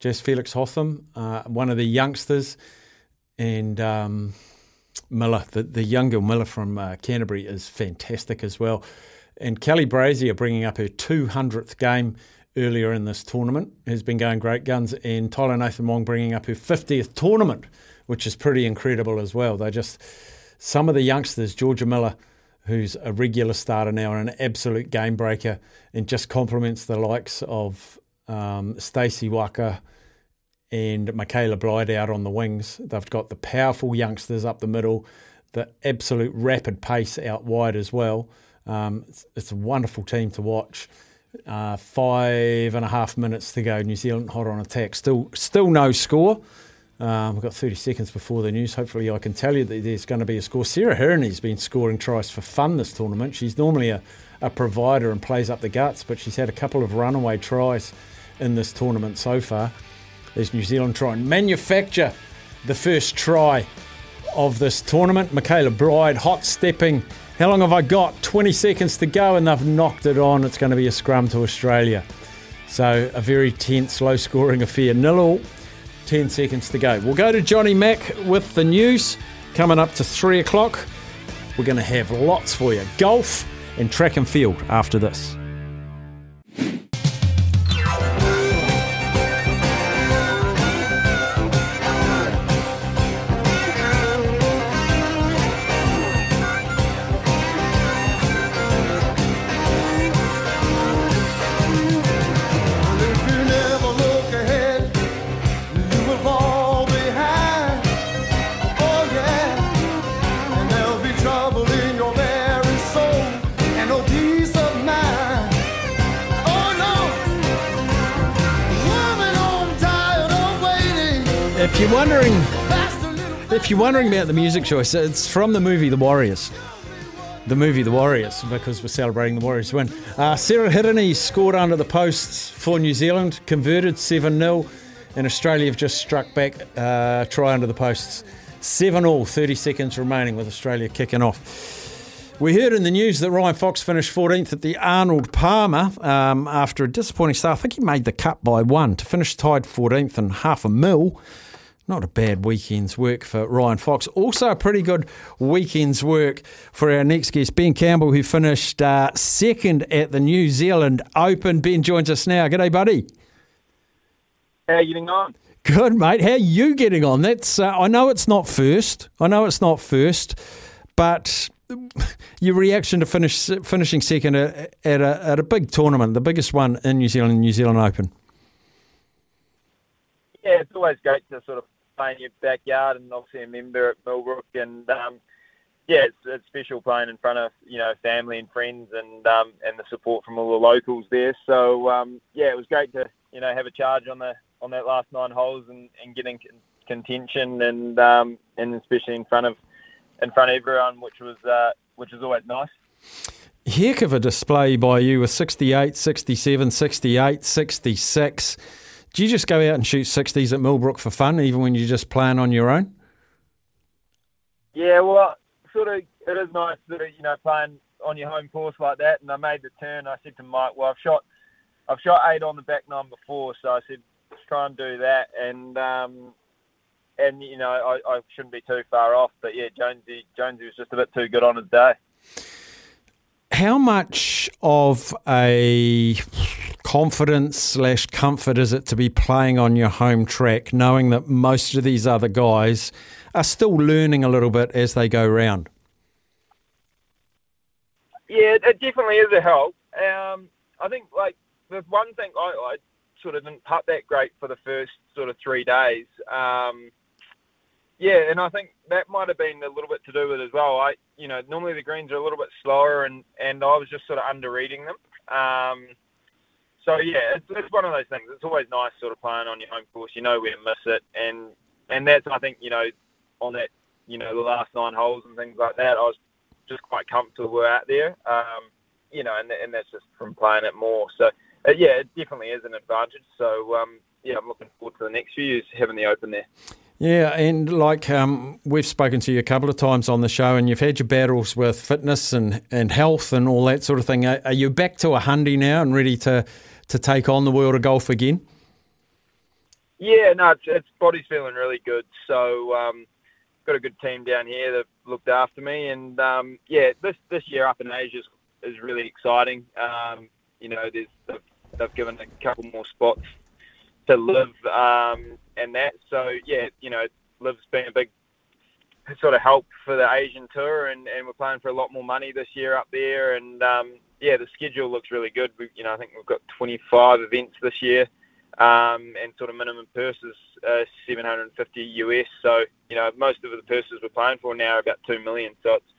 Jazz Felix Hotham, uh, one of the youngsters, and um, Miller, the, the younger Miller from uh, Canterbury, is fantastic as well. And Kelly Brazier bringing up her 200th game earlier in this tournament has been going great guns. And Tyla Nathan Wong bringing up her 50th tournament, which is pretty incredible as well. They just, some of the youngsters, Jorja Miller, who's a regular starter now and an absolute game breaker, and just complements the likes of um, Stacey Waaka and Michaela Blyde out on the wings. They've got the powerful youngsters up the middle, the absolute rapid pace out wide as well. Um, it's, it's a wonderful team to watch. Uh, five and a half minutes to go. New Zealand hot on attack. Still, still no score. Um, we've got 30 seconds before the news. Hopefully, I can tell you that there's going to be a score. Sarah Hirini's been scoring tries for fun this tournament. She's normally a, a provider and plays up the guts, but she's had a couple of runaway tries in this tournament so far. There's New Zealand trying to manufacture the first try of this tournament. Michaela Blyde hot stepping. How long have I got? 20 seconds to go, and they've knocked it on. It's going to be a scrum to Australia. So a very tense, low scoring affair. Nil all. 10 seconds to go. We'll go to Johnny Mack with the news coming up to 3 o'clock. We're going to have lots for you golf and track and field after this. If you're wondering, if you're wondering about the music choice, it's from the movie The Warriors. The movie The Warriors, because we're celebrating the Warriors win. Uh, Sarah Hirini scored under the posts for New Zealand, converted 7 0, and Australia have just struck back, uh, try under the posts. 7 all, 30 seconds remaining with Australia kicking off. We heard in the news that Ryan Fox finished 14th at the Arnold Palmer um, after a disappointing start. I think he made the cut by one to finish tied 14th and half a mil. Not a bad weekend's work for Ryan Fox. Also, a pretty good weekend's work for our next guest, Ben Campbell, who finished uh, second at the New Zealand Open. Ben joins us now. G'day, buddy. How are you getting on? Good, mate. How are you getting on? That's. Uh, I know it's not first. I know it's not first, but your reaction to finish finishing second at, at a at a big tournament, the biggest one in New Zealand, New Zealand Open. Yeah, it's always great to sort of play in your backyard, and obviously a member at Millbrook, and um, yeah, it's, it's special playing in front of you know family and friends, and um, and the support from all the locals there. So um, yeah, it was great to you know have a charge on the on that last nine holes and, and get in con- contention, and um, and especially in front of in front of everyone, which was uh, which was always nice. Heck of a display by you with 68, 67, 68, 66. Do you just go out and shoot 60s at Millbrook for fun, even when you're just playing on your own? Yeah, well, sort of, it is nice that you know playing on your home course like that. And I made the turn. I said to Mike, "Well, I've shot, I've shot eight on the back nine before, so I said let's try and do that." And um, and you know, I, I shouldn't be too far off. But yeah, Jonesy, Jonesy was just a bit too good on his day. How much of a confidence slash comfort is it to be playing on your home track, knowing that most of these other guys are still learning a little bit as they go round? Yeah, it- it definitely is a help. Um, I think like the one thing I, I sort of didn't putt that great for the first sort of three days. Um, yeah, and I think that might have been a little bit to do with it as well. I, you know, normally the greens are a little bit slower, and and I was just sort of under reading them. Um, so yeah, it's, it's one of those things. It's always nice sort of playing on your home course. You know to miss it, and and that's I think you know on that you know the last nine holes and things like that. I was just quite comfortable out there. Um, you know, and and that's just from playing it more. So uh, yeah, it definitely is an advantage. So um, yeah, I'm looking forward to the next few years having the Open there. Yeah, and like um, we've spoken to you a couple of times on the show, and you've had your battles with fitness and, and health and all that sort of thing. Are, are you back to a hundy now and ready to, to take on the world of golf again? Yeah, no, it's, it's body's feeling really good. So um, got a good team down here that looked after me, and um, yeah, this this year up in Asia is, is really exciting. Um, you know, there's they've, they've given a couple more spots to LIV um, and that. So yeah, you know, LIV's been a big sort of help for the Asian tour, and, and we're playing for a lot more money this year up there. And um, yeah, the schedule looks really good. We, you know, I think we've got 25 events this year, um, and sort of minimum purses uh, 750 US. So you know, most of the purses we're playing for now are about two million. So it's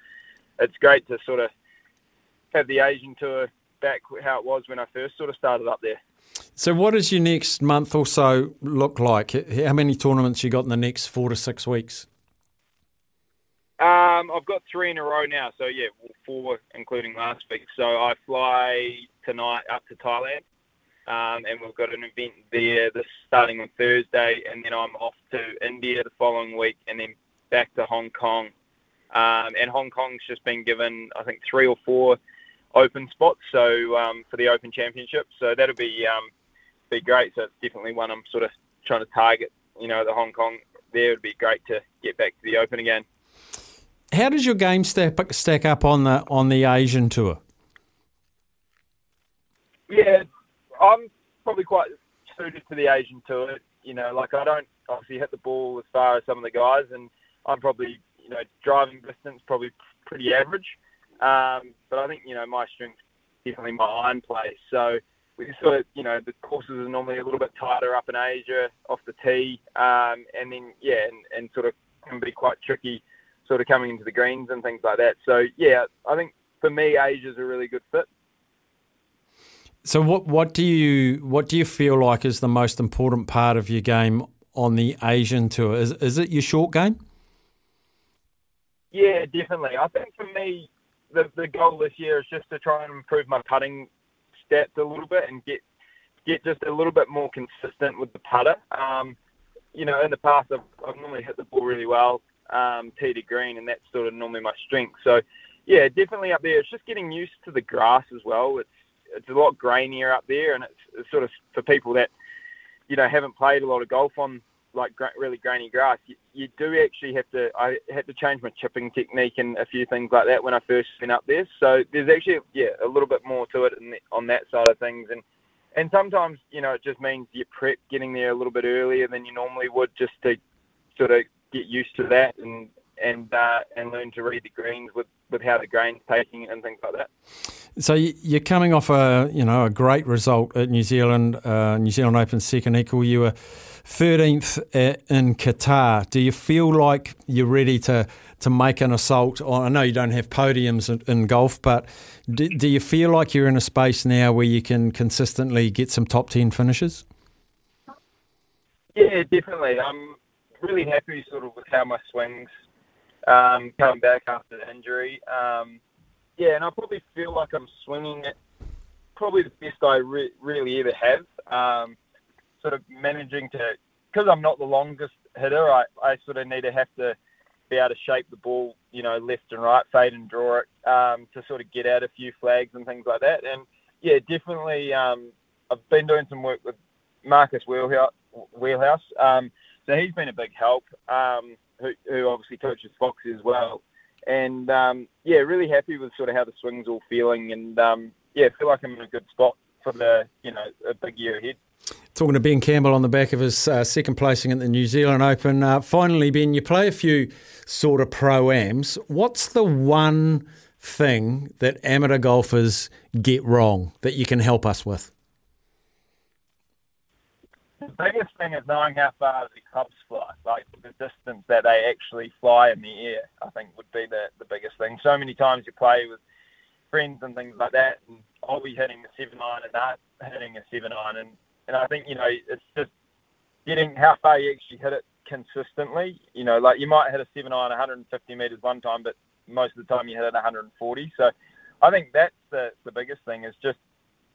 it's great to sort of have the Asian tour back how it was when I first sort of started up there. So, what does your next month or so look like? How many tournaments you got in the next four to six weeks? Um, I've got three in a row now, so yeah, four including last week. So I fly tonight up to Thailand, um, and we've got an event there this starting on Thursday, and then I'm off to India the following week, and then back to Hong Kong. Um, and Hong Kong's just been given, I think, three or four open spots, so um, for the Open Championship. So that'll be um, be great. So it's definitely one I'm sort of trying to target. You know, the Hong Kong there would be great to get back to the Open again. How does your game stack stack up on the on the Asian tour? Yeah, I'm probably quite suited to the Asian tour. You know, like I don't obviously hit the ball as far as some of the guys, and I'm probably you know driving distance probably pretty average. Um, but I think you know my strength definitely my iron play. So we sort of you know the courses are normally a little bit tighter up in Asia off the tee, um, and then yeah, and, and sort of can be quite tricky, sort of coming into the greens and things like that. So yeah, I think for me Asia's a really good fit. So, what what do you what do you feel like is the most important part of your game on the Asian tour. Is, is it your short game? Yeah, definitely. I think for me, the the goal this year is just to try and improve my putting stats a little bit and get get just a little bit more consistent with the putter. Um, you know, in the past, I've, I've normally hit the ball really well, um, tee to green, and that's sort of normally my strength. So, yeah, definitely up there. It's just getting used to the grass as well. It's it's a lot grainier up there, and it's, it's sort of for people that you know haven't played a lot of golf on like gra- really grainy grass. You, you do actually have to. I had to change my chipping technique and a few things like that when I first went up there. So there's actually yeah a little bit more to it the, on that side of things, and and sometimes you know it just means you prep getting there a little bit earlier than you normally would just to sort of get used to that and and uh, and learn to read the greens with with how the grain's taking and things like that. So you're coming off a you know a great result at New Zealand, uh, New Zealand Open second equal. You were 13th in Qatar. Do you feel like you're ready to to make an assault? I know you don't have podiums in, in golf, but do, do you feel like you're in a space now where you can consistently get some top 10 finishes? Yeah, definitely. I'm really happy sort of with how my swings um, come back after the injury. Um, yeah, and I probably feel like I'm swinging it probably the best I re- really ever have. Um, sort of managing to, because I'm not the longest hitter, I, I sort of need to have to be able to shape the ball, you know, left and right, fade and draw it um, to sort of get out a few flags and things like that. And yeah, definitely, um, I've been doing some work with Marcus Wheelhouse. Wheelhouse. Um, so he's been a big help, um, who, who obviously coaches Foxy as well. And um, yeah, really happy with sort of how the swing's all feeling, and um, yeah, feel like I'm in a good spot for the you know a big year ahead. Talking to Ben Campbell on the back of his uh, second placing at the New Zealand Open. Uh, finally, Ben, you play a few sort of pro ams. What's the one thing that amateur golfers get wrong that you can help us with? The biggest thing is knowing how far the clubs fly, like the distance that they actually fly in the air. I think would be the, the biggest thing. So many times you play with friends and things like that, and I'll be hitting a seven iron and not hitting a seven iron, and and I think you know it's just getting how far you actually hit it consistently. You know, like you might hit a seven iron 150 meters one time, but most of the time you hit it 140. So I think that's the the biggest thing is just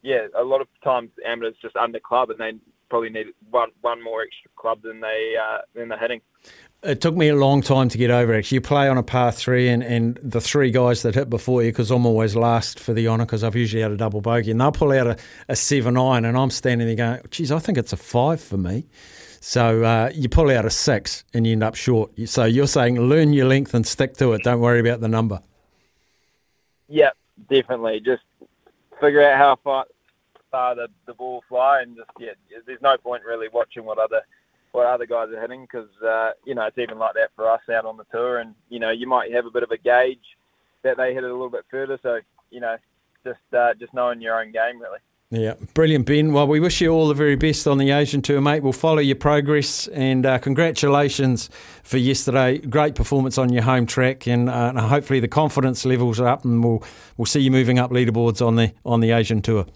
yeah, a lot of times amateurs just under club and they probably need one one more extra club than they uh, than they're hitting. It took me a long time to get over. Actually, you play on a par three, and, and the three guys that hit before you, because I'm always last for the honour, because I've usually had a double bogey, and they'll pull out a, a seven iron, and I'm standing there going, "Geez, I think it's a five for me." So uh, you pull out a six, and you end up short. So you're saying learn your length and stick to it. Don't worry about the number. Yeah, definitely. Just figure out how far, far the, the ball fly, and just yeah, there's no point really watching what other what other guys are hitting because uh, you know it's even like that for us out on the tour, and you know you might have a bit of a gauge that they hit it a little bit further. So you know, just uh, just knowing your own game really. Yeah, brilliant, Ben. Well, we wish you all the very best on the Asian tour, mate. We'll follow your progress and uh, congratulations for yesterday. Great performance on your home track, and uh, hopefully the confidence levels are up, and we'll we'll see you moving up leaderboards on the on the Asian tour.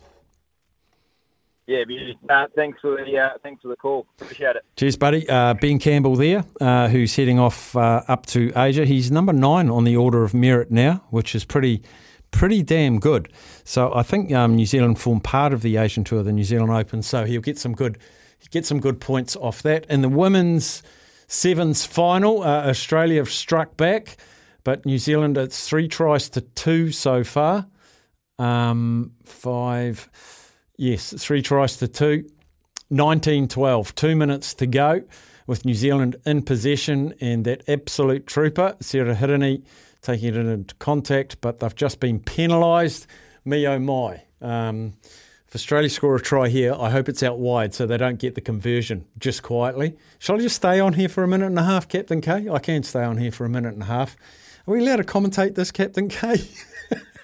Yeah. Uh, thanks for the uh, thanks for the call. Appreciate it. Cheers, buddy. Uh, ben Campbell there, uh, who's heading off uh, up to Asia. He's number nine on the order of merit now, which is pretty pretty damn good. So I think um, New Zealand form part of the Asian Tour, the New Zealand Open. So he'll get some good get some good points off that. In the women's sevens final, uh, Australia have struck back, but New Zealand it's three tries to two so far. Um, five, yes, three tries to two. 19-12, two minutes to go with New Zealand in possession and that absolute trooper, Sarah Hirini, taking it into contact, but they've just been penalised. Me oh my. Um, if Australia score a try here, I hope it's out wide so they don't get the conversion just quietly. Shall I just stay on here for a minute and a half, Captain K? I can stay on here for a minute and a half. Are we allowed to commentate this, Captain K?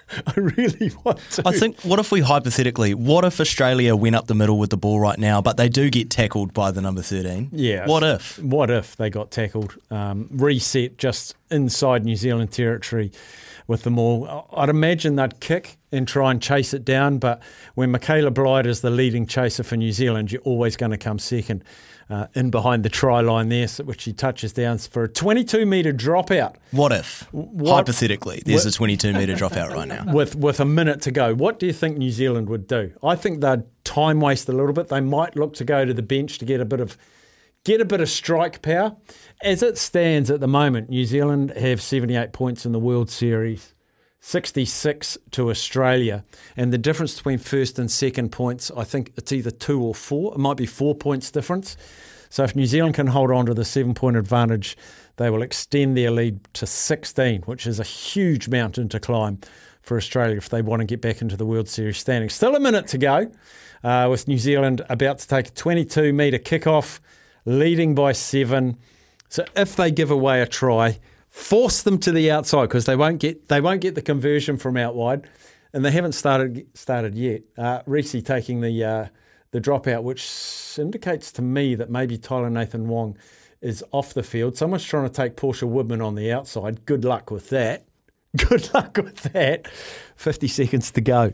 I really want to. I think, what if we hypothetically, what if Australia went up the middle with the ball right now, but they do get tackled by the number 13? Yeah. What if? What if they got tackled? Um, reset just inside New Zealand territory. with them all. I'd imagine they'd kick and try and chase it down, but when Michaela Blyde is the leading chaser for New Zealand, you're always going to come second. Uh, in behind the try line there, which he touches down for a 22 metre dropout. What if, What- hypothetically, there's what- a 22 metre dropout right now? with with a minute to go. What do you think New Zealand would do? I think they'd time waste a little bit. They might look to go to the bench to get a bit of get a bit of strike power. As it stands at the moment, New Zealand have 78 points in the World Series. 66 to Australia. And the difference between first and second points, I think it's either two or four. It might be four points difference. So if New Zealand can hold on to the seven point advantage, they will extend their lead to 16, which is a huge mountain to climb for Australia if they want to get back into the World Series standing. Still a minute to go, uh, with New Zealand about to take a 22 metre kickoff, leading by seven. So if they give away a try, force them to the outside because they won't get they won't get the conversion from out wide, and they haven't started started yet. Uh, Reese taking the uh, the dropout, which indicates to me that maybe Tyla Nathan-Wong is off the field. Someone's trying to take Portia Woodman on the outside. Good luck with that. Good luck with that. Fifty seconds to go.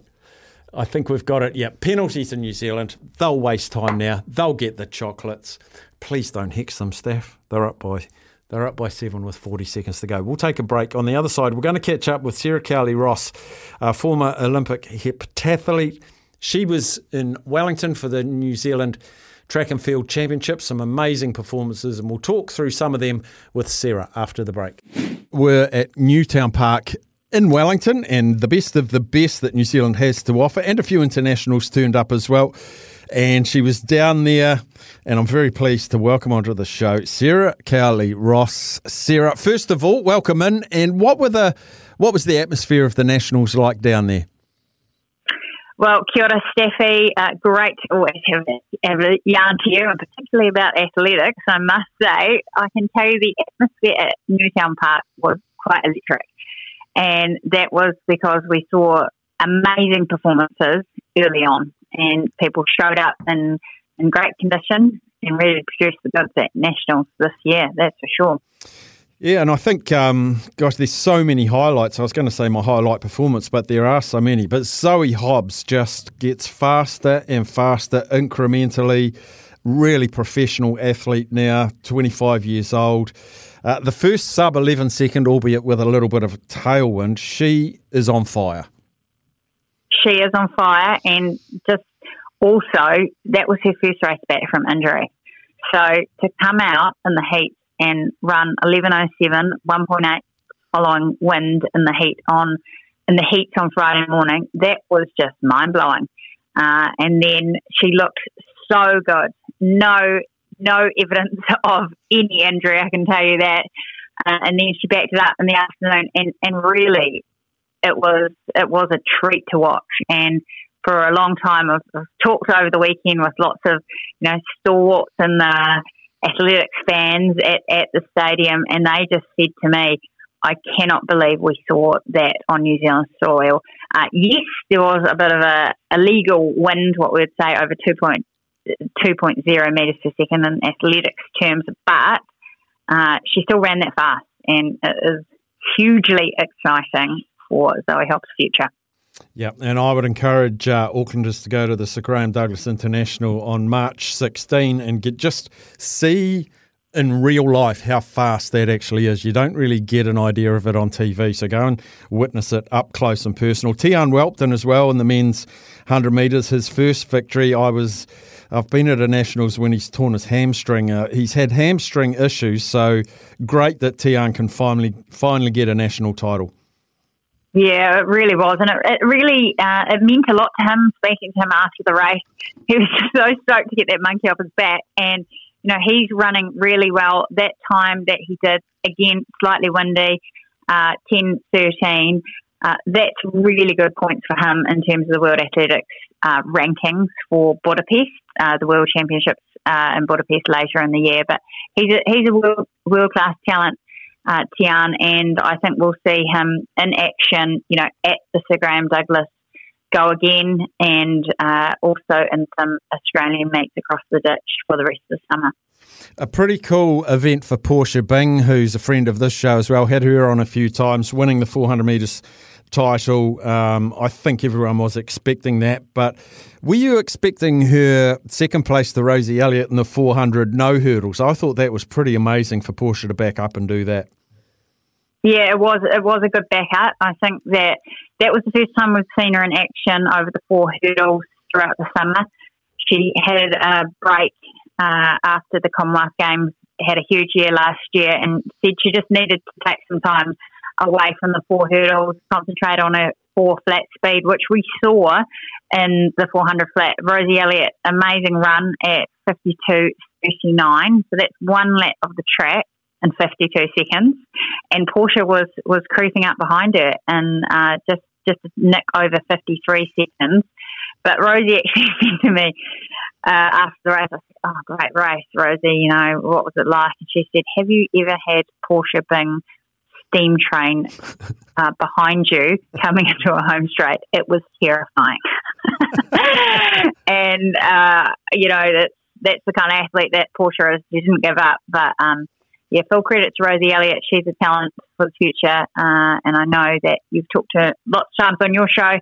I think we've got it. Yeah, penalties in New Zealand. They'll waste time now. They'll get the chocolates. Please don't hex them, Steph. They're up by they're up by seven with 40 seconds to go. We'll take a break. On the other side, we're going to catch up with Sarah Cowley-Ross, a former Olympic heptathlete. She was in Wellington for the New Zealand Track and Field Championships, Some amazing performances, and we'll talk through some of them with Sarah after the break. We're at Newtown Park in Wellington, and the best of the best that New Zealand has to offer, and a few internationals turned up as well. And she was down there, and I'm very pleased to welcome onto the show Sarah Cowley-Ross. Sarah, first of all, welcome in. And what were the what was the atmosphere of the nationals like down there? Well, kia ora, Staffy. Uh, great to always have, have a yarn to you, and particularly about athletics. I must say, I can tell you the atmosphere at Newtown Park was quite electric. And that was because we saw amazing performances early on, and people showed up in, in great condition and ready to produce the goods at Nationals this year, that's for sure. Yeah, and I think, um, gosh, there's so many highlights. I was going to say my highlight performance, but there are so many. But Zoe Hobbs just gets faster and faster incrementally. Really professional athlete now, 25 years old. Uh, the first sub 11 second, albeit with a little bit of tailwind, she is on fire. She is on fire and just also that was her first race back from injury. So to come out in the heat and run 1107, 1.8 following wind in the heat on in the heat on Friday morning, that was just mind blowing. Uh, and then she looked so good. No, no evidence of any injury, I can tell you that. Uh, and then she backed it up in the afternoon, and, and really, it was it was a treat to watch. And for a long time, I've, I've talked over the weekend with lots of you know stalwarts and the athletics fans at, at the stadium, and they just said to me, "I cannot believe we saw that on New Zealand soil." Uh, yes, there was a bit of a illegal wind, what we would say over two point two point zero meters per second in athletics terms, but uh, she still ran that fast, and it is hugely exciting for Zoe Hobbs' future. Yeah, and I would encourage uh, Aucklanders to go to the Sir Graeme Douglas International on March 16 and get just see in real life how fast that actually is. You don't really get an idea of it on TV, so go and witness it up close and personal. Tiaan Whelpton as well in the men's 100 metres, his first victory. I was, I've been at a nationals when he's torn his hamstring. Uh, he's had hamstring issues, so great that Tiaan can finally finally get a national title. Yeah, it really was, and it, it really uh, it meant a lot to him. Speaking to him after the race, he was so stoked to get that monkey off his back, and you know he's running really well. That time that he did, again slightly windy, uh, 10, 13, uh, that's really good points for him in terms of the World Athletics uh, rankings for Budapest, uh, the World Championships uh, in Budapest later in the year. But he's a, he's a world world class talent uh, Tiaan, and I think we'll see him in action, you know, at the Sir Graeme Douglas go again, and uh, also in some Australian meets across the ditch for the rest of the summer. a pretty cool event for Portia Bing, who's a friend of this show as well. Had her on a few times, winning the 400 metres title. Um, I think everyone was expecting that, but were you expecting her second place to Rosie Elliott in the 400 no hurdles? I thought that was pretty amazing for Portia to back up and do that. Yeah, it was it was a good backup. I think that that was the first time we've seen her in action over the four hurdles throughout the summer. She had a break uh, after the Commonwealth Games, had a huge year last year, and said she just needed to take some time away from the four hurdles, concentrate on a four flat speed, which we saw in the 400 flat. Rosie Elliott, amazing run at 52.39. So that's one lap of the track in 52 seconds. And Portia was, was creeping up behind her and uh, just, just nick over 53 seconds. But Rosie actually said to me uh, after the race, I said, Oh, great race, Rosie. You know, what was it like? And she said, Have you ever had Portia Bing steam train uh, behind you coming into a home straight? It was terrifying. and, uh, you know, that's, that's the kind of athlete that Portia is. She didn't give up. But, um, yeah, full credit to Rosie Elliott. She's a talent for the future. Uh, and I know that you've talked to lots of times on your show.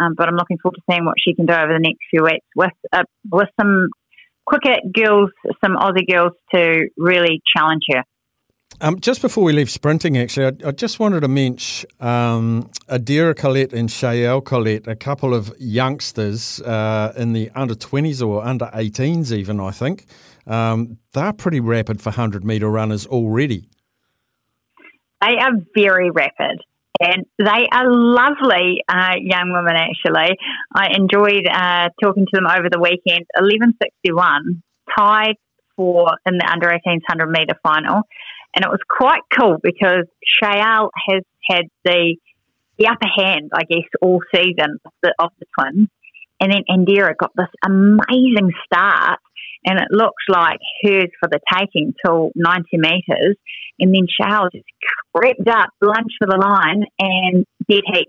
Um, but I'm looking forward to seeing what she can do over the next few weeks with uh, with some quicker girls, some Aussie girls to really challenge her. Um, just before we leave sprinting, actually, I, I just wanted to mention um, Adira Collette and Shael Collette, a couple of youngsters uh, in the under 20s or under 18s, even, I think. Um, they're pretty rapid for 100 metre runners already. They are very rapid. And they are lovely uh, young women, actually. I enjoyed uh, talking to them over the weekend. 1161, tied for in the under 18s 100 metre final. And it was quite cool because Shayal has had the the upper hand, I guess, all season of the, of the twins. And then Indira got this amazing start, and it looks like hers for the taking till 90 metres. And then Shayal just crept up, lunged for the line, and dead heat.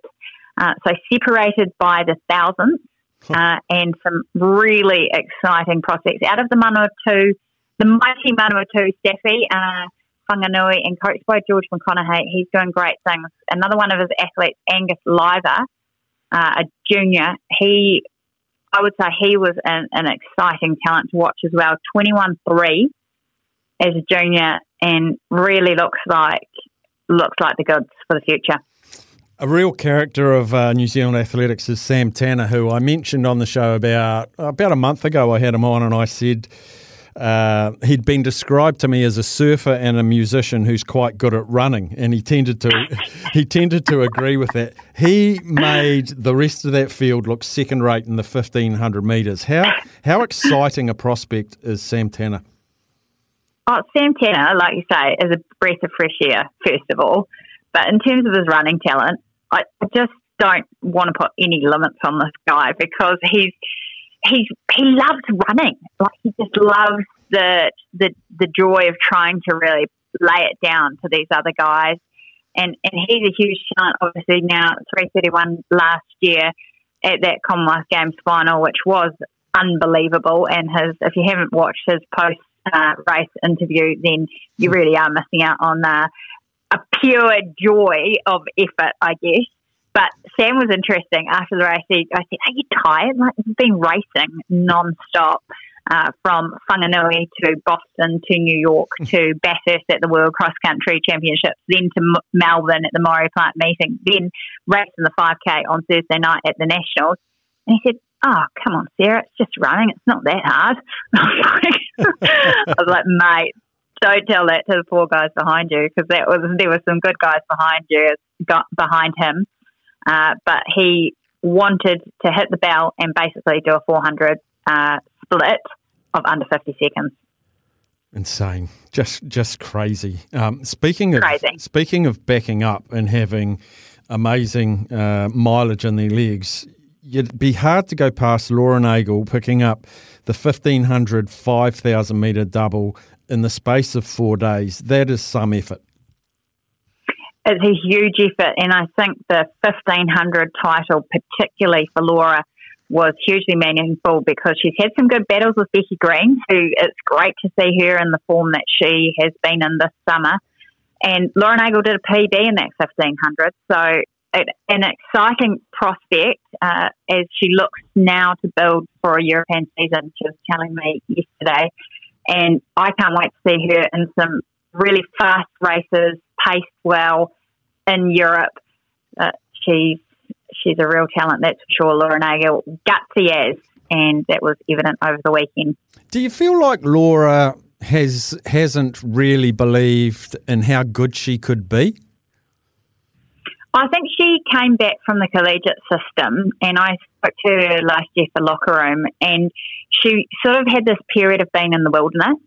Uh, so separated by the thousandth, uh, and some really exciting prospects out of the Manawatu, the mighty Manawatu Staffy. Uh, Whanganui and coached by George McConaughey. He's doing great things. Another one of his athletes, Angus Liver, uh, a junior, he, I would say he was an, an exciting talent to watch as well. 21 3 as a junior and really looks like looks like the goods for the future. A real character of uh, New Zealand athletics is Sam Tanner, who I mentioned on the show about about a month ago. I had him on, and I said uh, he'd been described to me as a surfer and a musician who's quite good at running, and he tended to he tended to agree with that. He made the rest of that field look second rate in the fifteen hundred metres. How how exciting a prospect is Sam Tanner? Oh, Sam Tanner, like you say, is a breath of fresh air, first of all. But in terms of his running talent, I just don't want to put any limits on this guy because he's he's he loves running. Like he just loves the the the joy of trying to really lay it down to these other guys. And and he's a huge talent. Obviously now three thirty one last year at that Commonwealth Games final, which was unbelievable. And his if you haven't watched his post uh, race interview, then you really are missing out on uh, a pure joy of effort, I guess. But Sam was interesting after the race. He, I said, "Are you tired? Like you've been racing non-stop uh, from Whanganui to Boston to New York to Bathurst at the World Cross Country Championships, then to M- Melbourne at the Maurie Plant meeting, then racing the 5K on Thursday night at the Nationals." And he said, "Oh, come on, Sarah, it's just running. It's not that hard." I was like, "Mate, don't tell that to the poor guys behind you because that was there were some good guys behind you, got behind him." Uh, but he wanted to hit the bell and basically do a 400 uh, split of under 50 seconds. Insane, just just crazy. Um, speaking of Crazy. speaking of backing up and having amazing uh, mileage in their legs, it'd be hard to go past Lauren Nagel picking up the 1500 5000 metre double in the space of four days. That is some effort. It's a huge effort, and I think the 1500 title, particularly for Laura, was hugely meaningful because she's had some good battles with Becky Green, who it's great to see her in the form that she has been in this summer. And Lauren Nagel did a PB in that 1500, so it, an exciting prospect uh, as she looks now to build for a European season. She was telling me yesterday, and I can't wait to see her in some really fast races, paced well in Europe. Uh, she's she's a real talent, that's for sure. Laura Nagel, gutsy as, and that was evident over the weekend. Do you feel like Laura has hasn't really believed in how good she could be? I think she came back from the collegiate system, and I spoke to her last year for locker room, and she sort of had this period of being in the wilderness.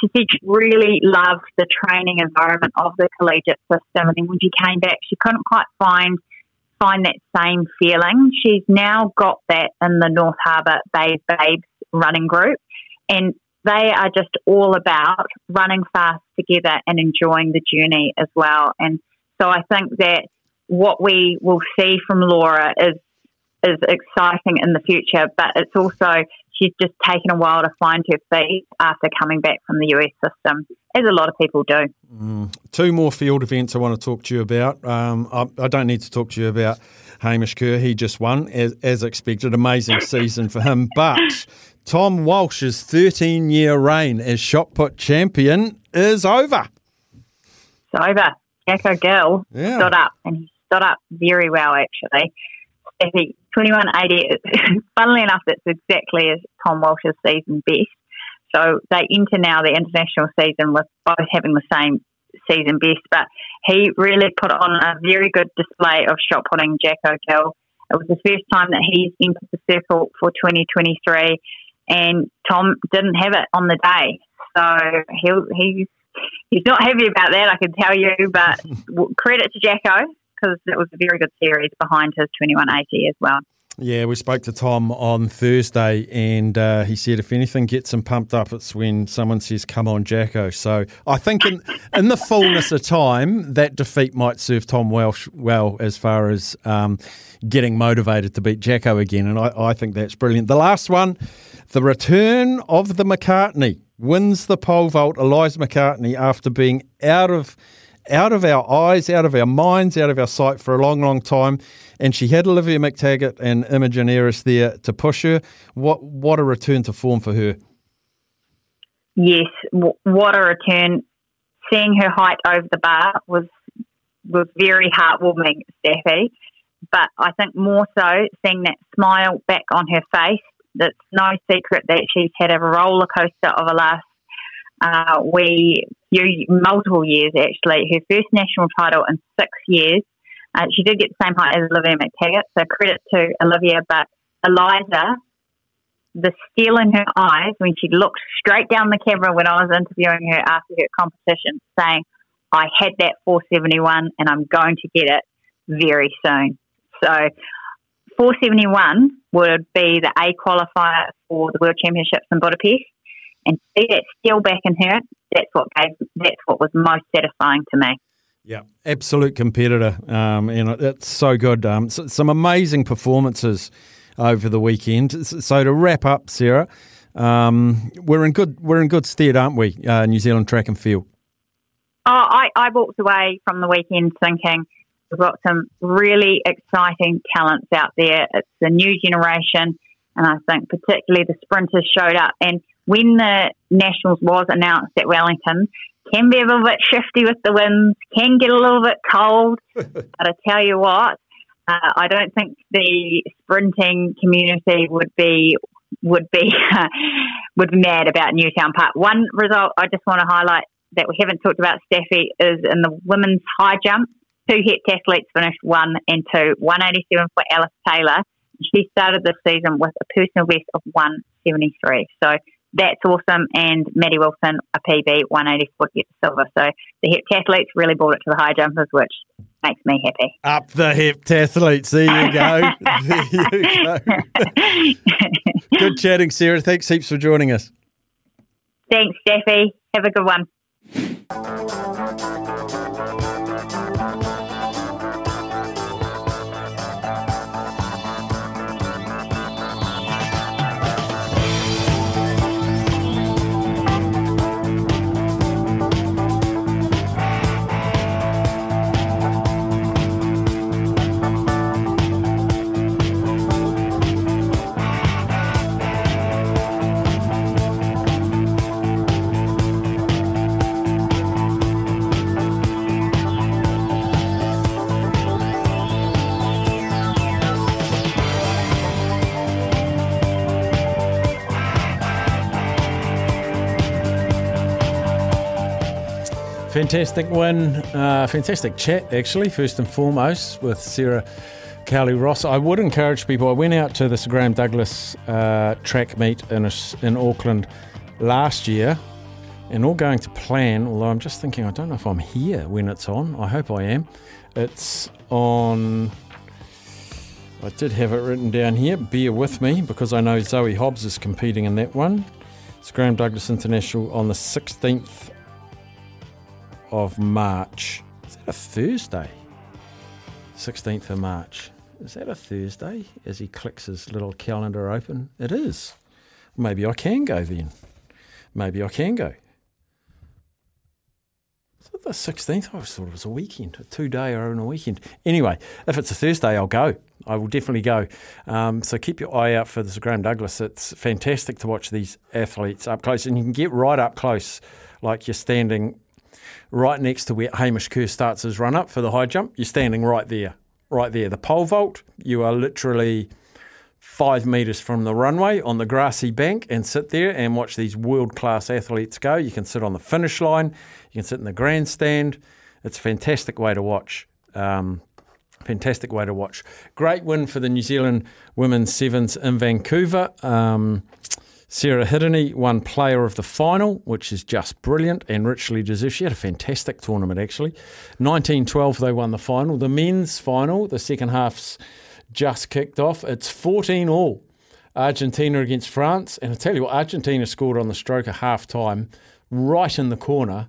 She said really loved the training environment of the collegiate system, and then when she came back, she couldn't quite find find that same feeling. She's now got that in the North Harbour Bay Babes running group, and they are just all about running fast together and enjoying the journey as well. And so I think that what we will see from Laura is is exciting in the future, but it's also she's just taken a while to find her feet after coming back from the US system, as a lot of people do. Mm. Two more field events I want to talk to you about. Um, I, I, don't need to talk to you about Hamish Kerr. He just won, as, as expected. Amazing season for him. But Tom Walsh's 13 year reign as shot put champion is over. It's over. Jacko Gill Yeah. stood up, and he stood up very well, actually. Staffy, 2180, funnily enough, it's exactly as Tom Walsh's season best. So they enter now the international season with both having the same season best, but he really put on a very good display of shot putting Jacko Gill. It was the first time that he's entered the circle for 2023, and Tom didn't have it on the day. So he'll, he's he's not happy about that, I can tell you. But credit to Jacko because it was a very good series behind his 2180 as well. Yeah, we spoke to Tom on Thursday, and uh, he said if anything gets him pumped up, it's when someone says, "Come on, Jacko." So I think in in the fullness of time, that defeat might serve Tom Walsh well as far as um, getting motivated to beat Jacko again, and I, I think that's brilliant. The last one, the return of the McCartney wins the pole vault. Eliza McCartney after being out of out of our eyes, out of our minds, out of our sight for a long, long time. And she had Olivia McTaggart and Imogen Ayris there to push her. What what a return to form for her. Yes, w- what a return! Seeing her height over the bar was was very heartwarming, Staffy. But I think more so seeing that smile back on her face. That's no secret that she's had a roller coaster of a last uh, we multiple years actually. Her first national title in six years. Uh, she did get the same height as Olivia McTaggart, so credit to Olivia. But Eliza, the steel in her eyes when she looked straight down the camera when I was interviewing her after her competition, saying, "I had that 471 and I'm going to get it very soon." So 471 would be the A qualifier for the World Championships in Budapest and see that still back in her, that's what gave, that's what was most satisfying to me. Yeah, absolute competitor, um, and it's so good. Um, so, some amazing performances over the weekend. So to wrap up, Sarah, um, we're in good we're in good stead, aren't we? Uh, New Zealand track and field. Oh, I, I walked away from the weekend thinking we've got some really exciting talents out there. It's a new generation, and I think particularly the sprinters showed up. And when the Nationals was announced at Wellington, can be a little bit shifty with the winds, can get a little bit cold. but I tell you what, uh, I don't think the sprinting community would be would be would be mad about Newtown Park. One result I just want to highlight that we haven't talked about, Staffy, is in the women's high jump. Two heptathletes finished one and two. 187 for Alice Taylor. She started the season with a personal best of 173. So that's awesome. And Maddie Wilson, a PB, 184 to get the silver. So the heptathletes really brought it to the high jumpers, which makes me happy. Up the heptathletes. There you go. there you go. Good chatting, Sarah. Thanks heaps for joining us. Thanks, Staffy. Have a good one. Fantastic win, uh, fantastic chat actually. First and foremost with Sarah Cowley-Ross. I would encourage people. I went out to the Sir Graeme Douglas uh, track meet in Aus- in Auckland last year, and all going to plan. Although I'm just thinking, I don't know if I'm here when it's on. I hope I am. It's on. I did have it written down here. Bear with me because I know Zoe Hobbs is competing in that one. It's Graeme Douglas International on the 16th of March. Is that a Thursday? 16th of March. Is that a Thursday? As he clicks his little calendar open. It is. Maybe I can go then. Maybe I can go. Is it the 16th? I thought it was a weekend, a two day or a weekend. Anyway, if it's a Thursday, I'll go. I will definitely go. Um, so keep your eye out for this Graeme Douglas. It's fantastic to watch these athletes up close, and you can get right up close, like you're standing right next to where Hamish Kerr starts his run up for the high jump. You're standing right there, right there. The pole vault, you are literally five metres from the runway on the grassy bank and sit there and watch these world class athletes go. You can sit on the finish line, you can sit in the grandstand. It's a fantastic way to watch. Um, fantastic way to watch. Great win for the New Zealand women's sevens in Vancouver. Um, Sarah Hirini won player of the final, which is just brilliant and richly deserved. She had a fantastic tournament, actually. 1912, they won the final. The men's final, the second half's just kicked off. It's 14 all. Argentina against France. And I tell you what, Argentina scored on the stroke of half time, right in the corner.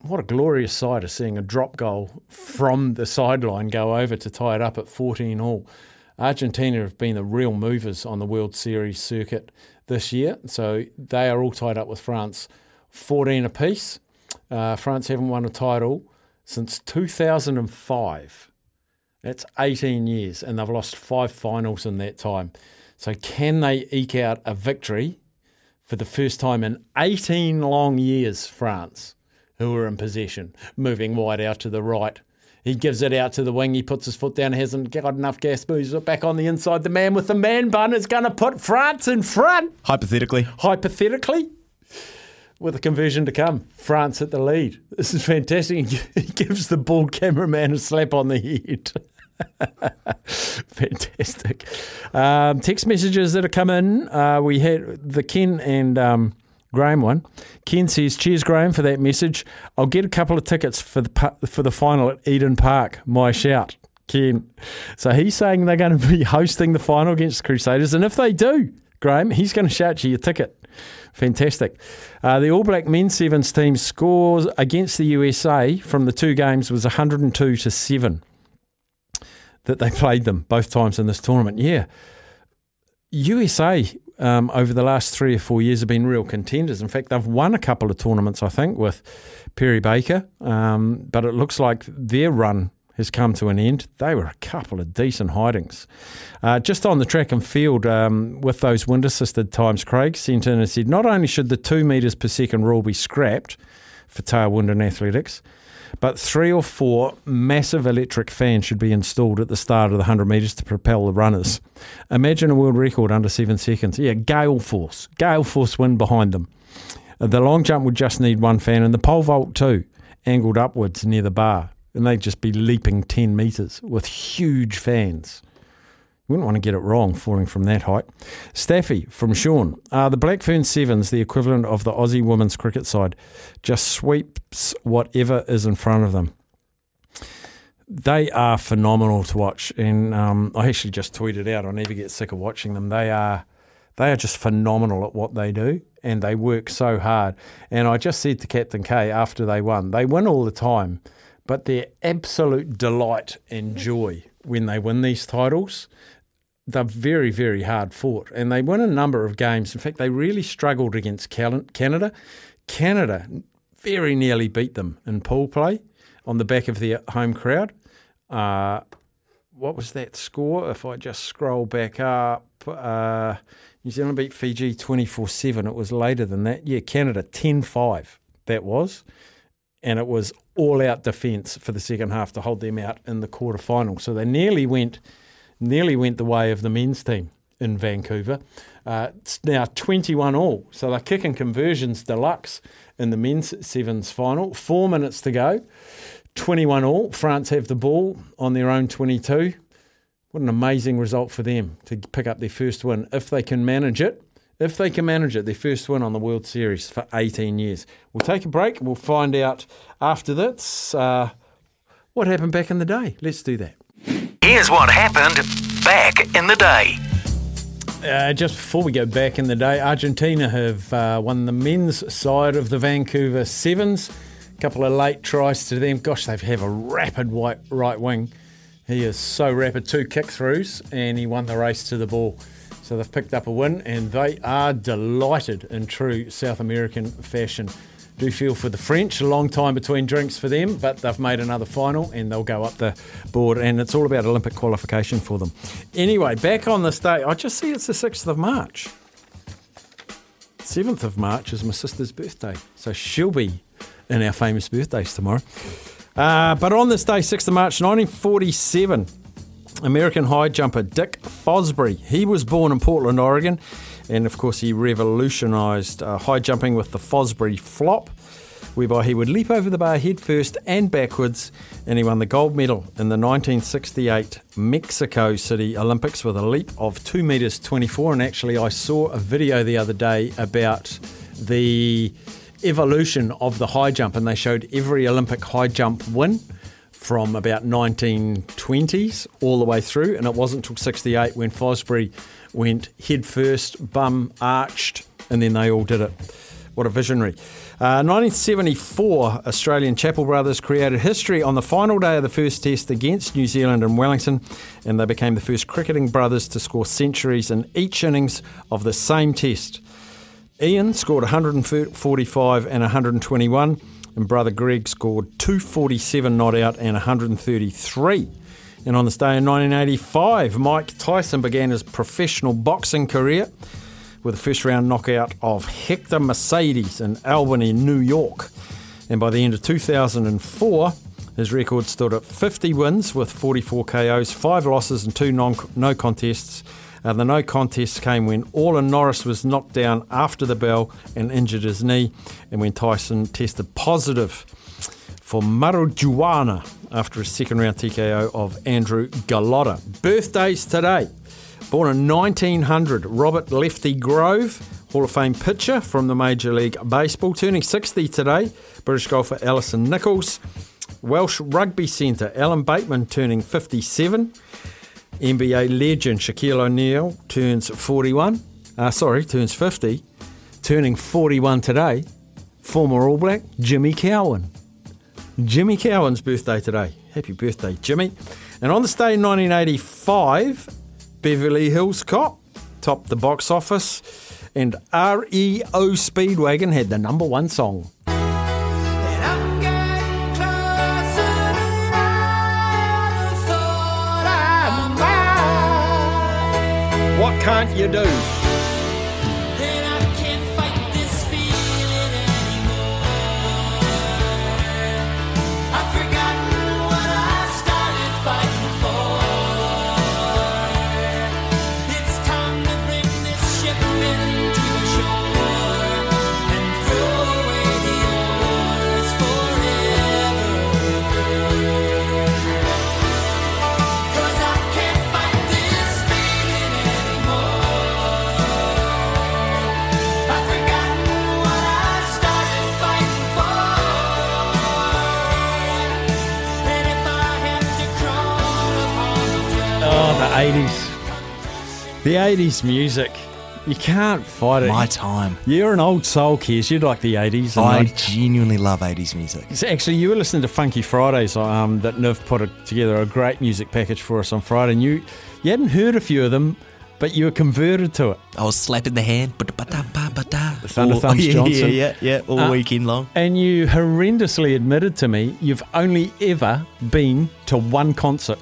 What a glorious sight of seeing a drop goal from the sideline go over to tie it up at 14 all. Argentina have been the real movers on the World Series circuit this year, so they are all tied up with France, 14 apiece. Uh, France haven't won a title since 2005. That's 18 years, and they've lost five finals in that time. So, can they eke out a victory for the first time in 18 long years, France, who are in possession, moving wide out to the right? He gives it out to the wing. He puts his foot down. He hasn't got enough gas. Moves it back on the inside. The man with the man bun is going to put France in front. Hypothetically. Hypothetically, with a conversion to come, France at the lead. This is fantastic. He gives the bald cameraman a slap on the head. Fantastic. Um, text messages that have come in. Uh, we had the Ken and um, Graham one. Ken says, "Cheers, Graham, for that message. I'll get a couple of tickets for the for the final at Eden Park. My shout." Ken. So he's saying they're going to be hosting the final against the Crusaders, and if they do, Graham, he's going to shout you your ticket. Fantastic. Uh, the All Black men's sevens team scores against the USA from the two games was 102 to seven that they played them both times in this tournament. Yeah. USA um, over the last three or four years have been real contenders. In fact, they've won a couple of tournaments, I think, with Perry Baker, um, but it looks like their run has come to an end. They were a couple of decent hidings. Uh, just on the track and field um, with those wind assisted times, Craig sent in and said not only should the two metres per second rule be scrapped for tailwind and athletics, but three or four massive electric fans should be installed at the start of the 100 metres to propel the runners. Imagine a world record under seven seconds. Yeah, gale force, gale force wind behind them. The long jump would just need one fan, and the pole vault too, angled upwards near the bar, and they'd just be leaping 10 metres with huge fans. You wouldn't want to get it wrong falling from that height. Staffy from Sean. Uh, the Blackfern Sevens, the equivalent of the Aussie women's cricket side, just sweeps whatever is in front of them. They are phenomenal to watch, and um, I actually just tweeted out. I never get sick of watching them. They are, they are just phenomenal at what they do, and they work so hard. And I just said to Captain K after they won, they win all the time, but their absolute delight and joy when they win these titles they're very, very hard fought, and they won a number of games. In fact, they really struggled against Canada. Canada very nearly beat them in pool play on the back of their home crowd. Uh, what was that score? If I just scroll back up, uh, New Zealand beat Fiji 24 7. It was later than that. Yeah, Canada 10 5. That was. And it was all out defence for the second half to hold them out in the quarter final. So they nearly went nearly went the way of the men's team. in Vancouver. Uh, it's now 21 all. So they're kicking conversions deluxe in the men's sevens final. Four minutes to go. 21 all. France have the ball on their own 22. What an amazing result for them to pick up their first win if they can manage it. If they can manage it, their first win on the World Series for 18 years. We'll take a break. We'll find out after this uh, what happened back in the day. Let's do that. Here's what happened back in the day. Uh, just before we go back in the day, Argentina have uh, won the men's side of the Vancouver Sevens. A couple of late tries to them. Gosh, they have a rapid white right wing. He is so rapid, two kick throughs, and he won the race to the ball. So they've picked up a win, and they are delighted in true South American fashion. Do feel for the French, a long time between drinks for them, but they've made another final and they'll go up the board, and it's all about Olympic qualification for them. Anyway, back on this day, I just see it's the 6th of March. 7th of March is my sister's birthday, so she'll be in our famous birthdays tomorrow. Uh, but on this day, 6th of March 1947, American high jumper Dick Fosbury, he was born in Portland, Oregon, and of course he revolutionised uh, high jumping with the Fosbury flop, whereby he would leap over the bar head first and backwards, and he won the gold medal in the 1968 Mexico City Olympics with a leap of 2 metres 24. And actually, I saw a video the other day about the evolution of the high jump, and they showed every Olympic high jump win from about 1920s all the way through, and it wasn't until 68 when Fosbury went head first, bum arched, and then they all did it. What a visionary. Uh, 1974, Australian Chappell Brothers created history on the final day of the first test against New Zealand in Wellington, and they became the first cricketing brothers to score centuries in each innings of the same test. Ian scored 145 and 121, and brother Greg scored 247 not out and 133. And on this day in 1985, Mike Tyson began his professional boxing career with a first round knockout of Hector Mercedes in Albany, New York. And by the end of 2004, his record stood at 50 wins with 44 KOs, 5 losses, and 2 non- no contests. Uh, the no contests came when Orlin Norris was knocked down after the bell and injured his knee, and when Tyson tested positive for marijuana after a second round TKO of Andrew Golota. Birthdays today. Born in 1900, Robert Lefty Grove, Hall of Fame pitcher from the Major League Baseball, turning 60 today. British golfer Alison Nichols. Welsh rugby centre Alan Bateman turning 57. NBA legend Shaquille O'Neal turns 41. Uh, sorry, turns 50. Turning 41 today. Former All Black Jimmy Cowan. Jimmy Cowan's birthday today. Happy birthday, Jimmy. And on this day in 1985, Beverly Hills Cop topped the box office, and REO Speedwagon had the number one song. What can't you do? 80s. The 80s music. You can't fight it. My time. You're an old soul, Kiers. You'd like the 80s. and I I'd- genuinely love 80s music. So Actually, you were listening to Funky Fridays um, that Niv put a, together a great music package for us on Friday. And you, you hadn't heard a few of them, but you were converted to it. I was slapping the hand. Thunder All- Thumbs yeah, Johnson. Yeah, yeah, yeah, all Uh, weekend long. And you horrendously admitted to me you've only ever been to one concert.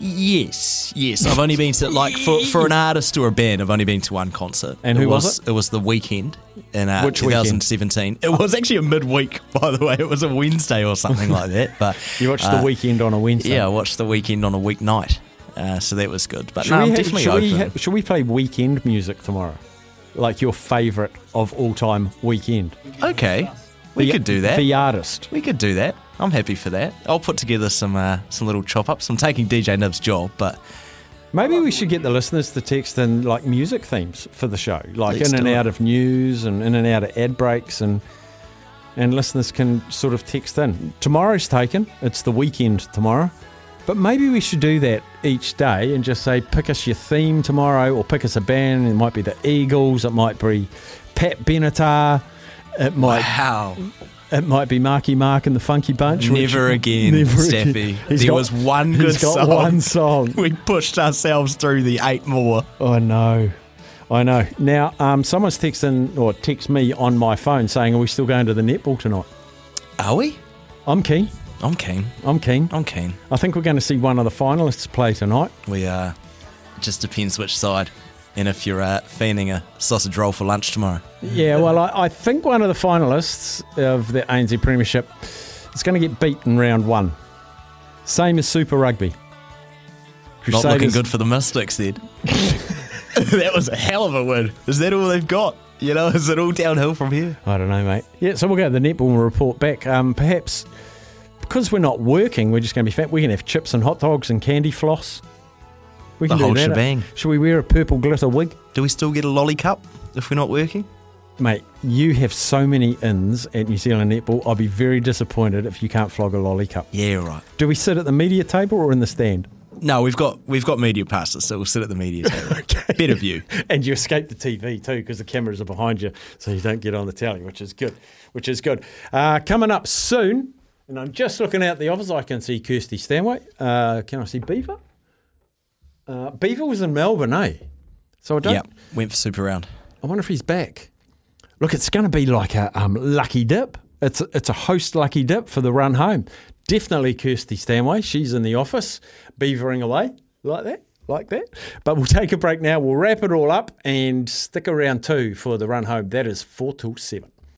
Yes, yes. I've only been to like for, for an artist or a band. I've only been to one concert. And it who was it? It was the Weeknd in uh, Which weekend? 2017. It was actually a midweek, by the way. It was a Wednesday or something like that. But You watched uh, the Weeknd on a Wednesday. Yeah, I watched the Weeknd on a weeknight. Uh, so that was good. But Should no, I'm definitely should open. we, ha- should we play Weeknd music tomorrow? Like your favourite of all time Weeknd? okay, we The- could do that. The artist. We could do that. I'm happy for that. I'll put together some uh, some little chop ups. I'm taking DJ Niv's job, but Maybe we should get the listeners to text in like music themes for the show, like Let's in and it. out of news and in and out of ad breaks, and and listeners can sort of text in. Tomorrow's taken; it's the weekend tomorrow, but maybe we should do that each day and just say pick us your theme tomorrow, or pick us a band. It might be the Eagles, it might be Pat Benatar, it might wow. It might be Marky Mark and the Funky Bunch. which- never again, Never Staffy. He's there got- was one good song. one song. We pushed ourselves through the eight more. I know. I know. Now, um, someone's texting or text me on my phone saying, "Are we still going to the netball tonight?" Are we? I'm keen. I'm keen. I'm keen. I'm keen. I think we're going to see one of the finalists play tonight. We uh, just depends which side, and if you're uh, fanning a sausage roll for lunch tomorrow. Yeah, well, I, I think one of the finalists of the ANZ Premiership is going to get beat in round one. Same as Super Rugby. Not looking good for the Mystics, then. that was a hell of a win. Is that all they've got? You know, is it all downhill from here? I don't know, mate. Yeah, so we'll go to the netball and report back. Um, perhaps because we're not working, we're just going to be fat. We can have chips and hot dogs and candy floss. We The can do whole that. shebang. Should we wear a purple glitter wig? Do we still get a lolly cup if we're not working? Mate, you have so many ins at New Zealand Netball. I'll be very disappointed if you can't flog a lolly cup. Yeah, right. Do we sit at the media table or in the stand? No, we've got we've got media passes, so we'll sit at the media table. Better view. And you escape the TV too because the cameras are behind you, so you don't get on the telly, which is good. Which is good. Uh, coming up soon, and I'm just looking out the office. I can see Kirsty Stanway. Uh, can I see Beaver? Uh, Beaver was in Melbourne, eh? So I don't. Yeah, went for super round. I wonder if he's back. Look, it's going to be like a um, lucky dip. It's a, it's a host lucky dip for the run home. Definitely Kirsty Stanway. She's in the office, beavering away like that, like that. But we'll take a break now. We'll wrap it all up and stick around too for the run home. That is four till seven.